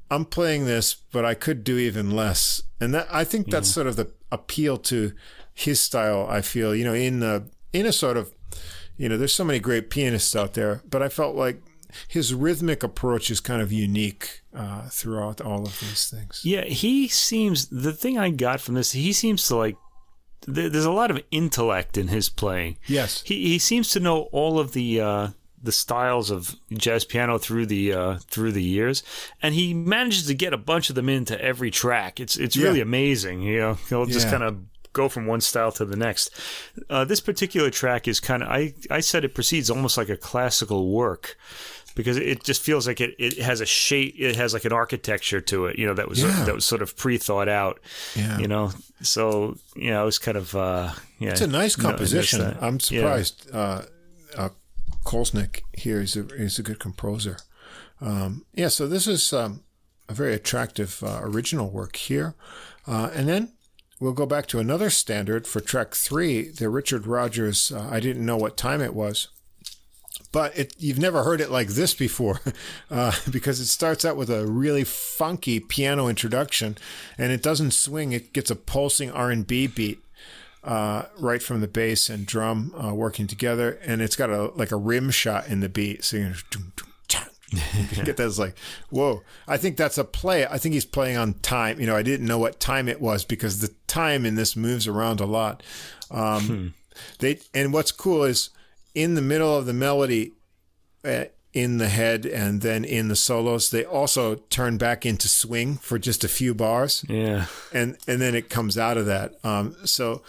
I'm playing this, but I could do even less, and that I think that's yeah. sort of the appeal to his style. I feel, you know, in the in a sort of, you know, there's so many great pianists out there, but I felt like his rhythmic approach is kind of unique uh, throughout all of these things. Yeah, he seems the thing I got from this. He seems to like. There's a lot of intellect in his playing. Yes, he he seems to know all of the uh, the styles of jazz piano through the uh, through the years, and he manages to get a bunch of them into every track. It's it's yeah. really amazing. You know, he'll just yeah. kind of go from one style to the next. Uh, this particular track is kind of I I said it proceeds almost like a classical work because it just feels like it, it has a shape it has like an architecture to it you know that was yeah. that was sort of pre-thought out yeah. you know so you know it was kind of uh yeah it's a nice composition i'm surprised yeah. uh, uh Kolesnik here is a is a good composer um yeah so this is um a very attractive uh, original work here uh, and then We'll go back to another standard for track three, the Richard Rodgers. Uh, I didn't know what time it was but it, you've never heard it like this before uh, because it starts out with a really funky piano introduction and it doesn't swing it gets a pulsing r&b beat uh, right from the bass and drum uh, working together and it's got a like a rim shot in the beat so you get that as like, whoa! I think that's a play. I think he's playing on time. You know, I didn't know what time it was because the time in this moves around a lot. Um, hmm. They and what's cool is in the middle of the melody, uh, in the head and then in the solos, they also turn back into swing for just a few bars. Yeah, and and then it comes out of that. Um, so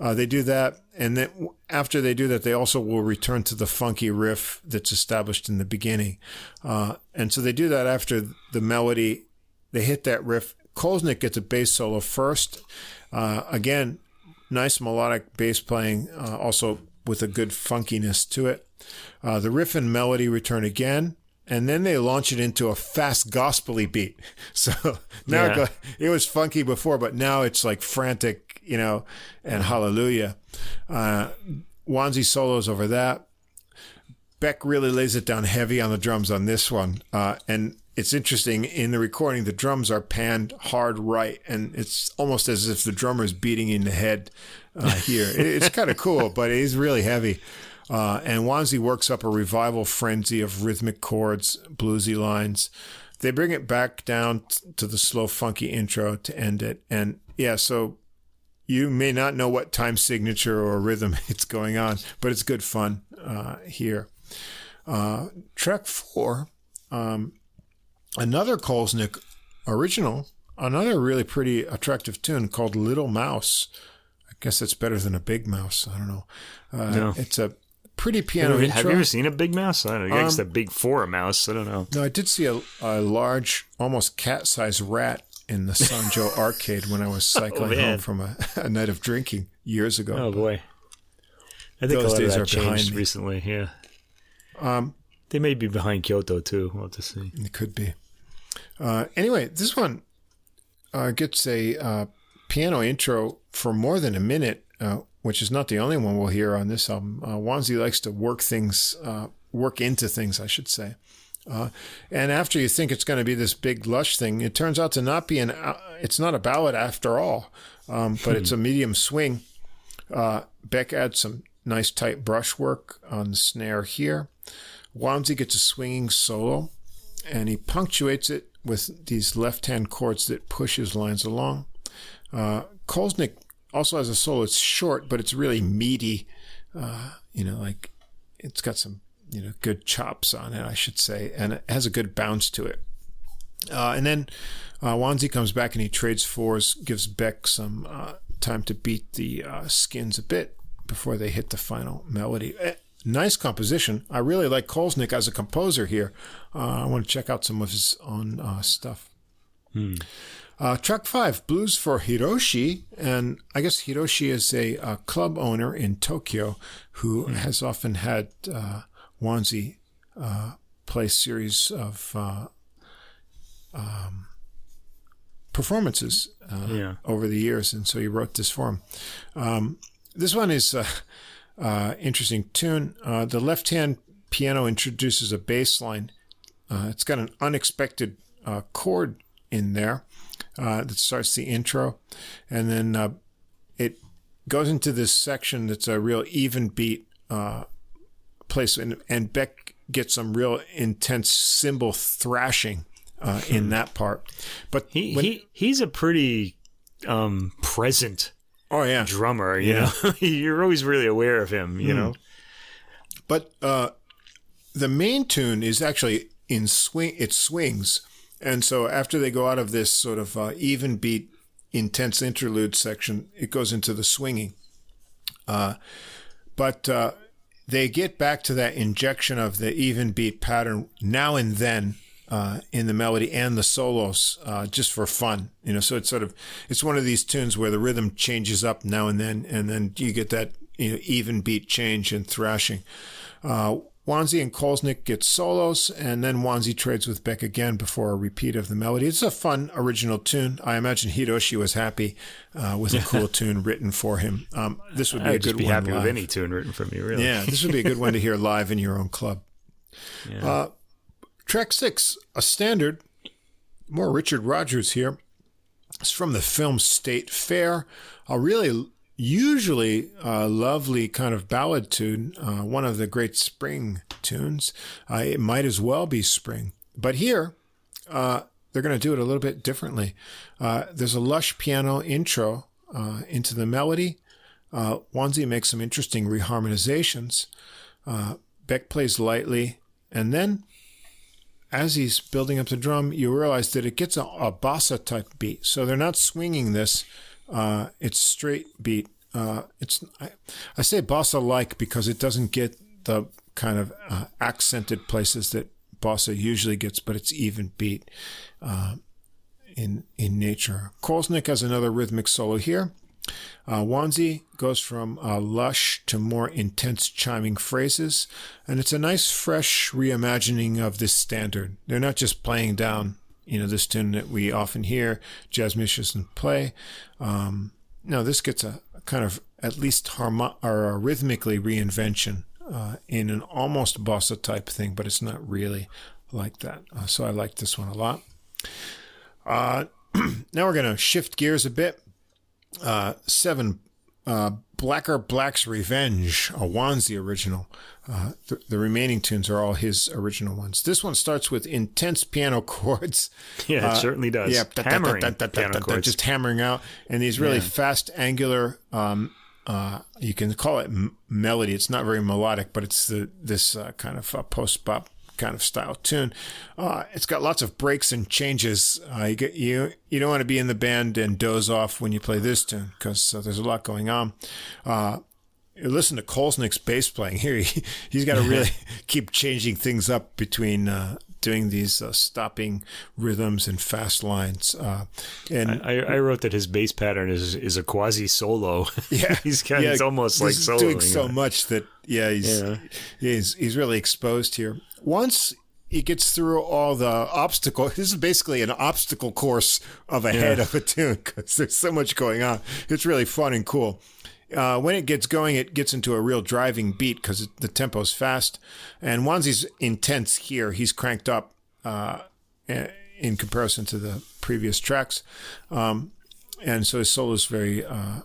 uh, they do that, and then after they do that, they also will return to the funky riff that's established in the beginning. Uh, and so they do that after the melody. They hit that riff. Kolesnik gets a bass solo first. Uh, again, nice melodic bass playing, uh, also with a good funkiness to it. Uh, the riff and melody return again, and then they launch it into a fast gospely beat. So now yeah. it, was funky before, but now it's like frantic, you know, and hallelujah. Uh, Wonsey solos over that. Beck really lays it down heavy on the drums on this one, uh, and it's interesting in the recording the drums are panned hard right and it's almost as if the drummer is beating in the head uh, here. It's kind of cool but it is really heavy. Uh, and Wonsey works up a revival frenzy of rhythmic chords bluesy lines. They bring it back down t- to the slow funky intro to end it and yeah so you may not know what time signature or rhythm it's going on but it's good fun uh, here. Uh, track four um, another Kolesnik original, another really pretty attractive tune called Little Mouse. I guess it's better than a big mouse. I don't know. Uh, no. It's a pretty piano have you, have you, ever seen a big mouse? I don't know. Um, a big for a mouse. I don't know. No, I did see a, a large, almost cat-sized rat in the Sanjo arcade when I was oh, cycling oh, home from a, a, night of drinking years ago. Oh boy, I think those days are changed recently. Yeah, um, they may be behind Kyoto too. We'll have to see. It could be. Uh, anyway, this one uh, gets a uh, piano intro for more than a minute, uh, which is not the only one we'll hear on this album. Uh, Wonsey likes to work things, work into things, I should say. and after you think it's going to be this big lush thing, it turns out to not be an. it's not a ballad after all, um, but hmm. it's a medium swing. Beck adds some nice tight brushwork on the snare here. Wonsey gets a swinging solo, and he punctuates it with these left-hand chords that push his lines along. Uh, also has a solo. It's short, but it's really meaty. Uh, you know, like it's got some you know good chops on it, I should say, and it has a good bounce to it. Uh, and then uh, Wonsey comes back and he trades fours, gives Beck some uh, time to beat the uh, skins a bit before they hit the final melody. Nice composition. I really like Kolesnik as a composer here. Uh, I want to check out some of his own uh, stuff. Hmm. Uh, track five, Blues for Hiroshi. And I guess Hiroshi is a, a club owner in Tokyo who hmm. has often had uh, Wonsey uh, play series of uh, um, performances uh, yeah. over the years. And so he wrote this for him. Um, this one is uh, interesting tune. Uh, the left hand piano introduces a bass line. Uh, it's got an unexpected uh, chord in there uh, that starts the intro. And then uh, it goes into this section that's a real even beat place. And, and Beck gets some real intense cymbal thrashing in hmm. that part. But he, when, he he's a pretty um, present oh yeah. drummer you yeah. know? You're always really aware of him you mm. know? But uh, the main tune is actually in swing it swings. And so after they go out of this sort of uh, even beat intense interlude section it goes into the swinging. Uh, but uh, they get back to that injection of the even beat pattern now and then uh, in the melody and the solos uh, just for fun. You know, so it's sort of it's one of these tunes where the rhythm changes up now and then, and then you get that you know, even beat change and thrashing. Uh, Wonsey and Kolesnik get solos, and then Wonsey trades with Beck again before a repeat of the melody. It's a fun original tune. I imagine Hiroshi was happy uh, with a cool tune written for him. Um, this would be I'd a good be one. happy live. with any tune written for me, really. Yeah, this would be a good one to hear live in your own club. Yeah. Track six, a standard, more Richard Rodgers here. It's from the film State Fair. A really, usually uh, lovely kind of ballad tune, uh, one of the great spring tunes. Uh, it might as well be spring. But here, uh, they're going to do it a little bit differently. Uh, there's a lush piano intro uh, into the melody. Uh, Wonsey makes some interesting reharmonizations. Uh, Beck plays lightly, and then as he's building up the drum, you realize that it gets a, a bossa type beat. So they're not swinging this; uh, it's straight beat. Uh, it's I, I, say bossa like because it doesn't get the kind of uh, accented places that bossa usually gets, but it's even beat uh, in in nature. Kolesnik has another rhythmic solo here. Uh, Wonsey goes from uh, lush to more intense chiming phrases, and it's a nice, fresh reimagining of this standard. They're not just playing down, you know, this tune that we often hear jazz musicians play. Um, no, this gets a, kind of at least harmo- or a rhythmically reinvention uh, in an almost bossa type thing, but it's not really like that. Uh, so I like this one a lot. Uh, now we're going to shift gears a bit uh, seven, uh, Blacker Black's Revenge, a Wonsey original. Uh, the, the, remaining tunes are all his original ones. This one starts with intense piano chords. Yeah, it uh, certainly does. Yeah, hammering piano chords. just hammering out, and these really yeah. fast, angular. Um, uh, you can call it m- melody. It's not very melodic, but it's the this uh, kind of uh, post bop kind of style tune. Uh, it's got lots of breaks and changes. Uh, you, get, you you don't want to be in the band and doze off when you play this tune because uh, there's a lot going on. Uh, listen to Kolesnik's bass playing here. He, has got to really keep changing things up between uh, doing these uh, stopping rhythms and fast lines. Uh, and I, I, wrote that his bass pattern is is a quasi solo. Yeah, he's kind yeah, of, it's almost like soloing doing so much that yeah he's, yeah he's he's really exposed here once he gets through all the obstacles, this is basically an obstacle course of a yeah. head of a tune because there's so much going on. It's really fun and cool. Uh, when it gets going, it gets into a real driving beat because the tempo's fast. And Wonsey's intense here. He's cranked up uh, in comparison to the previous tracks. Um, and so his solo is very uh,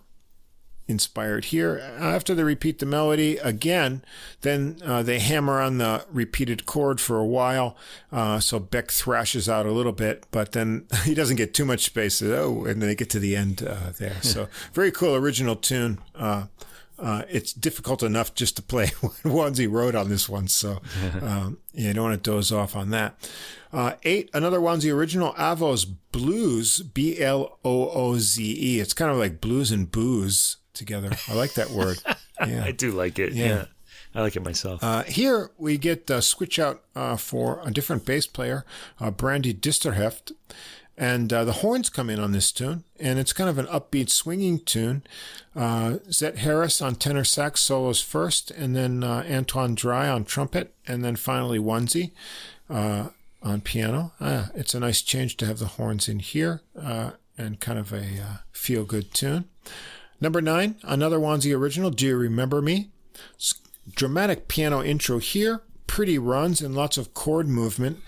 inspired here. After they repeat the melody again, then uh, they hammer on the repeated chord for a while. Uh, so Beck thrashes out a little bit, but then he doesn't get too much space. Oh, and then they get to the end uh, there. So very cool original tune. Uh, uh, it's difficult enough just to play ones he wrote on this one. So, um, yeah, you don't want to doze off on that. Uh, eight, another Wonsey original, Avos Blues, B L O O Z E. It's kind of like blues and booze together. I like that word. Yeah. I do like it. Yeah. yeah. I like it myself. Uh, here we get the switch out uh, for a different bass player, uh, Brandi Disterheft. And uh, the horns come in on this tune, and it's kind of an upbeat swinging tune. Uh, Zet Harris on tenor sax solos first, and then uh, Antoine Drye on trumpet, and then finally Wonsey on piano. Ah, it's a nice change to have the horns in here, and kind of a feel good tune. Number nine, another Wonsey original, Do You Remember Me? Dramatic piano intro here, pretty runs and lots of chord movement.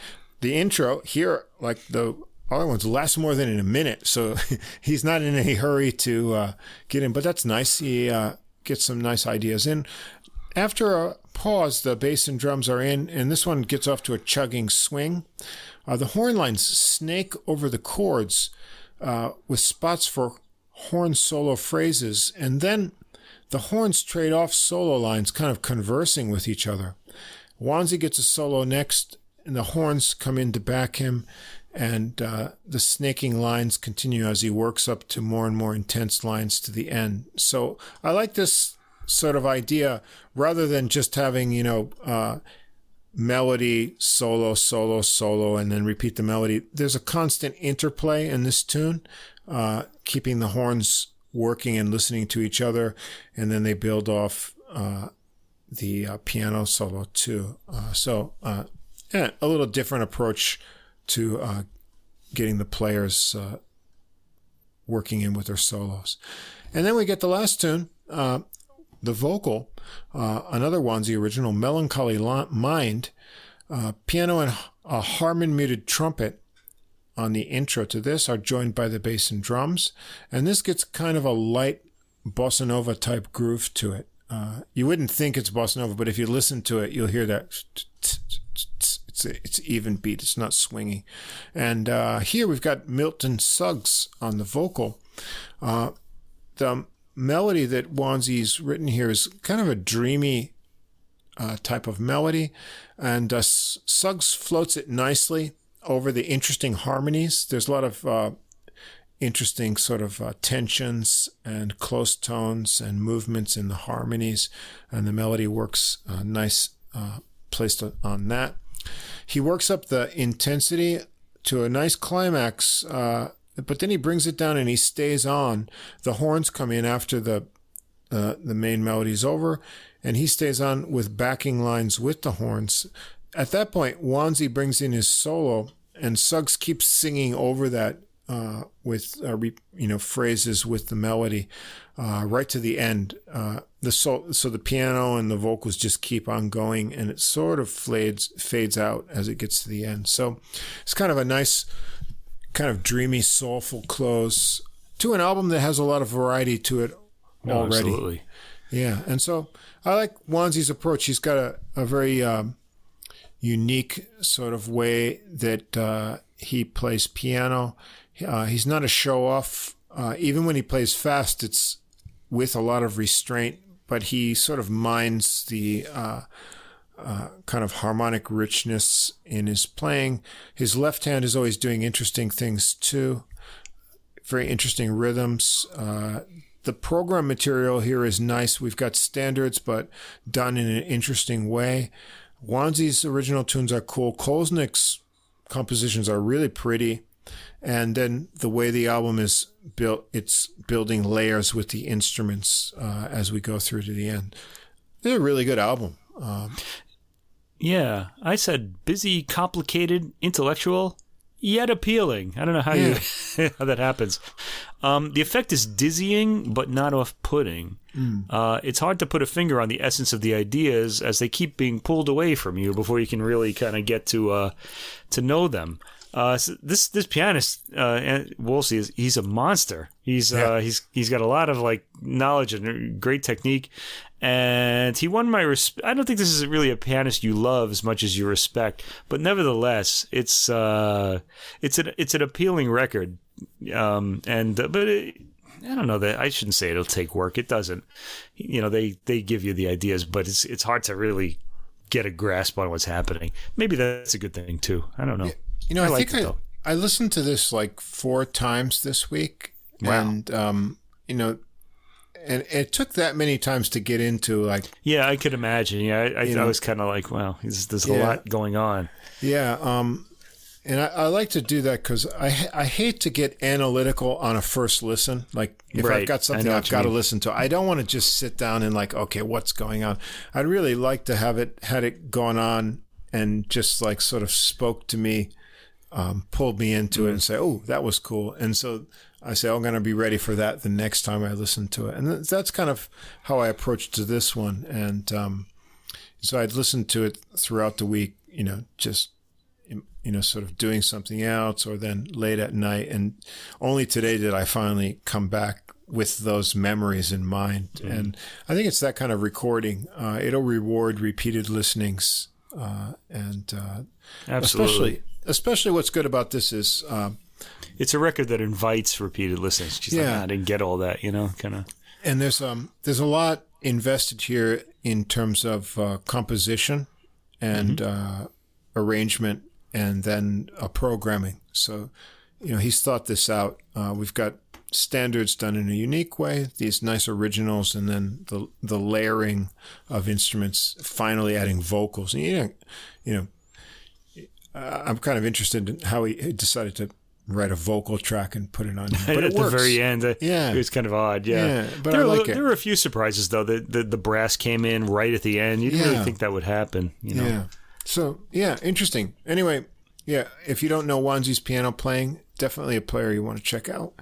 The intro here, like the other ones, lasts more than in a minute, so he's not in any hurry to uh, get in, but that's nice. He uh, gets some nice ideas in. After a pause, the bass and drums are in, and this one gets off to a chugging swing. Uh, the horn lines snake over the chords uh, with spots for horn solo phrases, and then the horns trade off solo lines, kind of conversing with each other. Wanzi gets a solo next, and the horns come in to back him, and uh, the snaking lines continue as he works up to more and more intense lines to the end. So I like this sort of idea rather than just having, you know, uh, melody, solo, solo, solo, and then repeat the melody. There's a constant interplay in this tune uh, keeping the horns working and listening to each other, and then they build off uh, the uh, piano solo too. Uh, so, uh, yeah, a little different approach to uh, getting the players working in with their solos. And then we get the last tune, the vocal, another one's the original, Melancholy Mind, piano and a Harmon muted trumpet on the intro to this are joined by the bass and drums, and this gets kind of a light bossa nova type groove to it. Uh, you wouldn't think it's bossa nova, but if you listen to it, you'll hear that. It's it's even beat. It's not swinging. And uh, here we've got Milton Suggs on the vocal. Uh, the melody that Wonsey's written here is kind of a dreamy uh, type of melody, and uh, Suggs floats it nicely over the interesting harmonies. There's a lot of uh, interesting sort of uh, tensions and close tones and movements in the harmonies, and the melody works uh, nice uh, placed on that. He works up the intensity to a nice climax, uh, but then he brings it down and he stays on. The horns come in after the uh, the main melody is over, and he stays on with backing lines with the horns. At that point, Wonsey brings in his solo, and Suggs keeps singing over that uh, with uh, re, you know phrases with the melody uh, right to the end. Uh, the so, so the piano and the vocals just keep on going, and it sort of fades fades out as it gets to the end. So it's kind of a nice, kind of dreamy, soulful close to an album that has a lot of variety to it already. Absolutely. Yeah, and so I like Wonsey's approach. He's got a, a very um, unique sort of way that uh, he plays piano. Uh, he's not a show off. Uh, even when he plays fast, it's with a lot of restraint, but he sort of minds the uh, uh, kind of harmonic richness in his playing. His left hand is always doing interesting things too, very interesting rhythms. Uh, the program material here is nice. We've got standards, but done in an interesting way. Wonsey's original tunes are cool. Kolesnik's compositions are really pretty and then the way the album is built, it's building layers with the instruments uh, as we go through to the end. They're a really good album. Um, yeah, I said busy, complicated, intellectual, yet appealing. I don't know how yeah. you how that happens. Um, the effect is dizzying, but not off-putting. Mm. Uh, it's hard to put a finger on the essence of the ideas as they keep being pulled away from you before you can really kind of get to uh, to know them. Uh, so this this pianist uh, Wonsey is he's a monster. He's yeah. uh, he's he's got a lot of like knowledge and great technique, and he won my respect. I don't think this is really a pianist you love as much as you respect, but nevertheless, it's uh, it's an it's an appealing record. Um, and uh, but. It, I don't know that I shouldn't say it'll take work. It doesn't. You know, they they give you the ideas, but it's it's hard to really get a grasp on what's happening. Maybe that's a good thing too. I don't know. You know, I, I think it, I, I listened to this like four times this week. Wow. And, um, you know, and it took that many times to get into like. Yeah, I could imagine. Yeah, I, I, I was kind of like, wow, there's, there's yeah. a lot going on. Yeah. Um, and I, I, like to do that because I I hate to get analytical on a first listen. Like if right. I've got something I've got to listen to, I don't want to just sit down and like, okay, what's going on? I'd really like to have it had it gone on and just like sort of spoke to me um, pulled me into mm-hmm. it and say, "Oh, that was cool." And so I say, "I'm going to be ready for that the next time I listen to it." And that's kind of how I approached to this one. And um, so I'd listen to it throughout the week, you know, just you know, sort of doing something else, or then late at night. And only today did I finally come back with those memories in mind. Mm-hmm. And I think it's that kind of recording. Uh, it'll reward repeated listenings, uh, and uh, Absolutely. especially especially what's good about this is um, it's a record that invites repeated listens. She's yeah. like, ah, I didn't get all that, you know, kind of. And there's um there's a lot invested here in terms of uh, composition and mm-hmm. uh, arrangement, and then uh, programming. So, you know, he's thought this out. Uh, we've got standards done in a unique way, these nice originals, and then the the layering of instruments, finally adding vocals. And you know, you know I'm kind of interested in how he decided to write a vocal track and put it on. But at the very end, uh, yeah, it was kind of odd. Yeah, yeah but there, I like were, it. There were a few surprises though. The, the, the brass came in right at the end. You didn't yeah. really think that would happen. You know. Yeah. So yeah, interesting. Anyway, yeah, if you don't know Wonsey's piano playing, definitely a player you want to check out.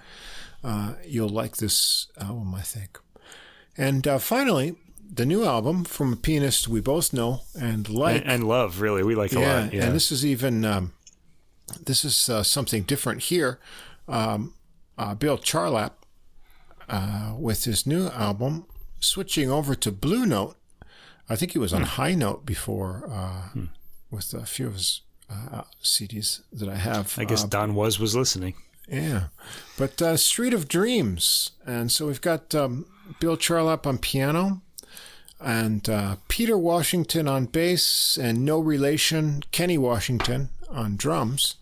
Uh, you'll like this album, I think. And uh, finally, the new album from a pianist we both know and like and, and love. Really, we like a yeah, lot. Yeah, and this is even um, this is uh, something different here. Um, uh, Bill Charlap uh, with his new album switching over to Blue Note. I think he was on High Note before uh, with a few of his uh, CDs that I have. I guess Uh, Don was was listening. yeah. But uh, Street of Dreams. And so we've got um, Bill Charlap on piano and uh, Peter Washington on bass and no relation Kenny Washington on drums.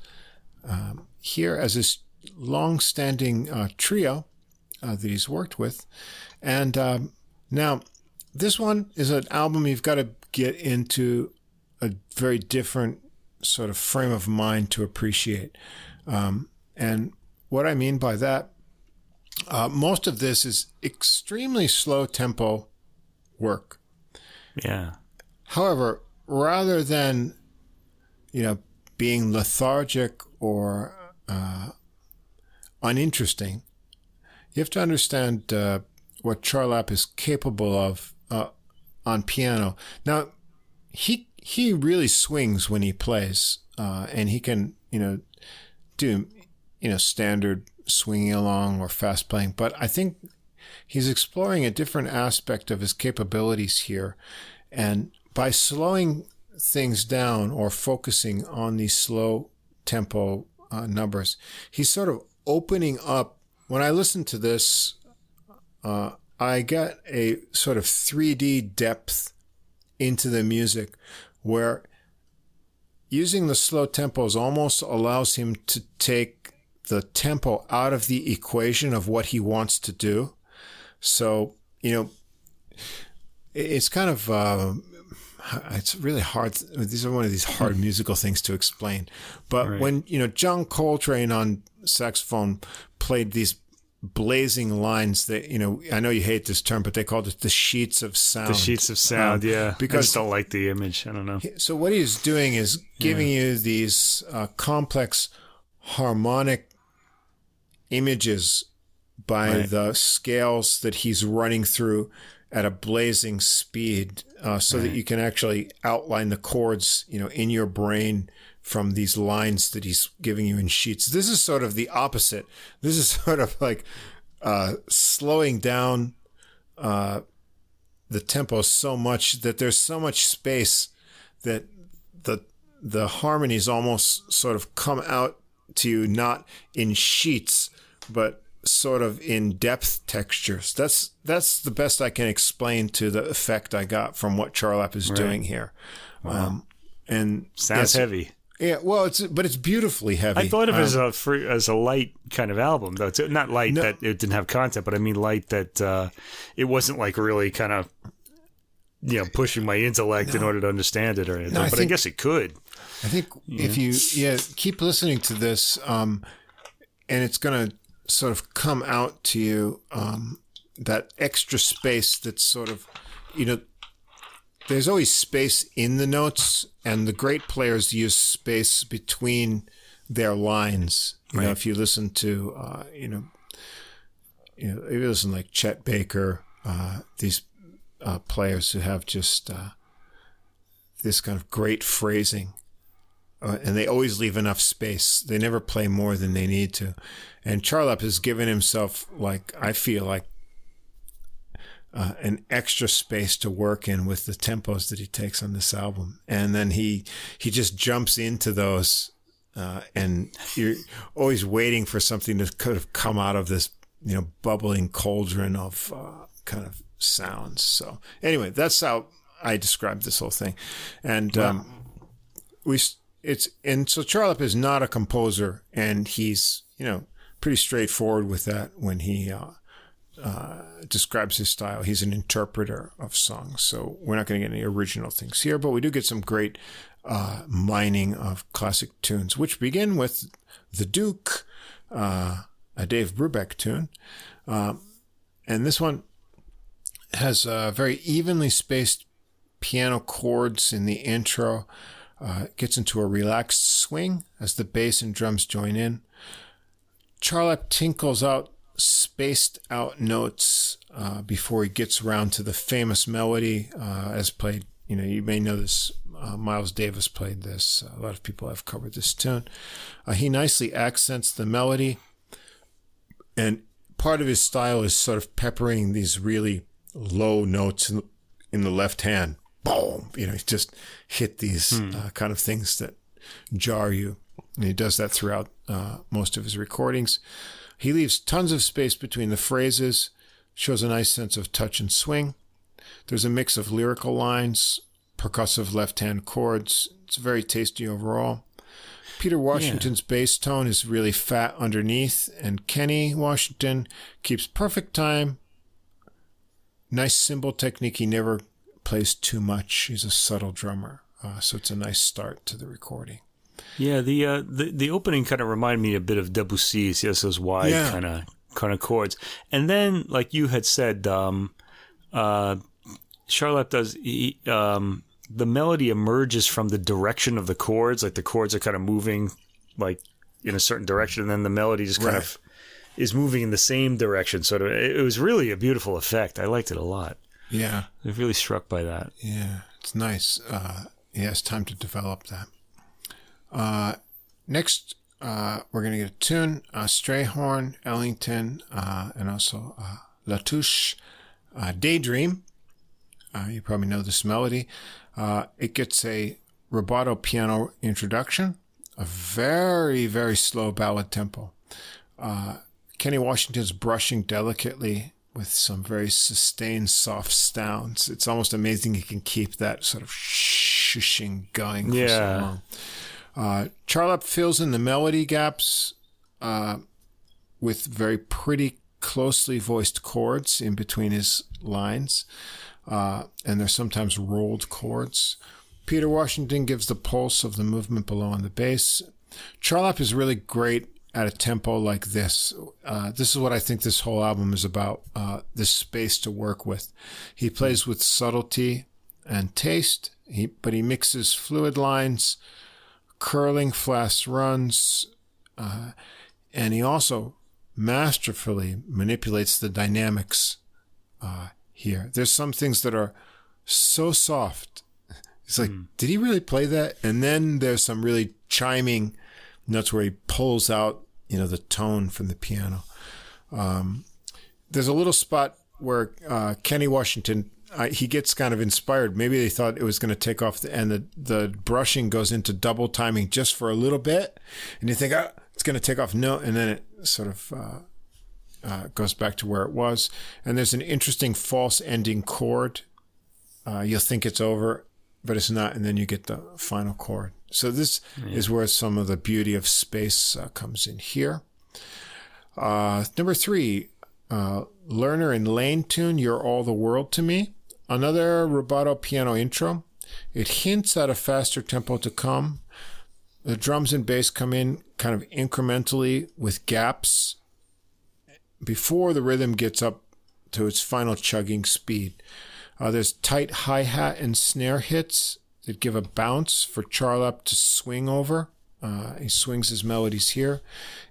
Um, here as his long standing uh, trio uh, that he's worked with. And um, now, this one is an album you've got to get into a very different sort of frame of mind to appreciate. Um, and what I mean by that, uh, most of this is extremely slow tempo work. Yeah. However, rather than, you know, being lethargic or uh, uninteresting, you have to understand uh, what Charlap is capable of uh, on piano. Now, he he really swings when he plays, uh, and he can you know do you know standard swinging along or fast playing. But I think he's exploring a different aspect of his capabilities here, and by slowing things down or focusing on these slow tempo uh, numbers, he's sort of opening up. When I listen to this, uh, I get a sort of 3D depth into the music where using the slow tempos almost allows him to take the tempo out of the equation of what he wants to do. So, you know, it's kind of, uh, it's really hard. These are one of these hard musical things to explain. But Right. when, you know, John Coltrane on saxophone played these blazing lines that, you know, I know you hate this term, but they called it the sheets of sound. The sheets of sound, Um, yeah. I because- just don't like the image. I don't know. So what he's doing is giving you these uh, complex harmonic images by Right. the scales that he's running through at a blazing speed, uh, so that you can actually outline the chords, you know, in your brain from these lines that he's giving you in sheets. This is sort of the opposite. This is sort of like uh, slowing down uh, the tempo so much that there's so much space that the the harmonies almost sort of come out to you not in sheets but sort of in depth textures that's that's the best i can explain to the effect i got from what charlap is doing here um and Sounds heavy. yeah well it's but it's beautifully heavy I thought of it as Um, a free, as a light kind of album, though. Too. Not light No. that it didn't have content, but I mean light that uh, it wasn't like really kind of you know pushing my intellect in order to understand it or anything. No, I but I guess it could. I think if you yeah keep listening to this, um, and it's gonna sort of come out to you um, that extra space that's sort of you know there's always space in the notes, and the great players use space between their lines. You know, if you listen to uh, you know you know if you listen like Chet Baker, uh, these uh, players who have just uh, this kind of great phrasing uh, and they always leave enough space. They never play more than they need to. And Charlap has given himself, like, I feel like, uh, an extra space to work in with the tempos that he takes on this album. And then he, he just jumps into those, uh, and you're always waiting for something to kind of come out of this, you know, bubbling cauldron of, uh, kind of sounds. So anyway, that's how I describe this whole thing. And, um, we it's and so Charlap is not a composer, and he's you know pretty straightforward with that when he uh, uh, describes his style. He's an interpreter of songs, so we're not going to get any original things here, but we do get some great uh, mining of classic tunes, which begin with the Duke, uh, a Dave Brubeck tune, um, and this one has very evenly spaced piano chords in the intro. Uh, gets into a relaxed swing as the bass and drums join in. Charlap tinkles out spaced out notes uh, before he gets around to the famous melody uh, as played. You know, you may know this. Uh, Miles Davis played this. a lot of people have covered this tune. Uh, he nicely accents the melody, and part of his style is sort of peppering these really low notes in, in the left hand. Boom! You know, he just hit these Hmm. uh, kind of things that jar you. And he does that throughout uh, most of his recordings. He leaves tons of space between the phrases, shows a nice sense of touch and swing. There's a mix of lyrical lines, percussive left hand chords. It's very tasty overall. Peter Washington's bass tone is really fat underneath, and Kenny Washington keeps perfect time. Nice cymbal technique. He never plays too much. He's a subtle drummer, uh, so it's a nice start to the recording. Yeah, the uh, the the opening kind of reminded me a bit of Debussy's. Yes, those wide Yeah. kind of kind of chords, and then like you had said, um, uh, Charlap does he, um, the melody emerges from the direction of the chords. Like the chords are kind of moving like in a certain direction, and then the melody just kind Right. of is moving in the same direction. Sort of, it, it was really a beautiful effect. I liked it a lot. Yeah, was really struck by that. yeah, it's nice. Uh, he has time to develop that. Uh, next, uh, we're going to get a tune, uh, Strayhorn, Ellington, uh, and also uh, Latouche, uh, Daydream. Uh, you probably know this melody. Uh, it gets a rubato piano introduction, a very, very slow ballad tempo. Uh, Kenny Washington's brushing delicately with some very sustained, soft sounds. It's almost amazing he can keep that sort of shushing going for Yeah. so long. Uh, Charlap fills in the melody gaps uh, with very pretty closely voiced chords in between his lines, uh, and they're sometimes rolled chords. Peter Washington gives the pulse of the movement below on the bass. Charlap is really great at a tempo like this. Uh, this is what I think this whole album is about uh, this space to work with. He plays with subtlety and taste, he, but he mixes fluid lines, curling fast runs, uh, and he also masterfully manipulates the dynamics uh, here. There's some things that are so soft. It's like, did he really play that? And then there's some really chiming notes where he pulls out, you know, the tone from the piano. Um, there's a little spot where uh, Kenny Washington he gets kind of inspired. Maybe they thought it was going to take off, the, and the the brushing goes into double timing just for a little bit, and you think, oh, it's going to take off. No, and then it sort of uh, uh, goes back to where it was. And there's an interesting false ending chord. Uh, you'll think it's over, but it's not, and then you get the final chord. So this is where some of the beauty of space uh, comes in here. Uh, number three, uh, Lerner and Lane tune, You're All the World to Me. Another rubato piano intro. It hints at a faster tempo to come. The drums and bass come in kind of incrementally with gaps before the rhythm gets up to its final chugging speed. Uh, there's tight hi hat and snare hits that give a bounce for Charlap to swing over. Uh, he swings his melodies here.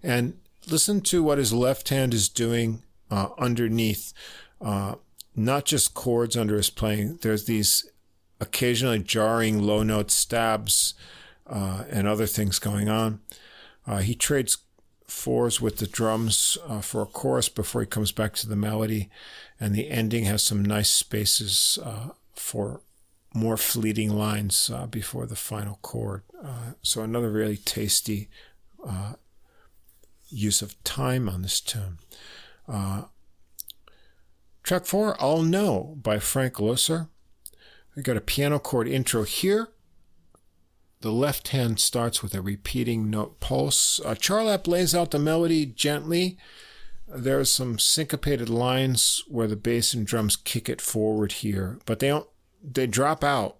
And listen to what his left hand is doing uh, underneath. Uh, not just chords under his playing, there's these occasionally jarring low note stabs uh, and other things going on. Uh, he trades fours with the drums uh, for a chorus before he comes back to the melody, and the ending has some nice spaces for more fleeting lines uh, before the final chord. Uh, so another really tasty uh, use of time on this tune. Uh, track four, "I'll Know" by Frank Loesser. We got a piano chord intro here. The left hand starts with a repeating note pulse. Uh, Charlap lays out the melody gently. There are some syncopated lines where the bass and drums kick it forward here, but they don't. They drop out,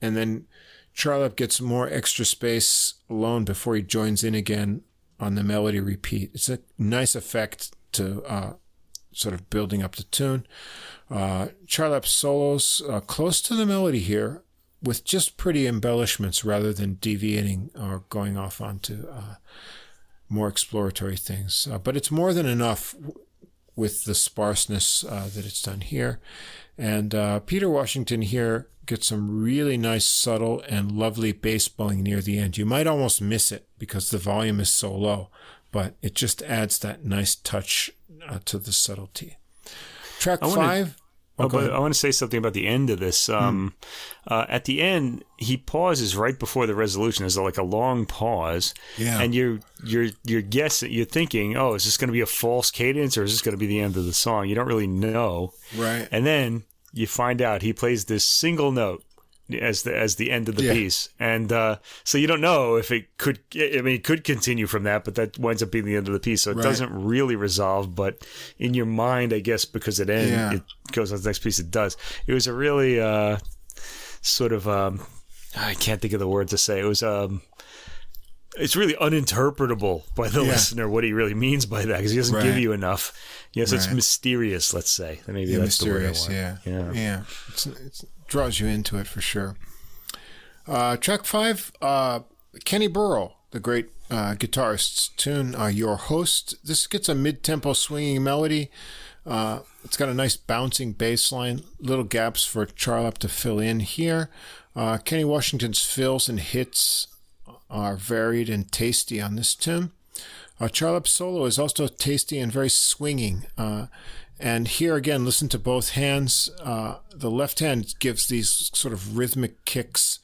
and then Charlap gets more extra space alone before he joins in again on the melody repeat. It's a nice effect to uh, sort of building up the tune. Uh, Charlap's solos uh, close to the melody here, with just pretty embellishments rather than deviating or going off onto uh, more exploratory things. Uh, but it's more than enough with the sparseness uh, that it's done here. And uh, Peter Washington here gets some really nice, subtle, and lovely bass bowing near the end. You might almost miss it because the volume is so low, but it just adds that nice touch uh, to the subtlety. Track five. Oh, but I want to say something about the end of this. Um, hmm. uh, at the end, he pauses right before the resolution. There's like a long pause, yeah. and you're you're you're guessing, you're thinking, oh, is this going to be a false cadence or is this going to be the end of the song? You don't really know, right? And then you find out he plays this single note as the as the end of the yeah. piece, and uh, so you don't know if it could. I mean, it could continue from that, but that winds up being the end of the piece, so it right. doesn't really resolve. But in your mind, I guess because it ends, yeah. it goes on to the next piece. It does. It was a really uh, sort of um, I can't think of the word to say. It was um, it's really uninterpretable by the yeah. listener what he really means by that because he doesn't right. give you enough. Yes, right. it's mysterious. Let's say maybe that's mysterious. Yeah, yeah, yeah. It's, it's, draws you into it for sure. Uh, track five, uh, Kenny Burrell, the great uh, guitarist's tune, uh, Your Host. This gets a mid tempo swinging melody. Uh, it's got a nice bouncing bass line, little gaps for Charlap to fill in here. Uh, Kenny Washington's fills and hits are varied and tasty on this tune. Uh, Charlap's solo is also tasty and very swinging. Uh, and here again, listen to both hands. Uh, the left hand gives these sort of rhythmic kicks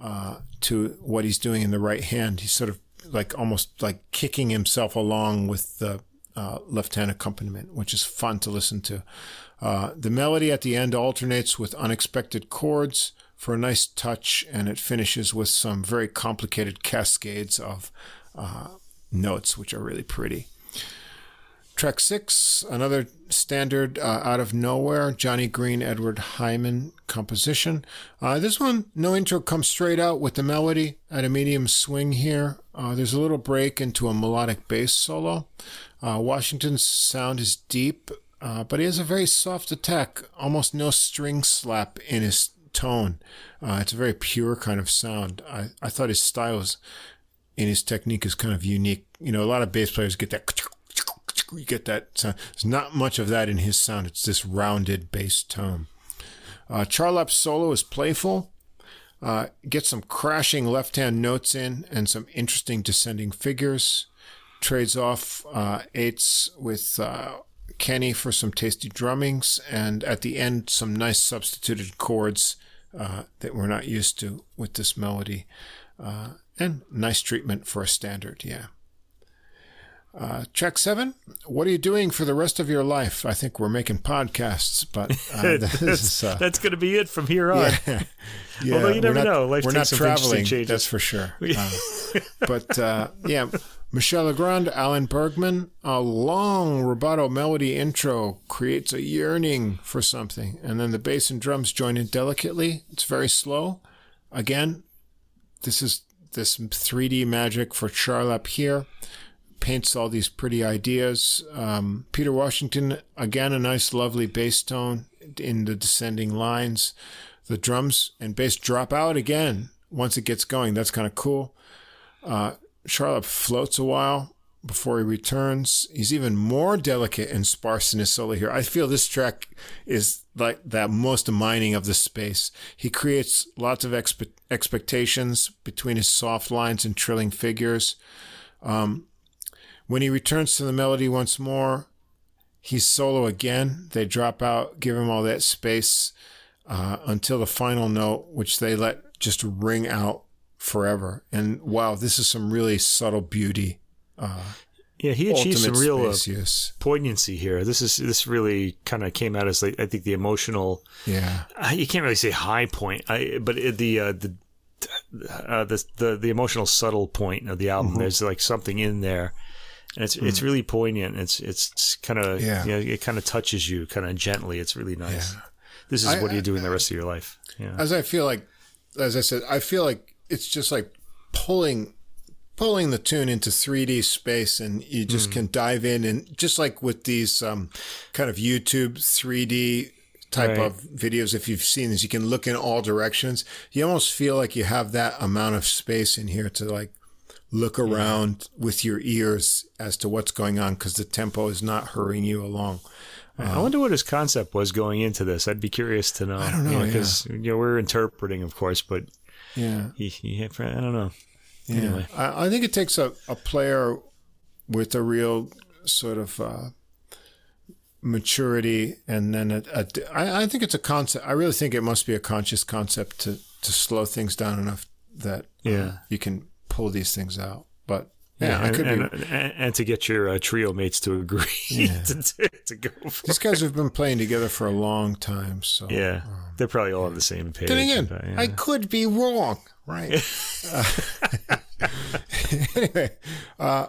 uh, to what he's doing in the right hand. He's sort of like almost like kicking himself along with the uh, left hand accompaniment, which is fun to listen to. Uh, the melody at the end alternates with unexpected chords for a nice touch, and it finishes with some very complicated cascades of uh, notes, which are really pretty. Track six, another standard uh, out of nowhere, Johnny Green, Edward Heyman composition. Uh, this one, no intro, comes straight out with the melody at a medium swing here. Uh, there's a little break into a melodic bass solo. Uh, Washington's sound is deep, uh, but he has a very soft attack, almost no string slap in his tone. Uh, it's a very pure kind of sound. I, I thought his style was, in his technique is kind of unique. You know, a lot of bass players get that you get that sound. There's not much of that in his sound. It's this rounded bass tone. Uh, Charlap's solo is playful. Uh, gets some crashing left hand notes in and some interesting descending figures. Trades off uh, eights with uh, Kenny for some tasty drummings. And at the end, some nice substituted chords uh, that we're not used to with this melody. Uh, and nice treatment for a standard, yeah. Uh, check seven. What are you doing for the rest of your life? I think we're making podcasts, but uh, that's, is, uh, that's going to be it from here on. Yeah, yeah. Although you never not, know, life we're not traveling. That's for sure. Uh, but uh, yeah, Michel Legrand, Alan Bergman, a long rubato melody intro creates a yearning for something, and then the bass and drums join in delicately. It's very slow. Again, this is this 3D magic for Charlap here paints all these pretty ideas. Um, Peter Washington, again, a nice, lovely bass tone in the descending lines. The drums and bass drop out again once it gets going. That's kind of cool. Uh, Charlap floats a while before he returns. He's even more delicate and sparse in his solo here. I feel this track is like that most mining of the space. He creates lots of expe- expectations between his soft lines and trilling figures. Um, when he returns to the melody once more, he's solo again. They drop out, give him all that space uh, until the final note, which they let just ring out forever. And wow, this is some really subtle beauty. Uh, yeah, he achieved some real uh, poignancy here. This is this really kind of came out as like, I think the emotional. Yeah, uh, you can't really say high point, I, but it, the uh, the, uh, the the the emotional subtle point of the album. Mm-hmm. There's like something in there and it's mm. it's really poignant. It's it's kind of yeah. You know, it kind of touches you kind of gently. It's really nice. Yeah. This is I, what you do in the rest of your life. Yeah. As I feel like, as I said, I feel like it's just like pulling pulling the tune into 3D space, and you just mm. can dive in and just like with these um, kind of YouTube 3D type right. of videos if you've seen this you can look in all directions you almost feel like you have that amount of space in here to like look around yeah. with your ears as to what's going on because the tempo is not hurrying you along. I wonder what his concept was going into this. I'd be curious to know. I don't know because yeah. you know we're interpreting, of course, but yeah, he, he, I don't know. Yeah, anyway. I, I, think it takes a, a player with a real sort of uh, maturity, and then a, a, I, I think it's a concept. I really think it must be a conscious concept to to slow things down enough that uh, Yeah. you can pull these things out. But yeah, I and, could and, be. and, and to get your uh, trio mates to agree Yeah. to, to, to go for These guys have been playing together for a long time, so Yeah, they're probably all on the same page. Then again, but, yeah. I could be wrong, right? Uh, anyway, uh,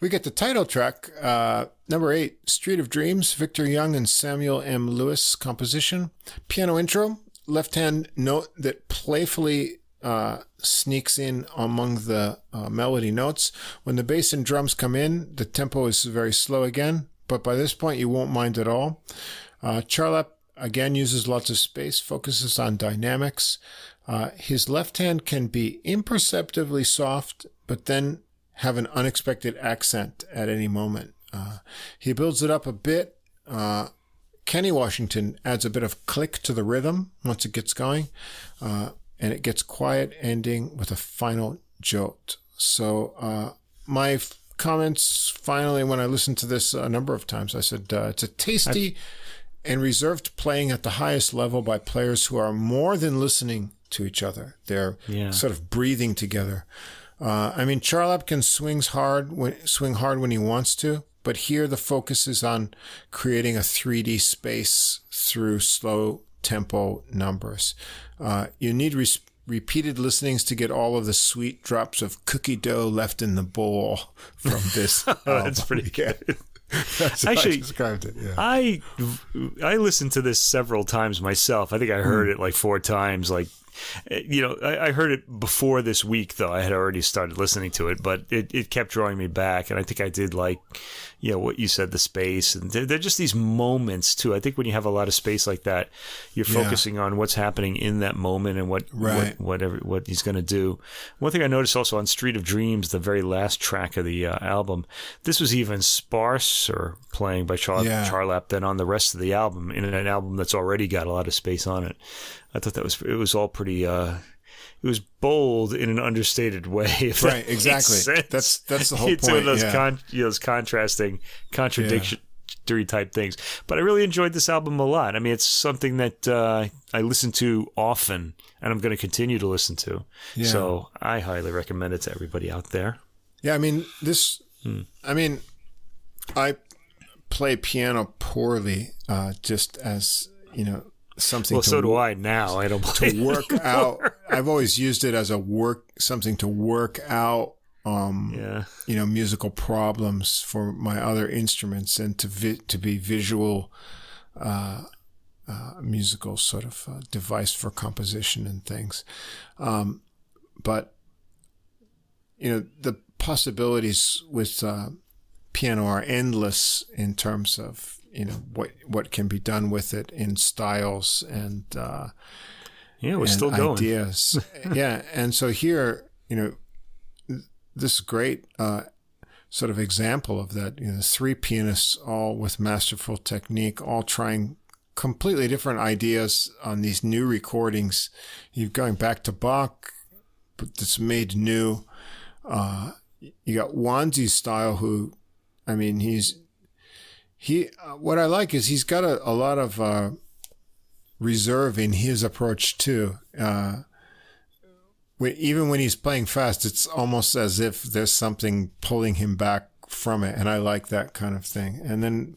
we get the title track, uh, number eight, Street of Dreams, Victor Young and Samuel M. Lewis composition. Piano intro, left hand note that playfully uh, sneaks in among the uh, melody notes. When the bass and drums come in, the tempo is very slow again, but by this point you won't mind at all. Uh, Charlap again uses lots of space, focuses on dynamics. Uh, his left hand can be imperceptibly soft, but then have an unexpected accent at any moment. Uh, he builds it up a bit. Uh, Kenny Washington adds a bit of click to the rhythm once it gets going, uh, and it gets quiet, ending with a final jolt. So uh, my f- comments finally, when I listened to this a number of times, I said uh, it's a tasty and reserved playing at the highest level by players who are more than listening to each other. They're Yeah. sort of breathing together. Uh, I mean, Charlapkin swings hard when swing hard when he wants to, but here the focus is on creating a 3D space through slow tempo numbers. Uh, you need res- repeated listenings to get all of the sweet drops of cookie dough left in the bowl from this. Oh, that's pretty Yeah. good. That's how I Actually, described it. Yeah. I I listened to this several times myself. I think I heard it like four times. Like, eh, you know, I, I heard it before this week though. I had already started listening to it, but it, it kept drawing me back. And I think I did like, you know, what you said, the space, and they're, they're just these moments too. I think when you have a lot of space like that, you're Yeah. focusing on what's happening in that moment and what Right. what whatever what he's going to do. One thing I noticed also on Street of Dreams, the very last track of the uh, album, this was even sparser playing by Char- Yeah. Charlap than on the rest of the album in an album that's already got a lot of space on it. I thought that was it was all pretty. Uh, it was bold in an understated way. Right, exactly. That's- that's the whole it's one of point, those yeah. con- you know, those contrasting, contradictory type things. But I really enjoyed this album a lot. I mean, it's something that uh, I listen to often, and I'm going to continue to listen to. Yeah. So I highly recommend it to everybody out there. Yeah, I mean this. I mean, I play piano poorly, uh, just as you know something. Well, to so do I now. I don't to work out. I've always used it as a work something to work out. Um, Yeah. you know, musical problems for my other instruments and to vi- to be visual, uh, uh, musical sort of uh, device for composition and things. Um, but you know, the possibilities with uh, piano are endless in terms of you know what what can be done with it in styles and. Uh, Yeah, we're still going. ideas. yeah, and so here, you know, this great uh, sort of example of that. You know, three pianists, all with masterful technique, all trying completely different ideas on these new recordings. You're going back to Bach, but it's made new. Uh, you got Wonsey's style, who, I mean, he's he. Uh, what I like is he's got a, a lot of. Uh, reserve in his approach too. Uh, when, even when he's playing fast, it's almost as if there's something pulling him back from it, and I like that kind of thing. And then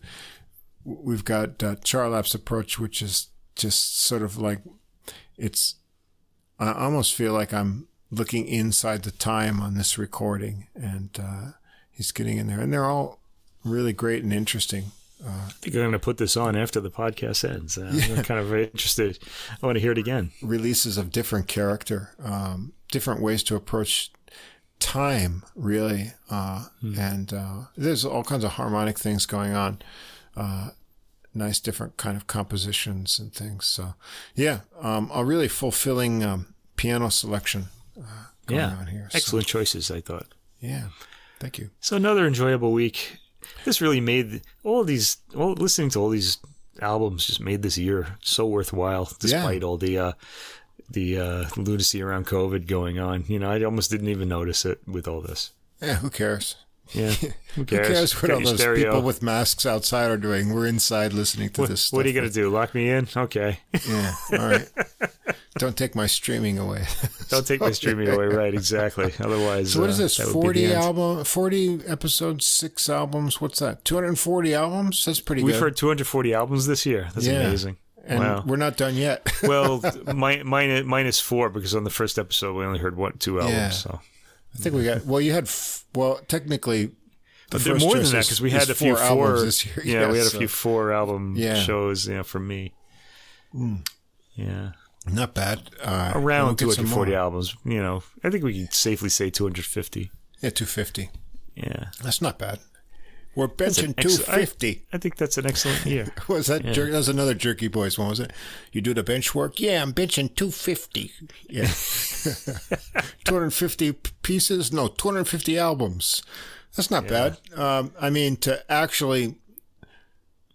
we've got uh, Charlap's approach, which is just sort of like it's. I almost feel like I'm looking inside the time on this recording, and uh, he's getting in there, and they're all really great and interesting. I think I'm going to put this on after the podcast ends. Uh, I'm kind of interested. I want to hear it again. releases of different character, um, different ways to approach time, really. Uh, And uh, there's all kinds of harmonic things going on. Uh, nice, different kind of compositions and things. So, yeah, um, a really fulfilling um, piano selection uh, going Yeah, on here. So, excellent choices. I thought. yeah, thank you. So another enjoyable week. This really made all these. All listening to all these albums just made this year so worthwhile, despite all the uh, the uh, lunacy around COVID going on. You know, I almost didn't even notice it with all this. Yeah, who cares? Yeah. Who Who cares? what all those stereo. people with masks outside are doing? We're inside listening to What, this stuff. what are you going to do? Lock me in? Okay. Yeah. All right. Don't take my streaming away. Don't take my streaming away. Right. Exactly. Otherwise, So what is uh, this? that would be Forty the album, forty episodes, six albums. What's that? Two hundred and forty albums. That's pretty We've good. heard 240 albums this year. That's Yeah. amazing. and wow. we're not done yet. well, mi- mine, minus four because on the first episode we only heard one, two albums. Yeah. So I think we got. Well, you had. F- well, technically, the but first more than that because we had a few four four. albums this year. Yeah, we had a few four album Yeah. Shows. You know, for me. Yeah, Not bad. Uh, we'll around 240 albums. You know, I think we can safely say 250. Yeah, two fifty. Yeah, That's not bad. We're benching ex- two fifty. I think that's an excellent year. Was that? Jer- that was another Jerky Boys one, was it? You do the bench work? Yeah, I'm benching 250. Yeah. 250 pieces? No, 250 albums. That's not bad. Um, I mean, to actually,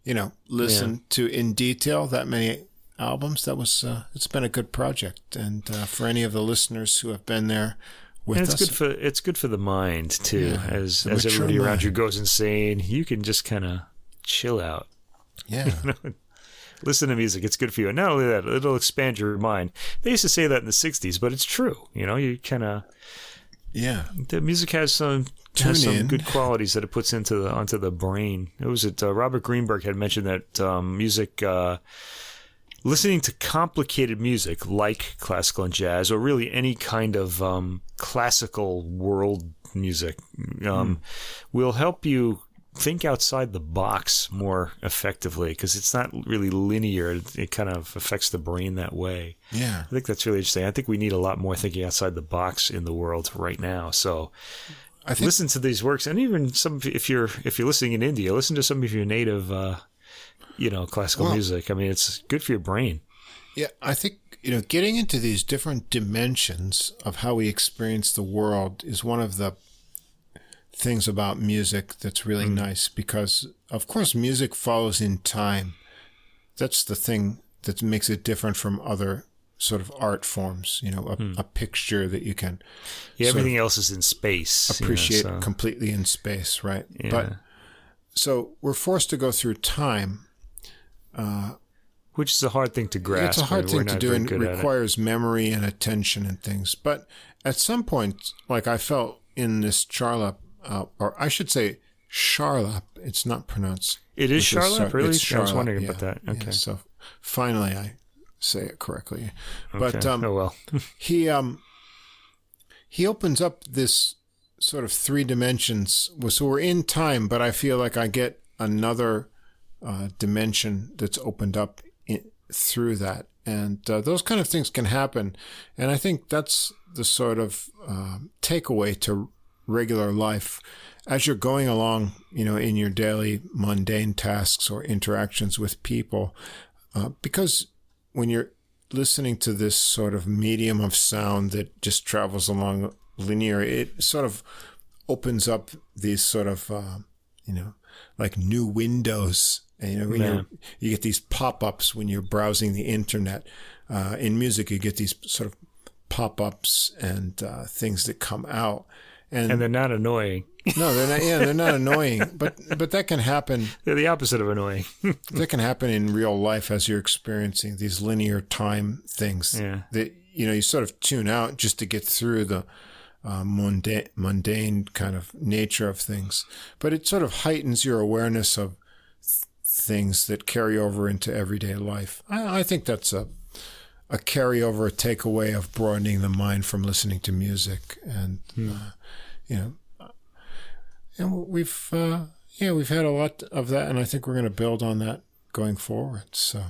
you know, listen to in detail that many albums, that was, uh, it's been a good project. And uh, for any of the listeners who have been there with And it's us, good for it's good for the mind too. Yeah, as as everybody around you goes insane, you can just kind of chill out. yeah. Listen to music; it's good for you. And not only that, it'll expand your mind. They used to say that in the '60s, but it's true. You know, you kind of Yeah. the music has some Tune has some in. good qualities that it puts into the onto the brain. It was it uh, Robert Greenberg had mentioned that um, music. Uh, Listening to complicated music like classical and jazz, or really any kind of um, classical world music, um, will help you think outside the box more effectively because it's not really linear. It, it kind of affects the brain that way. Yeah. I think that's really interesting. I think we need a lot more thinking outside the box in the world right now. So I think listen to these works, and even some if you're if you're listening in India, listen to some of your native, uh, you know, classical Well- music. I mean, it's good for your brain. Yeah, I think you know getting into these different dimensions of how we experience the world is one of the things about music that's really mm. nice because of course music follows in time. That's the thing that makes it different from other sort of art forms, you know, a, hmm. a picture that you can Yeah, everything else is in space. you know, appreciate so- completely in space, right? Yeah. But so we're forced to go through time which is a hard thing to grasp. It's a hard thing to do and it. requires memory and attention and things. But at some point, like I felt in this Charlap, uh, or I should say Charlap, it's not pronounced. It is a Charlotte, really? it's I was wondering yeah, about that. yeah. Okay. so finally I say it correctly. But Okay. um, oh well, he um he opens up this sort of three dimensions so we're in time but i feel like i get another uh, dimension that's opened up in, through that and uh, those kind of things can happen and i think that's the sort of uh, takeaway to regular life as you're going along you know in your daily mundane tasks or interactions with people uh, because when you're listening to this sort of medium of sound that just travels along linear, it sort of opens up these sort of, uh, you know, like new windows. And, you know, when you you get these pop-ups when you're browsing the internet. Uh, in music, you get these sort of pop-ups and uh, things that come out. And, and they're not annoying. no, they're not. Yeah, they're not annoying, but but that can happen They're the opposite of annoying. that can happen in real life as you're experiencing these linear time things Yeah. that you know you sort of tune out just to get through the uh, mundane, mundane kind of nature of things but it sort of heightens your awareness of things that carry over into everyday life i, I think that's a a carryover a takeaway of broadening the mind from listening to music and uh, you know and we've uh, yeah we've had a lot of that and i think we're going to build on that going forward so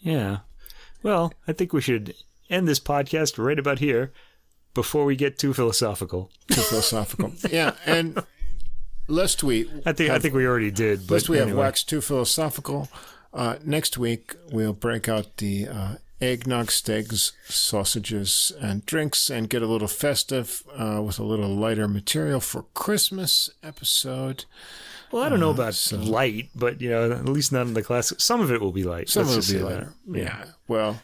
yeah. Well, I think we should end this podcast right about here before we get too philosophical. too philosophical yeah and lest we I think I think we already did. But lest we have anyway. waxed too philosophical uh, next week we'll break out the uh, eggnog steaks sausages and drinks and get a little festive uh, with a little lighter material for christmas episode Well, I don't know about so- light, but you know, at least not in the classic. Some of it will be light. some Let's will be lighter. that. yeah well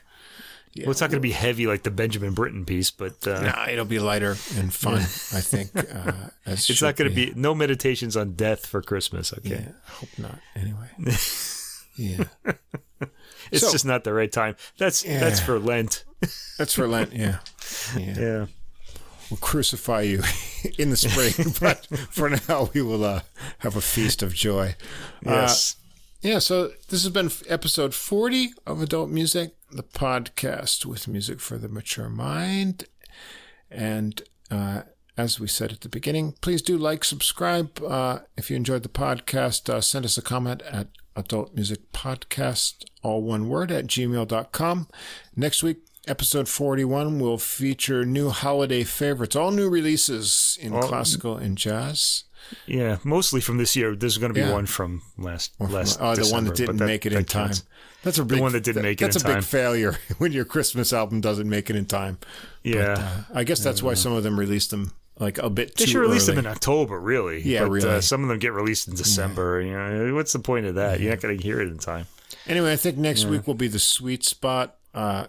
well, it's not going to be heavy like the Benjamin Britten piece, but uh, nah, it'll be lighter and fun. I think uh, it's not going to be no meditations on death for Christmas. Okay, Yeah, hope not. Anyway, yeah, it's So- just not the right time. That's that's for Lent. that's for Lent. Yeah, yeah. Yeah. We'll crucify you in the spring, but for now we will uh, have a feast of joy. Yes. Yeah, so this has been episode 40 of Adult Music, the podcast with music for the mature mind. And uh, as we said at the beginning, please do like, subscribe. Uh, if you enjoyed the podcast, uh, send us a comment at Adult Music Podcast, all one word, at gmail.com. Next week, episode 41 will feature new holiday favorites, all new releases in classical and jazz. Yeah, mostly from this year. There's going to be Yeah. one from last last. Oh, the one that didn't but make it in that time. That's a big one that didn't make it That's in a big failure when your Christmas album doesn't make it in time. Yeah. Uh, I guess that's why some of them released them like a bit too They should release early. them in October, really. Yeah, but, really. Uh, some of them get released in December. You know, what's the point of that? You're not going to hear it in time. Anyway, I think next week will be the sweet spot. Uh,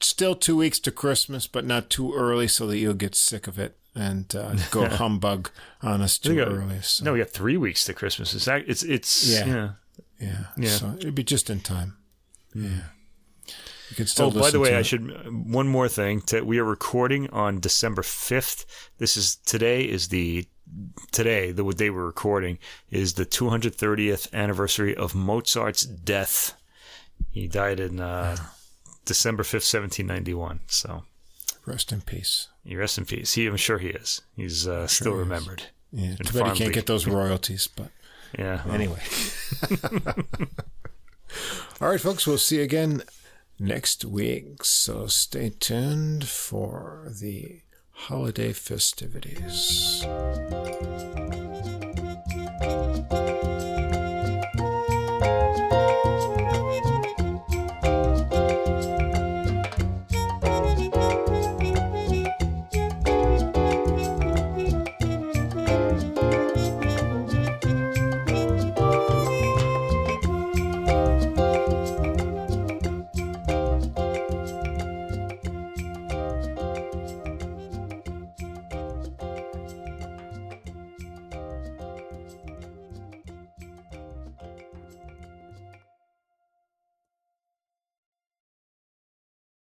still two weeks to Christmas, but not too early so that you'll get sick of it and uh, go humbug on us too got- early. So, No, we got three weeks to Christmas. It's it's it's Yeah. yeah. yeah, Yeah. So it'd be just in time. Yeah. You can still Oh, by the way, I it. should one more thing. To, we are recording on December fifth. This is today is the today the day we're recording is the 230th anniversary of Mozart's death. He died in uh, December fifth, 1791. So Rest in peace. you rest in peace. He, I'm sure he is. He's uh, still he remembered. Yeah, too bad you can't get those royalties, but Yeah. well, anyway. All right, folks, we'll see you again next week. So stay tuned for the holiday festivities.